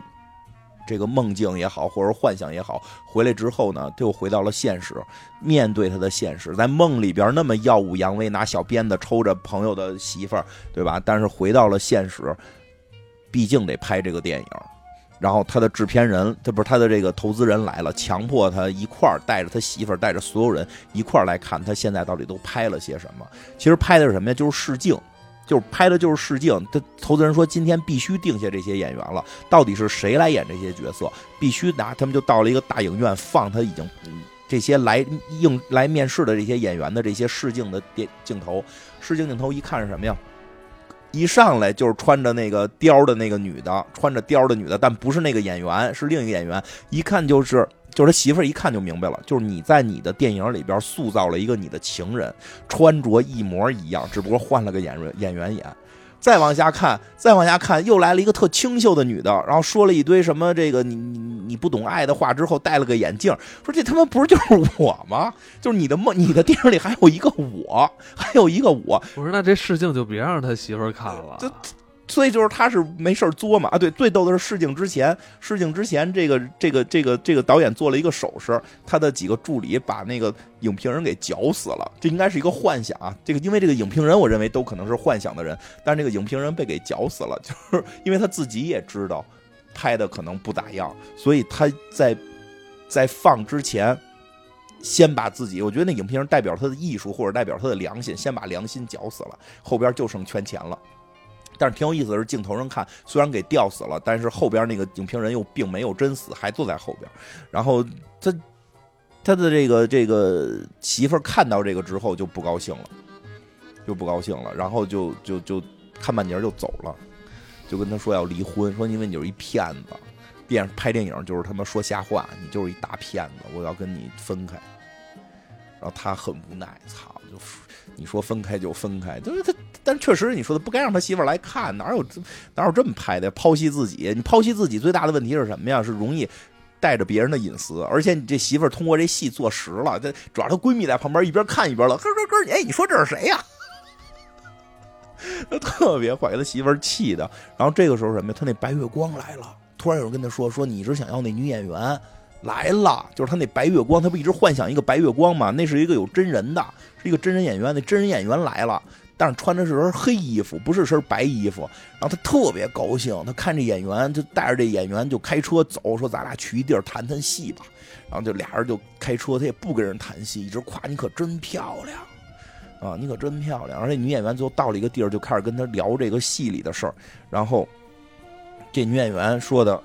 这个梦境也好，或者幻想也好，回来之后呢，他又回到了现实，面对他的现实，在梦里边那么耀武扬威，拿小鞭子抽着朋友的媳妇儿，对吧？但是回到了现实，毕竟得拍这个电影。然后他的制片人，他不是他的这个投资人来了，强迫他一块儿带着他媳妇儿，带着所有人一块儿来看他现在到底都拍了些什么。其实拍的是什么呀？就是试镜，就是拍的就是试镜。他投资人说今天必须定下这些演员了，到底是谁来演这些角色？必须拿他们就到了一个大影院放他已经这些来应来面试的这些演员的这些试镜的电镜头。试镜镜头一看是什么呀？一上来就是穿着那个貂的那个女的，穿着貂的女的，但不是那个演员，是另一个演员。一看就是就是他媳妇儿，一看就明白了，就是你在你的电影里边塑造了一个你的情人，穿着一模一样，只不过换了个演员演员演。再往下看，再往下看，又来了一个特清秀的女的，然后说了一堆什么这个你你你不懂爱的话之后，戴了个眼镜，说这他妈不是就是我吗？就是你的梦，你的电影里还有一个我，还有一个我。我说那这试镜就别让他媳妇看了。所以就是他是没事作嘛啊！对，最逗的是试镜之前，试镜之前这个这个这个这个导演做了一个手势，他的几个助理把那个影评人给绞死了。这应该是一个幻想啊！这个因为这个影评人，我认为都可能是幻想的人，但是这个影评人被给绞死了，就是因为他自己也知道拍的可能不咋样，所以他在在放之前先把自己，我觉得那影评人代表他的艺术或者代表他的良心，先把良心绞死了，后边就剩圈钱了。但是挺有意思的是，镜头上看虽然给吊死了，但是后边那个影评人又并没有真死，还坐在后边。然后他他的这个这个媳妇看到这个之后就不高兴了，就不高兴了，然后就就就看半截就走了，就跟他说要离婚，说因为你就是一骗子，电拍电影就是他妈说瞎话，你就是一大骗子，我要跟你分开。然后他很无奈，操，就你说分开就分开，就是他。但确实，你说的不该让他媳妇来看，哪有哪有这么拍的？剖析自己，你剖析自己最大的问题是什么呀？是容易带着别人的隐私，而且你这媳妇通过这戏坐实了。这主要她闺蜜在旁边一边看一边了，咯咯咯，哎，你说这是谁呀？特别坏，给他媳妇气的。然后这个时候什么呀？他那白月光来了，突然有人跟他说：“说你一直想要那女演员来了，就是他那白月光，他不一直幻想一个白月光吗？那是一个有真人的，是一个真人演员，那真人演员来了。”但是穿的是身黑衣服，不是身白衣服。然后他特别高兴，他看这演员，就带着这演员就开车走，说咱俩去一地儿谈谈戏吧。然后就俩人就开车，他也不跟人谈戏，一直夸你可真漂亮啊，你可真漂亮。而且女演员最后到了一个地儿，就开始跟他聊这个戏里的事儿。然后这女演员说的，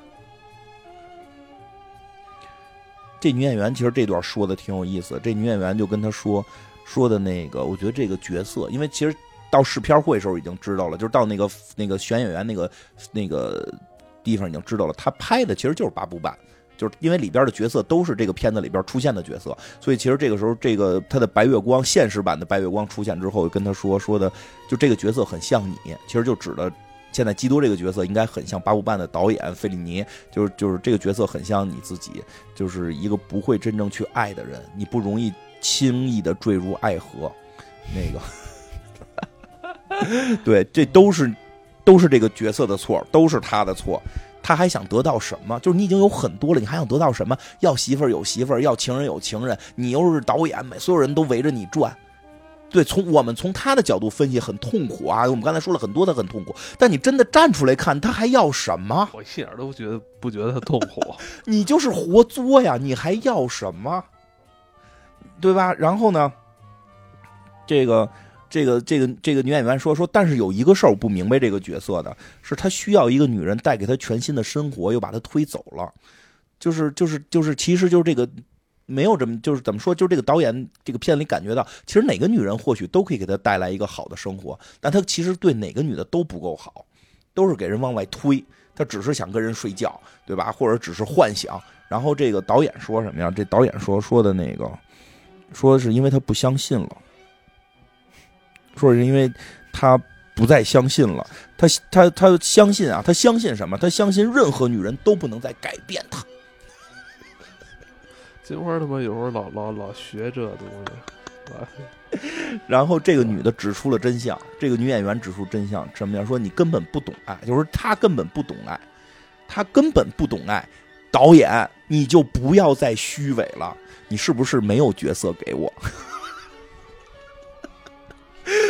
这女演员其实这段说的挺有意思。这女演员就跟他说。说的那个，我觉得这个角色，因为其实到试片会的时候已经知道了，就是到那个那个选演员那个那个地方已经知道了，他拍的其实就是八部半，就是因为里边的角色都是这个片子里边出现的角色，所以其实这个时候这个他的白月光现实版的白月光出现之后，跟他说说的，就这个角色很像你，其实就指的现在基多这个角色应该很像八部半的导演费里尼，就是就是这个角色很像你自己，就是一个不会真正去爱的人，你不容易。轻易的坠入爱河，那个，对，这都是都是这个角色的错，都是他的错。他还想得到什么？就是你已经有很多了，你还想得到什么？要媳妇儿有媳妇儿，要情人有情人，你又是导演，每所有人都围着你转。对，从我们从他的角度分析很痛苦啊。我们刚才说了很多，他很痛苦。但你真的站出来看，他还要什么？我一点都不觉得不觉得他痛苦。你就是活作呀，你还要什么？对吧？然后呢，这个这个这个这个女演员说说，但是有一个事儿我不明白，这个角色的是他需要一个女人带给他全新的生活，又把他推走了。就是就是就是，其实就是这个。没有这么，就是怎么说，就是这个导演这个片里感觉到，其实哪个女人或许都可以给他带来一个好的生活，但他其实对哪个女的都不够好，都是给人往外推，他只是想跟人睡觉，对吧？或者只是幻想。然后这个导演说什么呀？这导演说说的那个，说是因为他不相信了，说是因为他不再相信了，他他他相信啊，他相信什么？他相信任何女人都不能再改变他。金花他妈有时候老老老学这东西，然后这个女的指出了真相，这个女演员指出真相，什么样？说你根本不懂爱，就是她根本不懂爱，她根本不懂爱。导演，你就不要再虚伪了，你是不是没有角色给我？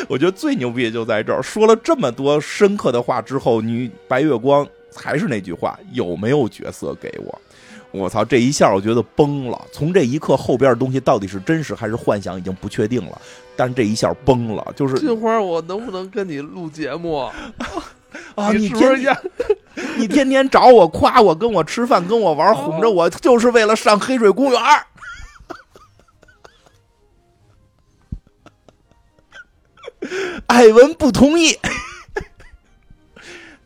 我觉得最牛逼的就在这儿，说了这么多深刻的话之后，女白月光还是那句话，有没有角色给我？我操！这一下我觉得崩了。从这一刻后边的东西到底是真实还是幻想，已经不确定了。但这一下崩了，就是金花，我能不能跟你录节目啊？你天天你天天找我夸我，跟我吃饭，跟我玩，哄着我，就是为了上黑水公园。艾文不同意。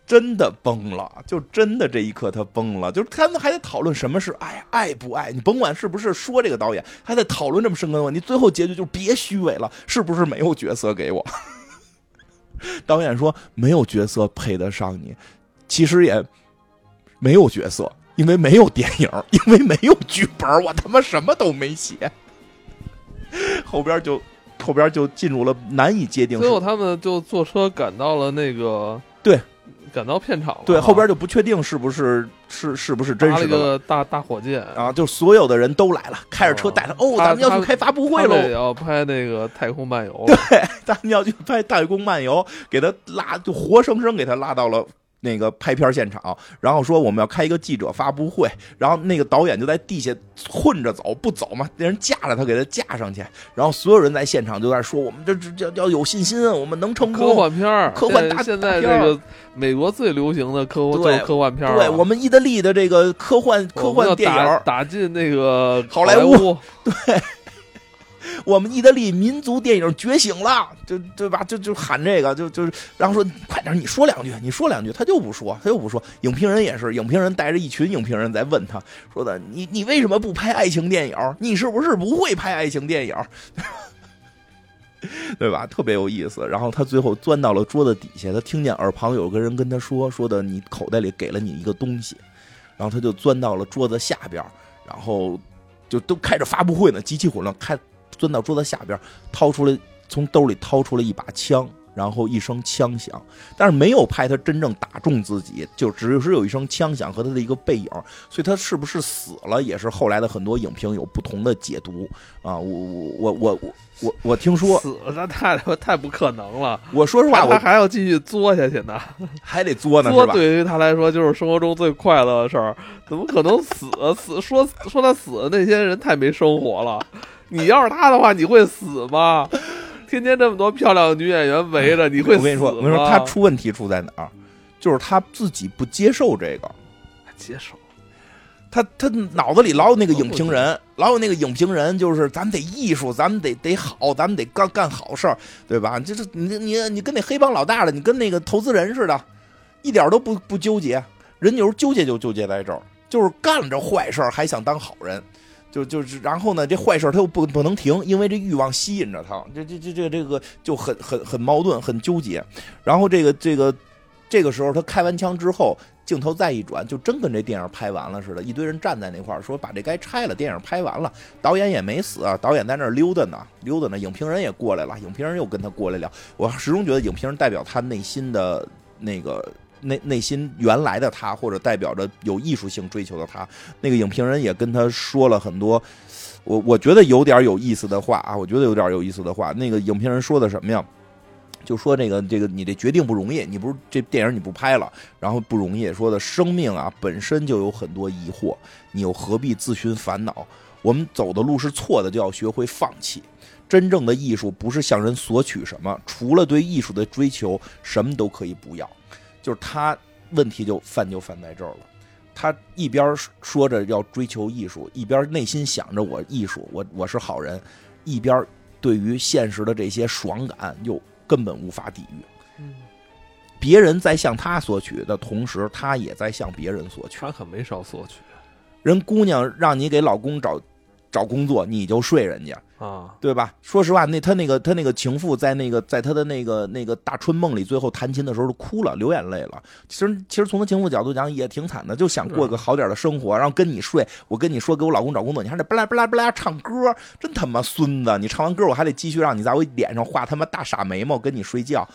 真的崩了，就真的这一刻他崩了，就是他们还在讨论什么是爱，爱不爱？你甭管是不是说这个导演，还在讨论这么深刻的问题，最后结局就是别虚伪了，是不是没有角色给我？导演说没有角色配得上你，其实也没有角色，因为没有电影，因为没有剧本，我他妈什么都没写。后边就后边就进入了难以界定。最后他们就坐车赶到了那个对。赶到片场了，对，后边就不确定是不是是是不是真实的个大大火箭啊，就所有的人都来了，开着车带着哦，咱们要去开发布会喽，要拍那个太空漫游，对，咱们要去拍太空漫游，给他拉，就活生生给他拉到了。那个拍片现场，然后说我们要开一个记者发布会，然后那个导演就在地下混着走，不走嘛，那人架着他给他架上去，然后所有人在现场就在说我们这这要有信心，我们能成功。科幻片科幻大现在这个美国最流行的科幻科幻片对我们意大利的这个科幻科幻电影打进那个好莱坞，对。我们意大利民族电影觉醒了，就对吧？就就喊这个，就就是，然后说快点，你说两句，你说两句，他就不说，他就不说。影评人也是，影评人带着一群影评人在问他，说的你你为什么不拍爱情电影？你是不是不会拍爱情电影？对吧？特别有意思。然后他最后钻到了桌子底下，他听见耳旁有个人跟他说，说的你口袋里给了你一个东西，然后他就钻到了桌子下边，然后就都开着发布会呢，极其混乱，开。钻到桌子下边，掏出来，从兜里掏出了一把枪，然后一声枪响，但是没有拍他真正打中自己，就只是有一声枪响和他的一个背影，所以他是不是死了，也是后来的很多影评有不同的解读啊。我我我我我我我听说死那太太不可能了。我说实话，他还要继续作下去呢，还得作呢，作对于他来说就是生活中最快乐的事儿，怎么可能死死说说他死的那些人太没生活了。你要是他的话，你会死吗？天天这么多漂亮的女演员围着，你会死吗？我跟你说，我跟你说，他出问题出在哪儿？就是他自己不接受这个，接受。他他脑子里老有那个影评人，老有那个影评人，就是咱们得艺术，咱们得得好，咱们得干干好事儿，对吧？就是你你你跟那黑帮老大了，你跟那个投资人似的，一点都不不纠结。人有时候纠结就纠结在这儿，就是干着坏事儿还想当好人。就就是，然后呢，这坏事他又不不能停，因为这欲望吸引着他，这这这这这个就很很很矛盾，很纠结。然后这个这个这个时候，他开完枪之后，镜头再一转，就真跟这电影拍完了似的，一堆人站在那块儿说把这该拆了，电影拍完了，导演也没死啊，导演在那儿溜达呢，溜达呢，影评人也过来了，影评人又跟他过来聊。我始终觉得影评人代表他内心的那个内内心原来的他，或者代表着有艺术性追求的他。那个影评人也跟他说了很多，我我觉得有点有意思的话啊，我觉得有点有意思的话。那个影评人说的什么呀？就说这个这个你这决定不容易，你不是这电影你不拍了，然后不容易。说的生命啊本身就有很多疑惑，你又何必自寻烦恼？我们走的路是错的，就要学会放弃。真正的艺术不是向人索取什么，除了对艺术的追求，什么都可以不要。就是他问题就犯就犯在这儿了。他一边说着要追求艺术，一边内心想着我艺术，我我是好人，一边对于现实的这些爽感又。根本无法抵御。嗯，别人在向他索取的同时，他也在向别人索取。他可没少索取。人姑娘让你给老公找找工作，你就睡人家。啊，对吧？说实话，那他那个他那个情妇在那个在他的那个那个大春梦里，最后弹琴的时候都哭了，流眼泪了。其实其实从他情妇角度讲也挺惨的，就想过个好点的生活，然后跟你睡。我跟你说，给我老公找工作，你还得巴拉巴拉巴拉唱歌，真他妈孙子！你唱完歌，我还得继续让你在我脸上画他妈大傻眉毛，跟你睡觉。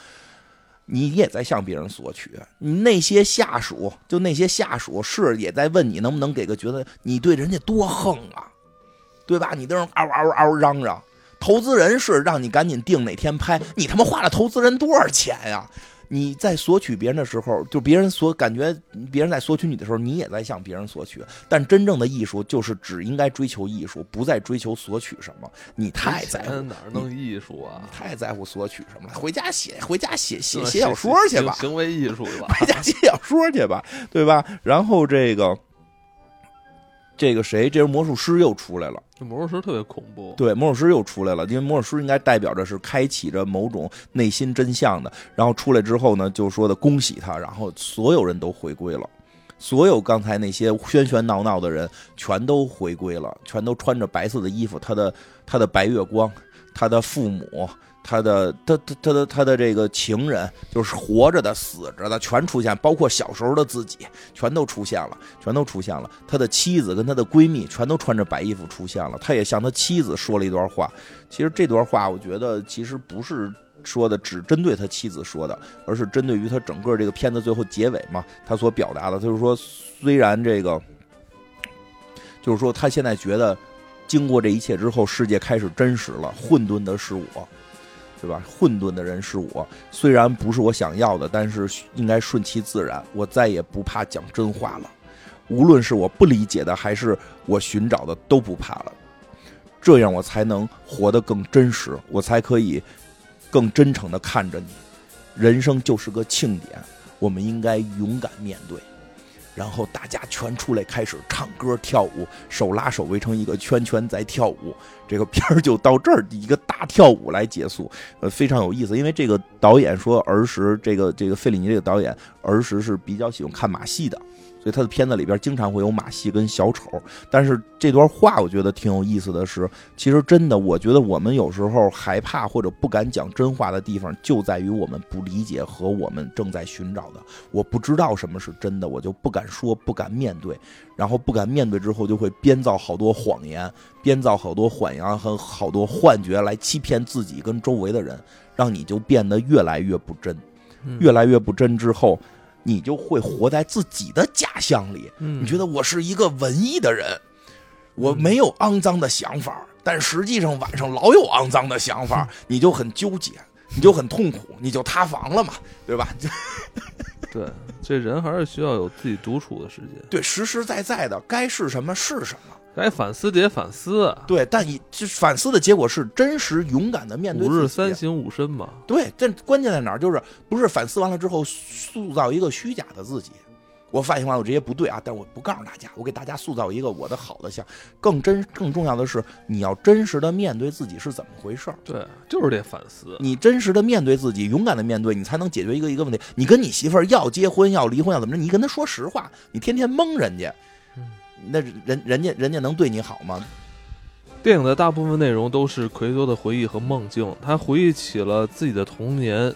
你也在向别人索取，你那些下属，就那些下属是也在问你能不能给个角色，你对人家多横啊！对吧？你在那嗷嗷嗷嚷嚷，投资人是让你赶紧定哪天拍，你他妈花了投资人多少钱呀？你在索取别人的时候，就别人所感觉别人在索取你的时候，你也在向别人索取。但真正的艺术就是只应该追求艺术，不再追求索取什么。你太在乎哪儿弄艺术啊？太在乎索取什么了？回家写，回家写写写小说去吧，行为艺术吧，回家写小说去吧，对吧？然后这个。这个谁？这是魔术师又出来了。魔术师特别恐怖。对，魔术师又出来了，因为魔术师应该代表着是开启着某种内心真相的。然后出来之后呢，就说的恭喜他，然后所有人都回归了，所有刚才那些喧喧闹闹的人全都回归了，全都穿着白色的衣服。他的他的白月光，他的父母。他的他他他的他的这个情人，就是活着的、死着的，全出现，包括小时候的自己，全都出现了，全都出现了。他的妻子跟他的闺蜜，全都穿着白衣服出现了。他也向他妻子说了一段话。其实这段话，我觉得其实不是说的只针对他妻子说的，而是针对于他整个这个片子最后结尾嘛，他所表达的，就是说，虽然这个，就是说，他现在觉得，经过这一切之后，世界开始真实了，混沌的是我。对吧？混沌的人是我，虽然不是我想要的，但是应该顺其自然。我再也不怕讲真话了，无论是我不理解的，还是我寻找的，都不怕了。这样我才能活得更真实，我才可以更真诚的看着你。人生就是个庆典，我们应该勇敢面对。然后大家全出来开始唱歌跳舞，手拉手围成一个圈圈在跳舞。这个片儿就到这儿，一个大跳舞来结束，呃，非常有意思。因为这个导演说儿时，这个这个费里尼这个导演儿时是比较喜欢看马戏的。所以他的片子里边经常会有马戏跟小丑，但是这段话我觉得挺有意思的是，其实真的，我觉得我们有时候害怕或者不敢讲真话的地方，就在于我们不理解和我们正在寻找的。我不知道什么是真的，我就不敢说，不敢面对，然后不敢面对之后，就会编造好多谎言，编造好多谎言和好多幻觉来欺骗自己跟周围的人，让你就变得越来越不真，越来越不真之后。你就会活在自己的假象里。你觉得我是一个文艺的人，我没有肮脏的想法，但实际上晚上老有肮脏的想法，你就很纠结，你就很痛苦，你就塌房了嘛，对吧？对，这人还是需要有自己独处的时间。对，实实在在的，该是什么是什么。该反思得反思，对，但你这反思的结果是真实勇敢的面对。五日三省吾身嘛。对，这关键在哪儿？就是不是反思完了之后塑造一个虚假的自己。我反省完我这些不对啊，但我不告诉大家，我给大家塑造一个我的好的像。更真更重要的是，你要真实的面对自己是怎么回事对，就是得反思。你真实的面对自己，勇敢的面对，你才能解决一个一个问题。你跟你媳妇儿要结婚要离婚要怎么着？你跟她说实话，你天天蒙人家。那人人家人家能对你好吗？电影的大部分内容都是奎多的回忆和梦境，他回忆起了自己的童年、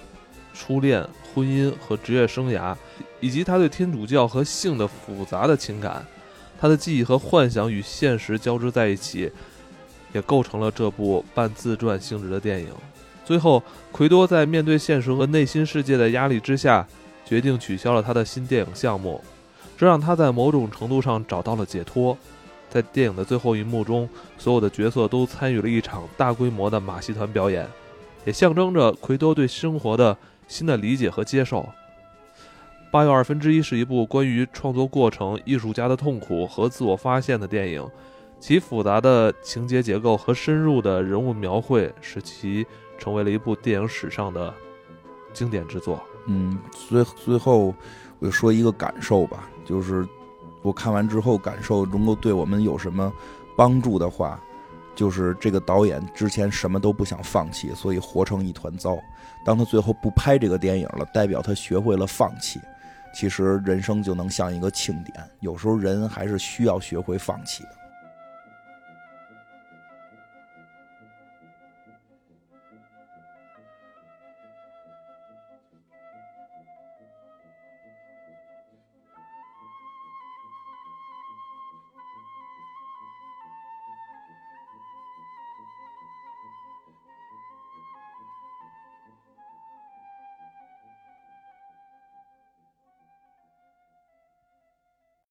初恋、婚姻和职业生涯，以及他对天主教和性的复杂的情感。他的记忆和幻想与现实交织在一起，也构成了这部半自传性质的电影。最后，奎多在面对现实和内心世界的压力之下，决定取消了他的新电影项目，这让他在某种程度上找到了解脱。在电影的最后一幕中，所有的角色都参与了一场大规模的马戏团表演，也象征着奎多对生活的新的理解和接受。八又二分之一是一部关于创作过程、艺术家的痛苦和自我发现的电影，其复杂的情节结构和深入的人物描绘，使其成为了一部电影史上的经典之作。嗯，最最后我就说一个感受吧，就是我看完之后感受能够对我们有什么帮助的话，就是这个导演之前什么都不想放弃，所以活成一团糟。当他最后不拍这个电影了，代表他学会了放弃。其实人生就能像一个庆典，有时候人还是需要学会放弃的。